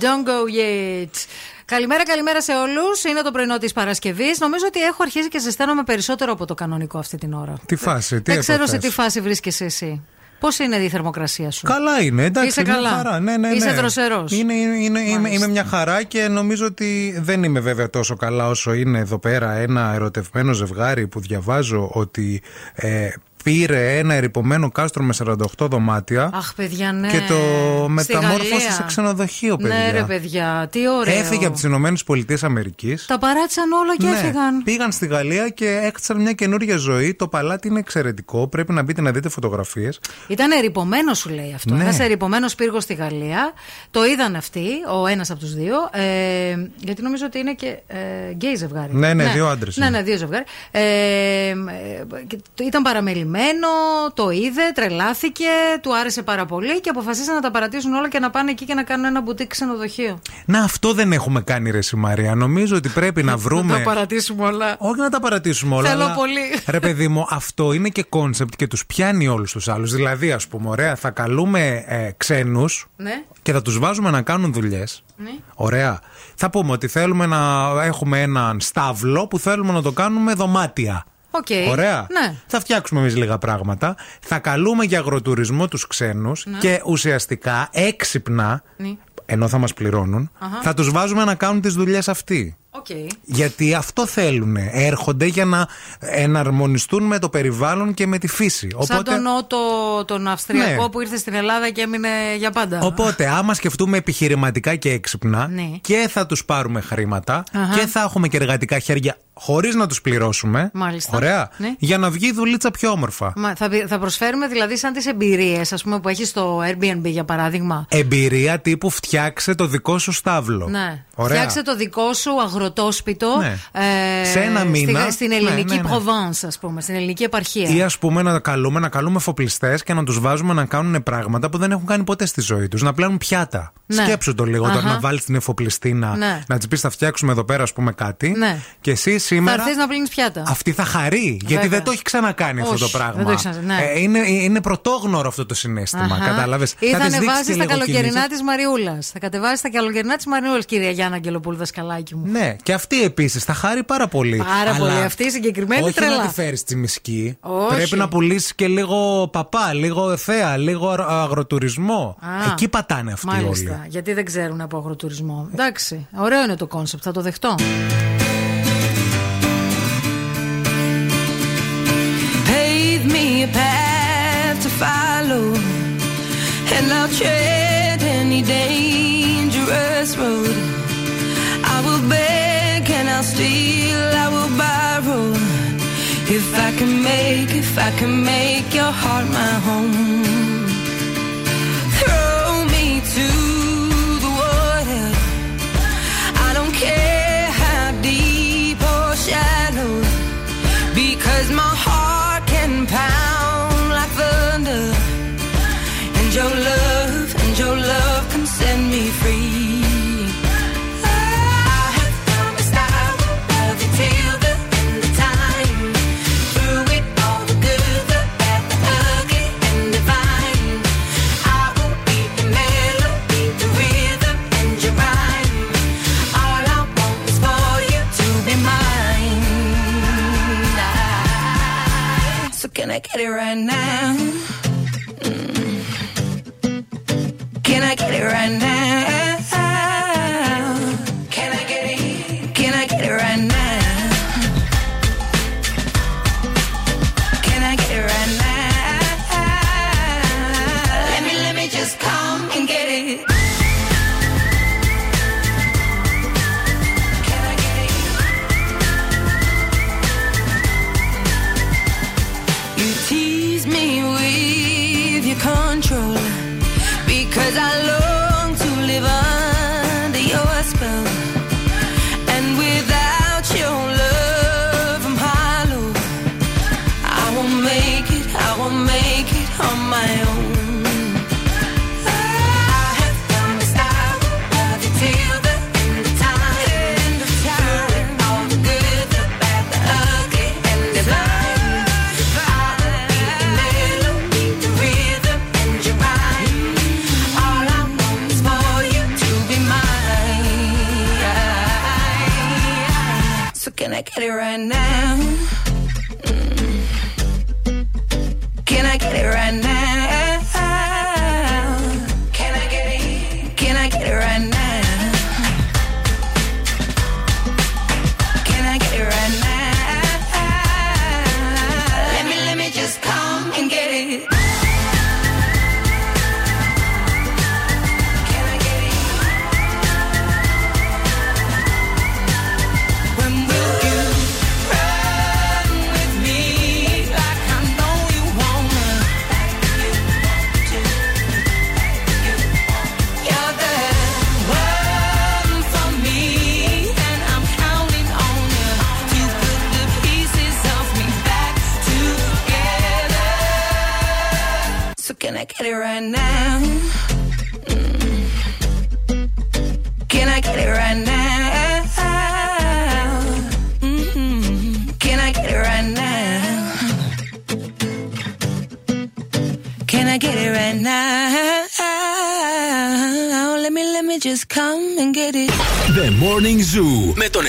S29: Don't go yet.
S2: Καλημέρα, καλημέρα σε όλους. Είναι το πρωινό της Παρασκευής. Νομίζω ότι έχω αρχίσει και ζεσταίνομαι περισσότερο από το κανονικό αυτή την ώρα.
S3: Τι φάση, τι
S2: Δεν ξέρω σε
S3: έπαθες;
S2: τι φάση βρίσκεσαι εσύ. Πώς είναι η θερμοκρασία σου;
S3: Καλά είναι, εντάξει.
S2: Είσαι
S3: μια
S2: καλά;
S3: Χαρά. Ναι, ναι, ναι.
S2: Είσαι δροσερός;
S3: Είναι, είναι, είναι, είμαι,
S2: Μάλιστα.
S3: είμαι μια χαρά και νομίζω ότι δεν είμαι βέβαια τόσο καλά όσο είναι εδώ πέρα ένα ερωτευμένο ζευγάρι που διαβάζω ότι ε, πήρε ένα ερυπωμένο κάστρο με 48 δωμάτια
S2: Αχ, παιδιά, ναι.
S3: και το
S2: Στη
S3: μεταμόρφωσε
S2: Γαλλία.
S3: σε ξενοδοχείο, παιδιά.
S2: Ναι, ρε παιδιά, τι ωραίο.
S3: Έφυγε από τις Ηνωμένες Πολιτείες Αμερικής.
S2: Τα παράτησαν όλα και έφυγαν.
S3: Ναι, πήγαν στη Γαλλία και έκτισαν μια καινούργια ζωή. Το παλάτι είναι εξαιρετικό. Πρέπει να μπείτε να δείτε φωτογραφίες.
S2: Ήταν ερυπωμένος, σου λέει αυτό.
S3: Ναι.
S2: Ένας ερυπωμένος πύργος στη Γαλλία. Το είδαν αυτοί, ο ένας από τους δύο. Ε, γιατί νομίζω ότι είναι και ε, γκέι ζευγάρι.
S3: Ναι, ναι, δύο άντρες
S2: Ναι,
S3: είναι.
S2: ναι, δύο ζευγάρι. Ε, ε, και το- ήταν παραμελημένο, το είδε, τρελάθηκε, του άρεσε πάρα πολύ και αποφασίσαν να τα παρατήσουν όλα και να πάνε εκεί και να κάνουν ένα μπουτίκ ξενοδοχείο.
S3: Να, αυτό δεν έχουμε κάνει ρε Μαρία. Νομίζω ότι πρέπει να βρούμε.
S2: Να τα παρατήσουμε όλα.
S3: Όχι να τα παρατήσουμε όλα.
S2: Θέλω
S3: αλλά,
S2: πολύ.
S3: Ρε παιδί μου, αυτό είναι και concept και τους πιάνει όλους τους άλλους. Δηλαδή, ας πούμε, ωραία, θα καλούμε ε, ξένους
S2: Ναι.
S3: και θα τους βάζουμε να κάνουν δουλειές.
S2: ναι.
S3: Ωραία. Θα πούμε ότι θέλουμε να έχουμε έναν στάβλο που θέλουμε να το κάνουμε δωμάτια.
S2: Οκ.
S3: Ωραία.
S2: Ναι.
S3: Θα φτιάξουμε εμείς λίγα πράγματα. Θα καλούμε για αγροτουρισμό τους ξένους
S2: Ναι.
S3: και ουσιαστικά έξυπνα,
S2: Ναι.
S3: ενώ θα μας πληρώνουν,
S2: Αχα.
S3: θα τους βάζουμε να κάνουν τις δουλειές αυτοί.
S2: Οκ.
S3: Γιατί αυτό θέλουν. Έρχονται για να εναρμονιστούν με το περιβάλλον και με τη φύση.
S2: Σαν τον Νότο, τον Αυστριακό
S3: Ναι.
S2: που ήρθε στην Ελλάδα και έμεινε για πάντα.
S3: Οπότε, άμα σκεφτούμε επιχειρηματικά και έξυπνα,
S2: Ναι.
S3: και θα τους πάρουμε χρήματα
S2: Αχα.
S3: και θα έχουμε και εργατικά χέρια χωρίς να τους πληρώσουμε.
S2: Μάλιστα.
S3: Ωραία.
S2: Ναι.
S3: Για να βγει η δουλίτσα πιο όμορφα.
S2: Μα, θα, θα προσφέρουμε δηλαδή σαν τις εμπειρίες που έχεις στο Airbnb για παράδειγμα.
S3: Εμπειρία τύπου φτιάξε το δικό σου στάβλο.
S2: Ναι.
S3: Ωραία.
S2: Φτιάξε το δικό σου αγροτόσπιτο
S3: Ναι.
S2: ε,
S3: Σε ένα μήνα.
S2: στη- στην
S3: Ναι,
S2: ελληνική
S3: ναι, ναι.
S2: Provence, ας πούμε, στην ελληνική επαρχία.
S3: Ή ας πούμε να καλούμε, να καλούμε εφοπλιστέ και να τους βάζουμε να κάνουν πράγματα που δεν έχουν κάνει ποτέ στη ζωή τους. Να πλένουν πιάτα.
S2: Ναι.
S3: Σκέψου το λίγο τώρα
S2: Αχα.
S3: να βάλεις την εφοπλιστή να,
S2: Ναι.
S3: να της πεις θα φτιάξουμε εδώ πέρα, ας πούμε, κάτι.
S2: Ναι.
S3: Και εσύ
S2: Θα
S3: σήμερα.
S2: έρθει να πλύνεις πιάτα.
S3: Αυτή θα χαρεί. Γιατί
S2: Βέβαια.
S3: δεν το έχει ξανακάνει αυτό
S2: Όχι,
S3: το πράγμα.
S2: δεν το έχει ξανα- ναι.
S3: Ε, είναι, είναι πρωτόγνωρο αυτό το συναίσθημα. Κατάλαβες.
S2: Ή θα ανεβάσεις τα καλοκαιρινά της Μαριούλας. Θα κατεβάσεις τα καλοκαιρινά της Μαριούλας, κυρία Γιάννα Αγγελοπούλου, δασκαλάκι μου.
S3: Ναι, και αυτή επίσης θα χαρεί πάρα πολύ.
S2: Πάρα
S3: Αλλά
S2: πολύ. Αυτή η συγκεκριμένη
S3: όχι
S2: τρελά.
S3: να τη φέρεις τσιμισκή.
S2: Όχι.
S3: Πρέπει να πουλήσεις και λίγο παπά, λίγο θέα, λίγο αγρο- αγροτουρισμό.
S2: Α,
S3: Εκεί πατάνε αυτοί
S2: Μάλιστα.
S3: όλοι.
S2: Γιατί δεν ξέρουν από αγροτουρισμό. Εντάξει. Ωραίο είναι το concept, θα το δεχτώ.
S6: Pave me a path to follow, and I'll tread any dangerous road. I'll steal, I will borrow. If I can make, if I can make your heart my home. Throw me to the water. I don't care how deep or shallow. Because my heart I get it right now? Mm. Can I get it right now? Can I get it? Can I get it right now?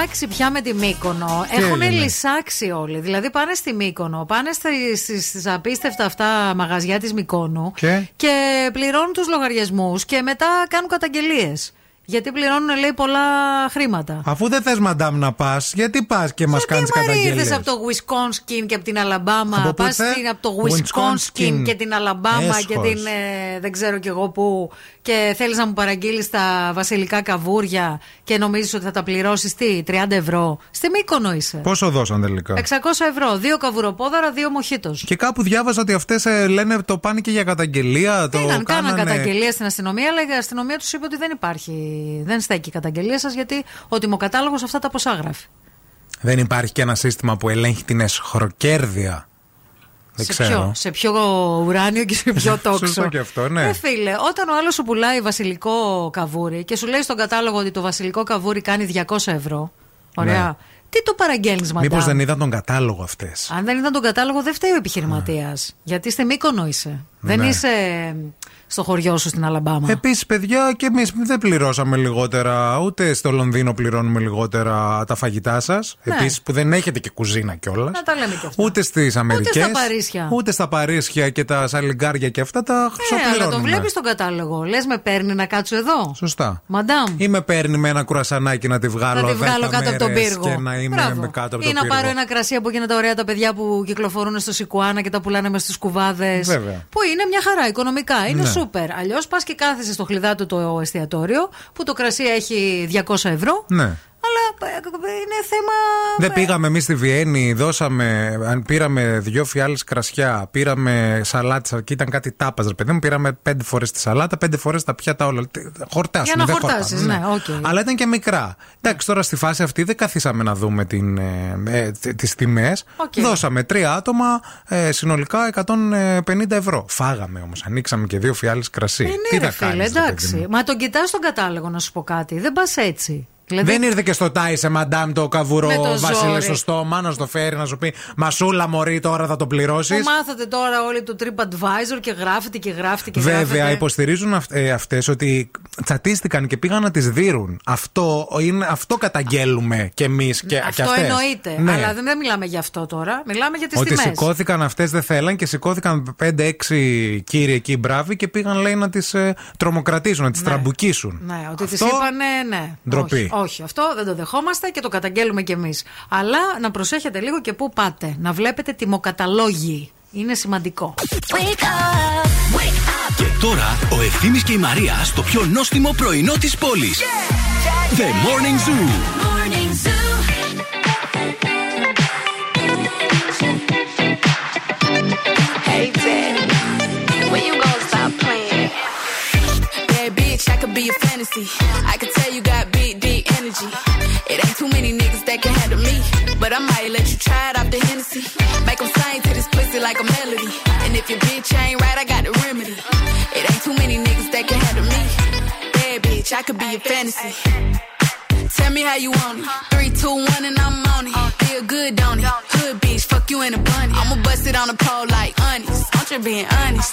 S2: Λυσάξει πια με τη Μύκονο.
S3: Τι
S2: Έχουν
S3: έγινε;
S2: λυσάξει όλοι. Δηλαδή πάνε στη Μύκονο, πάνε στις, στις, στις απίστευτα αυτά μαγαζιά της Μυκόνου
S3: Και;
S2: και πληρώνουν τους λογαριασμούς και μετά κάνουν καταγγελίες. Γιατί πληρώνουν, λέει, πολλά χρήματα.
S3: Αφού δεν θες, μαντάμ, να πας, γιατί πας και μας κάνει
S2: Τι Μαρία
S3: καταγγελίες;
S2: ήρθες από το Wisconsin και από την Αλαμπάμα;
S3: Από πού
S2: Πας
S3: ήρθε;
S2: από το
S3: Wisconsin.
S2: Wisconsin και την Αλαμπάμα και
S3: Έσχος.
S2: την ε, δεν ξέρω κι εγώ πού. Και θέλεις να μου παραγγείλεις τα βασιλικά καβούρια και νομίζεις ότι θα τα πληρώσεις τι, 30 ευρώ; Στη Μύκονο είσαι.
S3: Πόσο δώσαν τελικά;
S2: 600 ευρώ. Δύο καβουροπόδαρα, δύο μοχίτος.
S3: Και κάπου διάβαζα ότι αυτές λένε το πάνε και για καταγγελία. Το
S2: Πήγαν, κάναν
S3: κάνανε-
S2: καταγγελία στην αστυνομία, αλλά η αστυνομία τους είπε ότι δεν υπάρχει. Δεν στέκει η καταγγελία σας γιατί ο τιμοκατάλογος αυτά τα ποσά γράφει.
S3: Δεν υπάρχει και ένα σύστημα που ελέγχει την εσχροκέρδεια. Δεν
S2: σε,
S3: ξέρω.
S2: ποιο, σε ποιο ουράνιο και σε ποιο τόξο.
S3: Σωστό και αυτό, ναι.
S2: Ε, φίλε, όταν ο άλλος σου πουλάει βασιλικό καβούρι και σου λέει στον κατάλογο ότι το βασιλικό καβούρι κάνει 200 ευρώ. Ωραία.
S3: Ναι.
S2: Τι το παραγγέλνεις, μαντά;
S3: Μήπως δεν είδαν τον κατάλογο αυτές;
S2: Αν δεν ήταν τον κατάλογο, δεν φταίει ο επιχειρηματίας. Γιατί είστε μήκονο είσαι. Δεν
S3: Ναι.
S2: είσαι στο χωριό σου στην Αλαμπάμα.
S3: Επίσης, παιδιά, και εμείς δεν πληρώσαμε λιγότερα, ούτε στο Λονδίνο πληρώνουμε λιγότερα τα φαγητά σας.
S2: Ναι.
S3: Επίσης, που δεν έχετε και κουζίνα κιόλας.
S2: Να τα λέμε κι αυτά.
S3: Ούτε στις Αμερικέ.
S2: στα Παρίσια.
S3: Ούτε στα Παρίσια και τα σαλιγκάρια και αυτά τα
S2: Ε, αλλά
S3: χρυσοπληρώνουμε.
S2: το βλέπεις τον κατάλογο. Λες με παίρνει να κάτσω εδώ.
S3: Σωστά.
S2: Μαντάμ.
S3: Ή με παίρνει με ένα κουρασανάκι να τη βγάλω,
S2: Να τη βγάλω
S3: 10
S2: κάτω από τον
S3: μέρες
S2: πύργο.
S3: Και να είμαι
S2: Μπράβο.
S3: με κάτω από
S2: Ή
S3: τον
S2: να
S3: πύργο.
S2: πάρω ένα κρασί από εκείνα τα ωραία τα παιδιά που κυκλοφορούν στο Σικουάνα και τα πουλάνε μες στις κουβάδες.
S3: Βέβαια.
S2: Που είναι μια χαρά οικονομικά. Είναι
S3: Ναι.
S2: Σούπερ. Αλλιώς πας και κάθεσαι στο χλιδάτο το εστιατόριο που το κρασί έχει 200 ευρώ.
S3: Ναι.
S2: Αλλά ε, είναι θέμα.
S3: Δεν πήγαμε εμείς στη Βιέννη, δώσαμε, αν πήραμε δυο φιάλες κρασιά, πήραμε σαλάτες και ήταν κάτι τάπας, ρε παιδί μου. Πήραμε πέντε φορές τη σαλάτα, πέντε φορές τα πιάτα όλα. Τι- Χορτάσουμε.
S2: Για να
S3: δεν
S2: χορτάσεις,
S3: χορτάμε,
S2: ναι, οκ.
S3: Αλλά ήταν και μικρά. Εντάξει, τώρα στη φάση αυτή δεν καθίσαμε να δούμε την, ε, ε, τις τιμές.
S2: Οκ.
S3: Δώσαμε τρία άτομα ε, συνολικά 150 ευρώ. Φάγαμε όμως, ανοίξαμε και δύο φιάλες κρασί.
S2: Ε,
S3: Τι
S2: ναι,
S3: θα
S2: ρε φίλε,
S3: κάνεις, ρε παιδί
S2: εντάξει.
S3: μου.
S2: Μα τον κοιτάς τον κατάλογο να σου πω κάτι. Δεν πας έτσι. Δηλαδή,
S3: Δεν ήρθε και στο Τάισε Μαντάμ το καβουρό
S2: Με το
S3: Βασίλε
S2: ζόρι.
S3: στο στόμα να στο φέρει να σου πει Μασούλα Μωρή τώρα θα το πληρώσεις.
S2: Που μάθατε τώρα όλοι το TripAdvisor και γράφετε και γράφετε και
S3: Βέβαια,
S2: γράφετε.
S3: υποστηρίζουν αυ, ε, αυτές ότι τσατίστηκαν και πήγαν να τις δίρουν. Αυτό, είναι, αυτό καταγγέλουμε κι εμείς και, και
S2: Αυτό
S3: αυτές.
S2: εννοείται.
S3: Ναι.
S2: Αλλά δεν, δεν μιλάμε για αυτό τώρα. Μιλάμε για τις
S3: Ότι
S2: τιμές.
S3: σηκώθηκαν αυτές δεν θέλαν και σηκώθηκαν 5-6 κύριοι εκεί μπράβοι και πήγαν λέει να τις ε, τρομοκρατήσουν, να τις τραμπουκίσουν.
S2: Ναι, ότι
S3: Αυτό
S2: τη είπανε ναι.
S3: ντροπή.
S2: Όχι, όχι, αυτό δεν το δεχόμαστε και το καταγγέλουμε κι εμείς. Αλλά να προσέχετε λίγο και πού πάτε. Να βλέπετε τιμοκαταλόγοι. Είναι σημαντικό.
S1: Και τώρα ο Ευθύμης και η Μαρία στο πιο νόστιμο πρωινό της πόλης. The Morning Zoo.
S30: Hey, Dad, when you gonna stop playing? Bad bitch, I could be a fantasy. I could tell you got big, deep energy. It ain't too many niggas that can handle me. But I might let you try it off the Hennessy. Make 'em sing to this pussy like a melody. And if your bitch ain't right, I got the remedy. It ain't too many niggas that can handle me. Bad bitch, I could be your fantasy. Tell me how you want it. Three, two, one, and I'm on it. Feel good, don't it? Hood bitch, fuck you in a bunny. I'ma bust it on the pole like honest. I'm just being honest.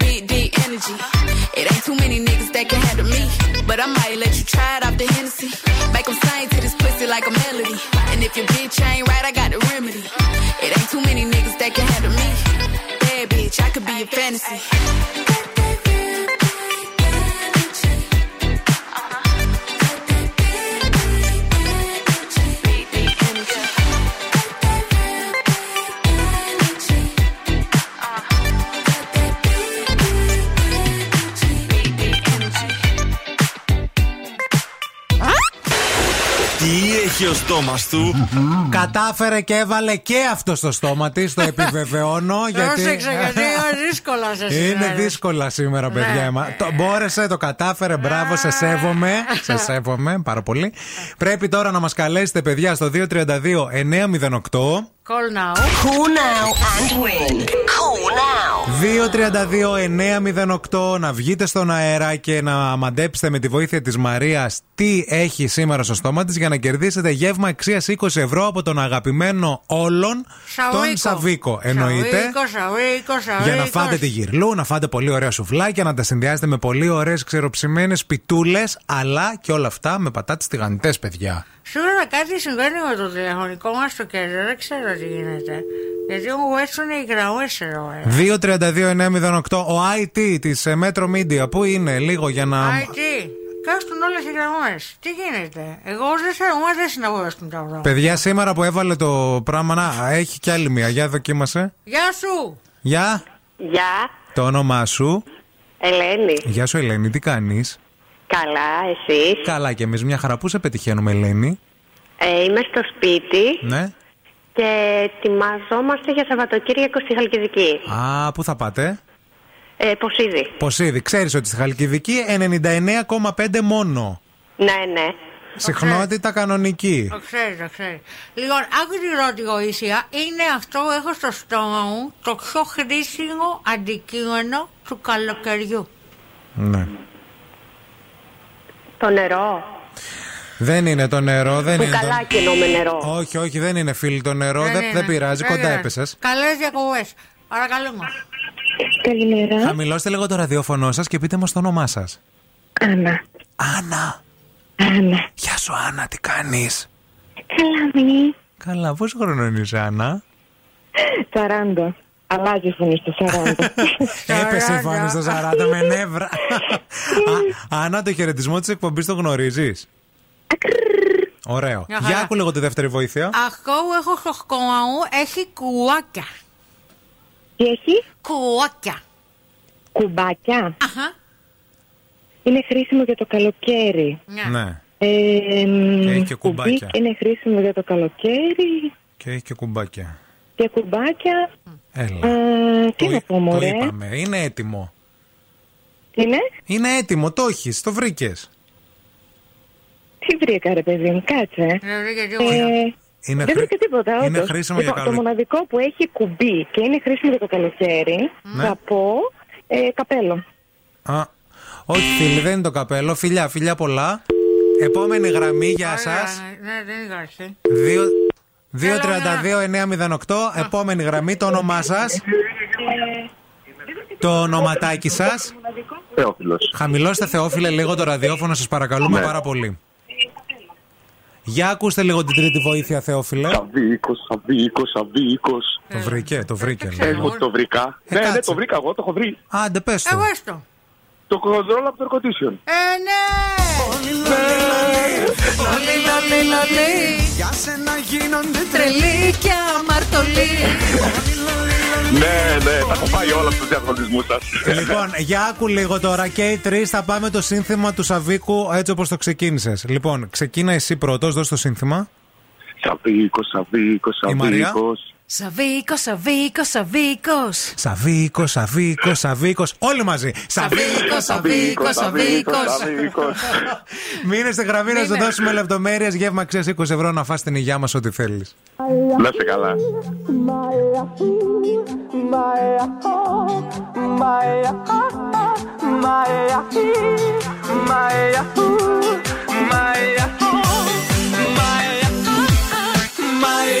S30: It ain't too many niggas that can handle me. But I might let you try it off the Hennessy. Make 'em sing to this pussy like a melody. And if your bitch ain't right, I got the remedy. It ain't too many niggas that can handle me. Bad bitch, I could be a fantasy.
S19: Τι έχει ο στόμας του.
S3: Κατάφερε και έβαλε και αυτό στο στόμα της, το επιβεβαιώνω. γιατί...
S2: Πρόσεξε, γιατί δύσκολα σα
S3: Είναι δύσκολα σήμερα,
S2: Ναι.
S3: παιδιά. Εμα- Το μπόρεσε, το κατάφερε. Μπράβο, σε σέβομαι. Σε σέβομαι πάρα πολύ. Πρέπει τώρα να μας καλέσετε, παιδιά, στο 232 908.
S2: Call now.
S31: Call now and win. Call now.
S3: 232-908 να βγείτε στον αέρα και να μαντέψετε με τη βοήθεια της Μαρίας τι έχει σήμερα στο στόμα της για να κερδίσετε γεύμα αξίας 20 ευρώ από τον αγαπημένο όλων τον Σαβίκο. Εννοείται.
S2: Σαβίκο, Σαβίκο, Σαβίκο.
S3: Για να φάτε τη γυρλού, να φάτε πολύ ωραία σουφλάκια, να τα συνδυάσετε με πολύ ωραίες ξεροψημένες πιτούλες, αλλά και όλα αυτά με πατάτες τηγανιτές, παιδιά.
S2: Σίγουρα κάτι συμβαίνει με το τηλεφωνικό μας στο κέντρο, δεν ξέρω τι γίνεται. Γιατί μου έσουν οι γραμμές εδώ. ε.
S3: 232-908, ο IT της Metro Media, πού είναι, λίγο για να.
S2: IT, κάστον όλες οι γραμμές. Τι γίνεται; Εγώ δεν ξέρω, μου αρέσει να βγάζουν τα πράγματα.
S3: Παιδιά, σήμερα που έβαλε το πράγμα, να έχει κι άλλη μία. Για δοκίμασε.
S2: Γεια σου!
S3: Γεια,
S32: Γεια,
S3: το όνομά σου.
S32: Ελένη.
S3: Γεια σου, Ελένη, τι κάνεις;
S32: Καλά, εσείς;
S3: Καλά, και εμείς μια χαρά. Πού σε πετυχαίνουμε, Ελένη;
S32: Ε, είμαι στο σπίτι
S3: Ναι.
S32: και ετοιμαζόμαστε για Σαββατοκύριακο στη Χαλκιδική.
S3: Α, πού θα πάτε;
S32: Ε, Ποσίδη.
S3: Ποσίδη, ξέρεις ότι στη Χαλκιδική 99,5 μόνο.
S32: Ναι, ναι.
S3: Συχνότητα κανονική.
S2: Το ξέρει, το ξέρει. Λοιπόν, άκου τη πρώτη βοήθεια. Είναι αυτό που έχω στο στόμα μου το πιο χρήσιμο αντικείμενο του καλοκαιριού.
S3: Ναι.
S32: Το νερό.
S3: Δεν είναι το νερό, δεν είναι. το-
S32: Μπουκαλάκι εννοώ με νερό.
S3: Όχι, όχι, δεν είναι φίλοι το νερό. Δεν, δεν πειράζει, κοντά έπεσες.
S2: Καλές διακοπές. Παρακαλούμε.
S32: Καλημέρα.
S3: Χαμηλώστε λίγο το ραδιόφωνο σας και πείτε μα το όνομά σας.
S32: Άννα.
S3: Άννα.
S32: Άννα.
S3: Γεια σου, Άννα, τι κάνεις;
S32: Καλά, μη.
S3: Καλά, πόσο χρόνο είσαι, Άννα;
S32: 40. Αλλάζει η φωνή στο 40.
S3: Έπεσε η φωνή στο 40 με νεύρα. Α, Άννα, το χαιρετισμό της εκπομπής το γνωρίζεις; Ωραίο.
S2: Μια χαρά.
S3: Για άκου λίγο τη δεύτερη βοήθεια.
S2: Αυτό που έχω στο στόμα μου έχει κουάκια.
S32: Τι έχει;
S2: Κουάκια.
S32: Κουμπάκια.
S2: Αχα.
S32: Είναι χρήσιμο για το καλοκαίρι.
S3: Ναι.
S32: Ε,
S3: Και έχει και κουμπάκια.
S32: κουμπί Είναι χρήσιμο για το καλοκαίρι.
S3: Και έχει και κουμπάκια.
S32: Και κουμπάκια.
S3: Έλα.
S32: Α, τι να πω,
S3: Το
S32: μωρέ.
S3: είπαμε. Είναι έτοιμο.
S32: Είναι;
S3: Είναι έτοιμο, το έχεις, το βρήκες.
S32: Τι βρήκα, ρε παιδί μου, κάτσε. Ε,
S3: Είναι
S32: δεν
S3: χρή-
S32: βρήκα τίποτα,
S3: είναι
S32: όντως.
S3: χρήσιμο για
S32: λοιπόν,
S3: καλο-
S32: Το μοναδικό που έχει κουμπί και είναι χρήσιμο για το καλοκαίρι,
S3: Ναι.
S32: θα πω ε, καπέλο.
S3: Α, όχι φίλοι, δεν είναι το καπέλο. Φιλιά, φιλιά πολλά. Επόμενη γραμμή, γεια σας.
S2: Ναι, δεν υπάρχει.
S3: 232-908. Επόμενη γραμμή, το όνομά σας. Το ονοματάκι σας.
S33: Θεόφιλος.
S3: Χαμηλώστε, Θεόφιλε, λίγο το ραδιόφωνο, σας παρακαλούμε
S33: Ναι.
S3: πάρα πολύ. Για ακούστε λίγο την τρίτη βοήθεια, Θεόφιλε.
S33: Σαβίκος, Σαβίκος, Σαβίκος.
S3: Το βρήκε, το βρήκε.
S33: Πες μου ότι το βρήκα.
S3: Ε,
S33: Ναι, ναι,
S3: κάτσε.
S33: το βρήκα εγώ, το έχω βρει.
S3: Άντε, πες το.
S2: Εγώ έστω.
S33: Το control από το air condition.
S2: Ε, ναι! Λολί, λολί, λολί.
S34: Για σένα γίνονται
S2: Τρελή και αμαρτωλή.
S33: Ναι, ναι, τα έχω πάει όλα στους διαγωνισμούς σας.
S3: Λοιπόν, για άκου λίγο τώρα και οι τρεις θα πάμε το σύνθημα του Σαβίκου έτσι όπως το ξεκίνησες. Λοιπόν, ξεκίνα εσύ πρώτος, δώσ' το σύνθημα.
S33: Σαβίκος, Σαβίκος,
S3: Η Μαρία.
S33: Σαβίκος.
S2: Σαβίκο, Σαβίκο, Σαβίκο.
S3: Σαβίκο, Σαβίκο, Σαβίκο. Όλοι μαζί.
S2: Σαβίκο, Σαβίκο, Σαβίκο.
S3: Μείνε στη γραμμή να σου δώσουμε λεπτομέρειες. Γεύμα αξίας 20 ευρώ να φας την υγειά μα ό,τι θέλεις.
S33: Να είσαι καλά.
S24: Alo?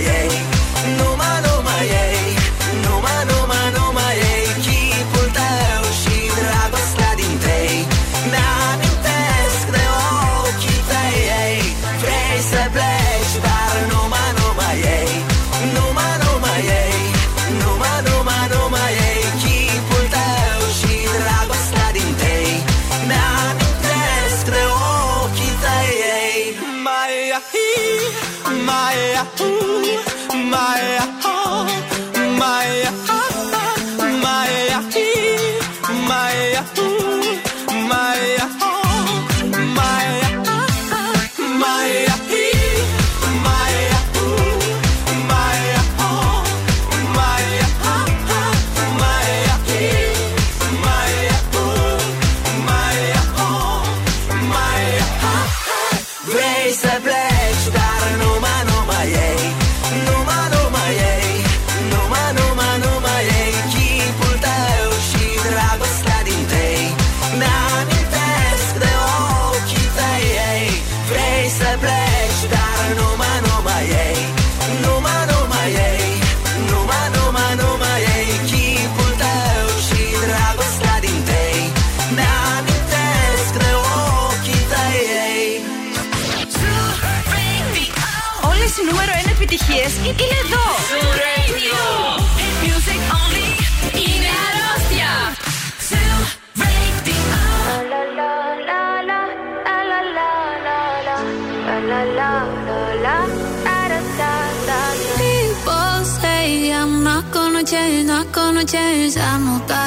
S18: yeah.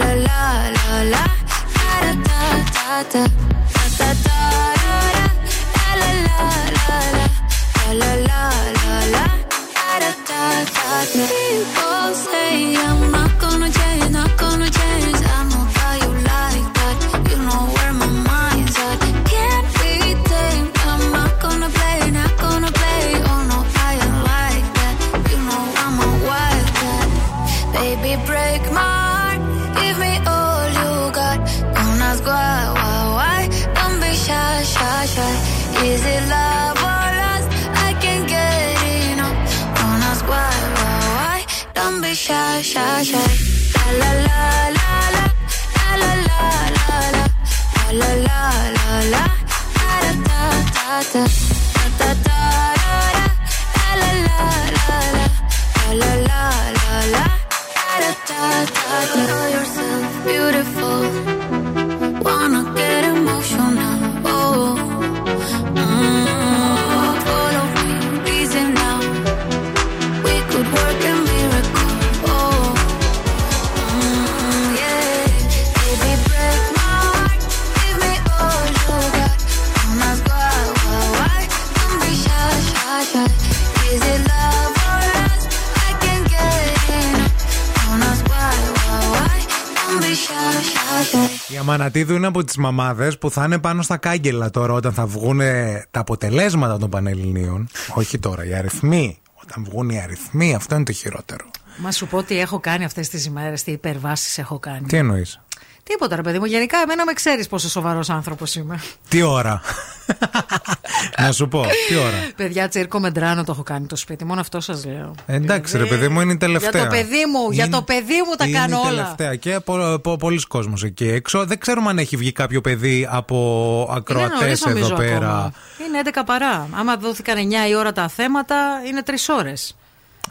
S18: la la la la. Da da da da da da da da la la la la. La la la la. Da da da da. People say I'm shy.
S3: Η Αμανατίδου είναι από τις μαμάδες που θα είναι πάνω στα κάγκελα τώρα όταν θα βγουν τα αποτελέσματα των Πανελληνίων. Όχι τώρα, οι αριθμοί. Όταν βγουν οι αριθμοί, αυτό είναι το χειρότερο.
S2: Μα σου πω τι έχω κάνει αυτές τις ημέρες, τι υπερβάσεις έχω κάνει.
S3: Τι εννοείς;
S2: Τίποτα, ρε παιδί μου. Γενικά, εμένα με ξέρεις πόσο σοβαρός άνθρωπος είμαι.
S3: Τι ώρα; Να σου πω, τι ώρα;
S2: Παιδιά, τσίρκο μεντράνο το έχω κάνει το σπίτι. Μόνο αυτό σας λέω.
S3: Εντάξει, ρε παιδί μου, είναι η τελευταία.
S2: Για το παιδί μου, για το παιδί μου τα
S3: είναι
S2: κάνω
S3: η
S2: όλα.
S3: τελευταία και πο, πο, πολλοί κόσμος εκεί έξω. Δεν ξέρουμε αν έχει βγει κάποιο παιδί από ακροατές
S2: νωρίς, νομίζω,
S3: εδώ πέρα.
S2: ακόμα. Είναι είναι 11 παρά. Άμα δόθηκαν 9 η ώρα τα θέματα, είναι 3 ώρες.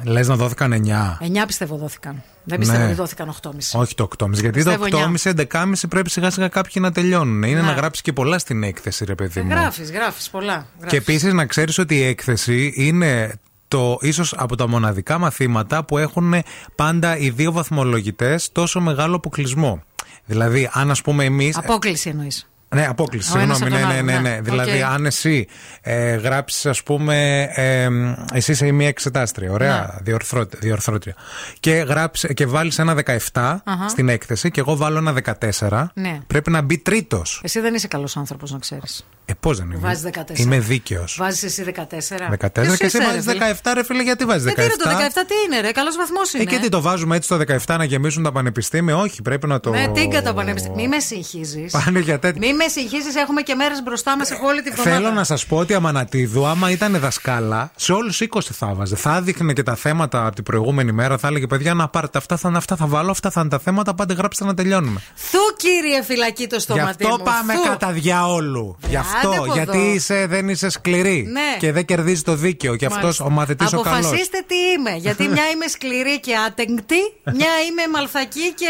S3: Λες να δόθηκαν 9.
S2: 9 πιστεύω δόθηκαν. Δεν πιστεύω
S3: Ναι.
S2: ότι δόθηκαν 8,5.
S3: Όχι το 8,5. Γιατί το
S2: Πιστεύω
S3: 8,5, 11,5 πρέπει σιγά σιγά κάποιοι να τελειώνουν. Είναι
S2: Ναι.
S3: να γράψεις και πολλά στην έκθεση, ρε παιδί μου.
S2: Γράφεις, γράφεις πολλά.
S3: Και
S2: Γράφεις.
S3: επίσης να ξέρεις ότι η έκθεση είναι το ίσως από τα μοναδικά μαθήματα που έχουν πάντα οι δύο βαθμολογητές τόσο μεγάλο αποκλεισμό. Δηλαδή, αν ας πούμε εμείς.
S2: Απόκλιση εννοείς.
S3: Ναι, απόκλιση.
S2: Ο ένας
S3: Συγγνώμη,
S2: από
S3: ναι,
S2: τον
S3: ναι, ναι,
S2: άλλο,
S3: ναι.
S2: ναι.
S3: Δηλαδή,
S2: Οκ.
S3: αν εσύ ε, γράψεις, ας πούμε, ε, εσύ είσαι μία εξετάστρια, ωραία,
S2: Ναι.
S3: διορθώτρια, διορθώτρια. Και, γράψεις, και βάλεις ένα 17
S2: Αχα.
S3: στην έκθεση και εγώ βάλω ένα 14,
S2: Ναι.
S3: πρέπει να μπει τρίτος.
S2: Εσύ δεν είσαι καλός άνθρωπος, να ξέρεις.
S3: Ε, πώς δεν είμαι.
S2: Βάζεις 14.
S3: Είμαι δίκαιος.
S2: Βάζεις εσύ 14.
S3: 14
S2: Ποιος
S3: και εσύ
S2: είσαι,
S3: βάζεις
S2: ρε φίλε;
S3: 17, ρε φίλε, γιατί βάζεις 17.
S2: Ε, τι είναι το 17, τι είναι, ρε, καλός βαθμός είναι.
S3: Ε, και τι το βάζουμε έτσι το 17 να γεμίσουν τα πανεπιστήμια; Όχι, πρέπει να το.
S2: Με Ναι, τίγκα τα πανεπιστήμια; Μη με συγχύζει.
S3: Πάνε για τέτοια.
S2: Μη με συγχύζει, έχουμε και μέρες μπροστά μας έχω όλη τη βδομάδα.
S3: Θέλω να σας πω ότι η Αμανατίδου, άμα ήταν δασκάλα, σε όλους 20 θα βάζε. Θα δείχνε και τα θέματα από την προηγούμενη μέρα. Θα έλεγε παιδιά να πάρετε αυτά, θα είναι αυτά, θα βάλω αυτά, θα είναι τα θέματα. Πάντε γράψτε να τελειώνουμε.
S2: Θου κύριε φυλακή το
S3: Γι'
S2: στόματι
S3: αυτό
S2: μου.
S3: πάμε
S2: Θου.
S3: κατά διαόλου. Γι' αυτό.
S2: από
S3: Γιατί
S2: εδώ.
S3: είσαι, δεν είσαι σκληρή.
S2: Ναι.
S3: Και δεν κερδίζεις το δίκαιο. Και αυτό
S2: Μάλιστα.
S3: ο μαθητή ο καλό.
S2: Αποφασίστε τι είμαι. Γιατί μια είμαι σκληρή και άτεγκτη, μια είμαι μαλθακή και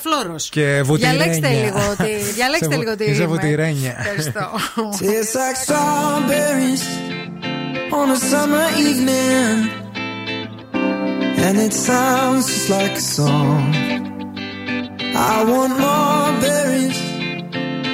S2: φλόρος.
S3: Και βουτυρένια.
S2: Διαλέξτε λίγο τι, διαλέξτε
S3: Σε
S2: λίγο τι
S3: είσαι
S2: είμαι.
S3: βουτυρένια.
S2: Ευχαριστώ.
S24: Tastes like strawberries on a summer evening, and it sounds just like a song. I want more berries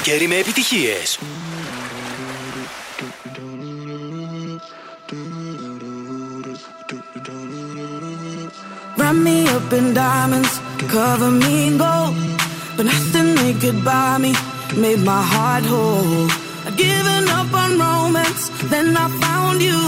S31: Καλοκαίρι
S1: με επιτυχίες.
S24: Wrap me up in diamonds, cover me in gold. But nothing they could buy me made my heart whole.
S6: I'd given up on romance, then I found you.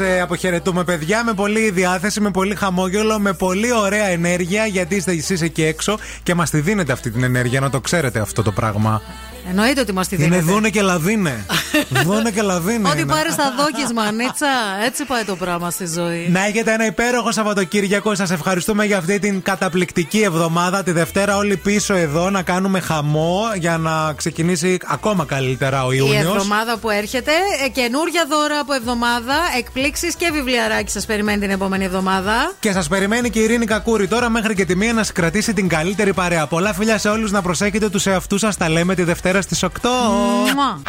S3: Έτσι σα αποχαιρετούμε, παιδιά. Με πολλή διάθεση, με πολύ χαμόγελο, με πολύ ωραία ενέργεια. Γιατί είστε εσείς εκεί έξω και μας τη δίνετε αυτή την ενέργεια, να το ξέρετε αυτό το πράγμα.
S2: Εννοείται ότι μας τη
S3: Είναι
S2: δίνετε.
S3: δούνε και λαδίνε. Δούνε και λαδίνε.
S2: Ό,τι
S3: είναι.
S2: πάρει θα δόκι, μανίτσα. Έτσι πάει το πράγμα στη ζωή.
S3: Να έχετε ένα υπέροχο Σαββατοκύριακο. Σας ευχαριστούμε για αυτή την καταπληκτική εβδομάδα. Τη Δευτέρα όλοι πίσω εδώ να κάνουμε χαμό για να ξεκινήσει ακόμα καλύτερα ο
S2: Η
S3: Ιούνιος.
S2: εβδομάδα που έρχεται, ε, καινούργια δώρα από εβδομάδα, εκπλήξεις και βιβλιαράκι σας περιμένει την επόμενη εβδομάδα.
S3: Και σας περιμένει και η Ειρήνη Κακούρη τώρα μέχρι και τη μία να σα κρατήσει την καλύτερη παρέα. Πολλά φιλιά σε όλους να προσέχετε τους εαυτούς σας. Τα λέμε τη Δευτέρα στις 8.
S2: Μουα.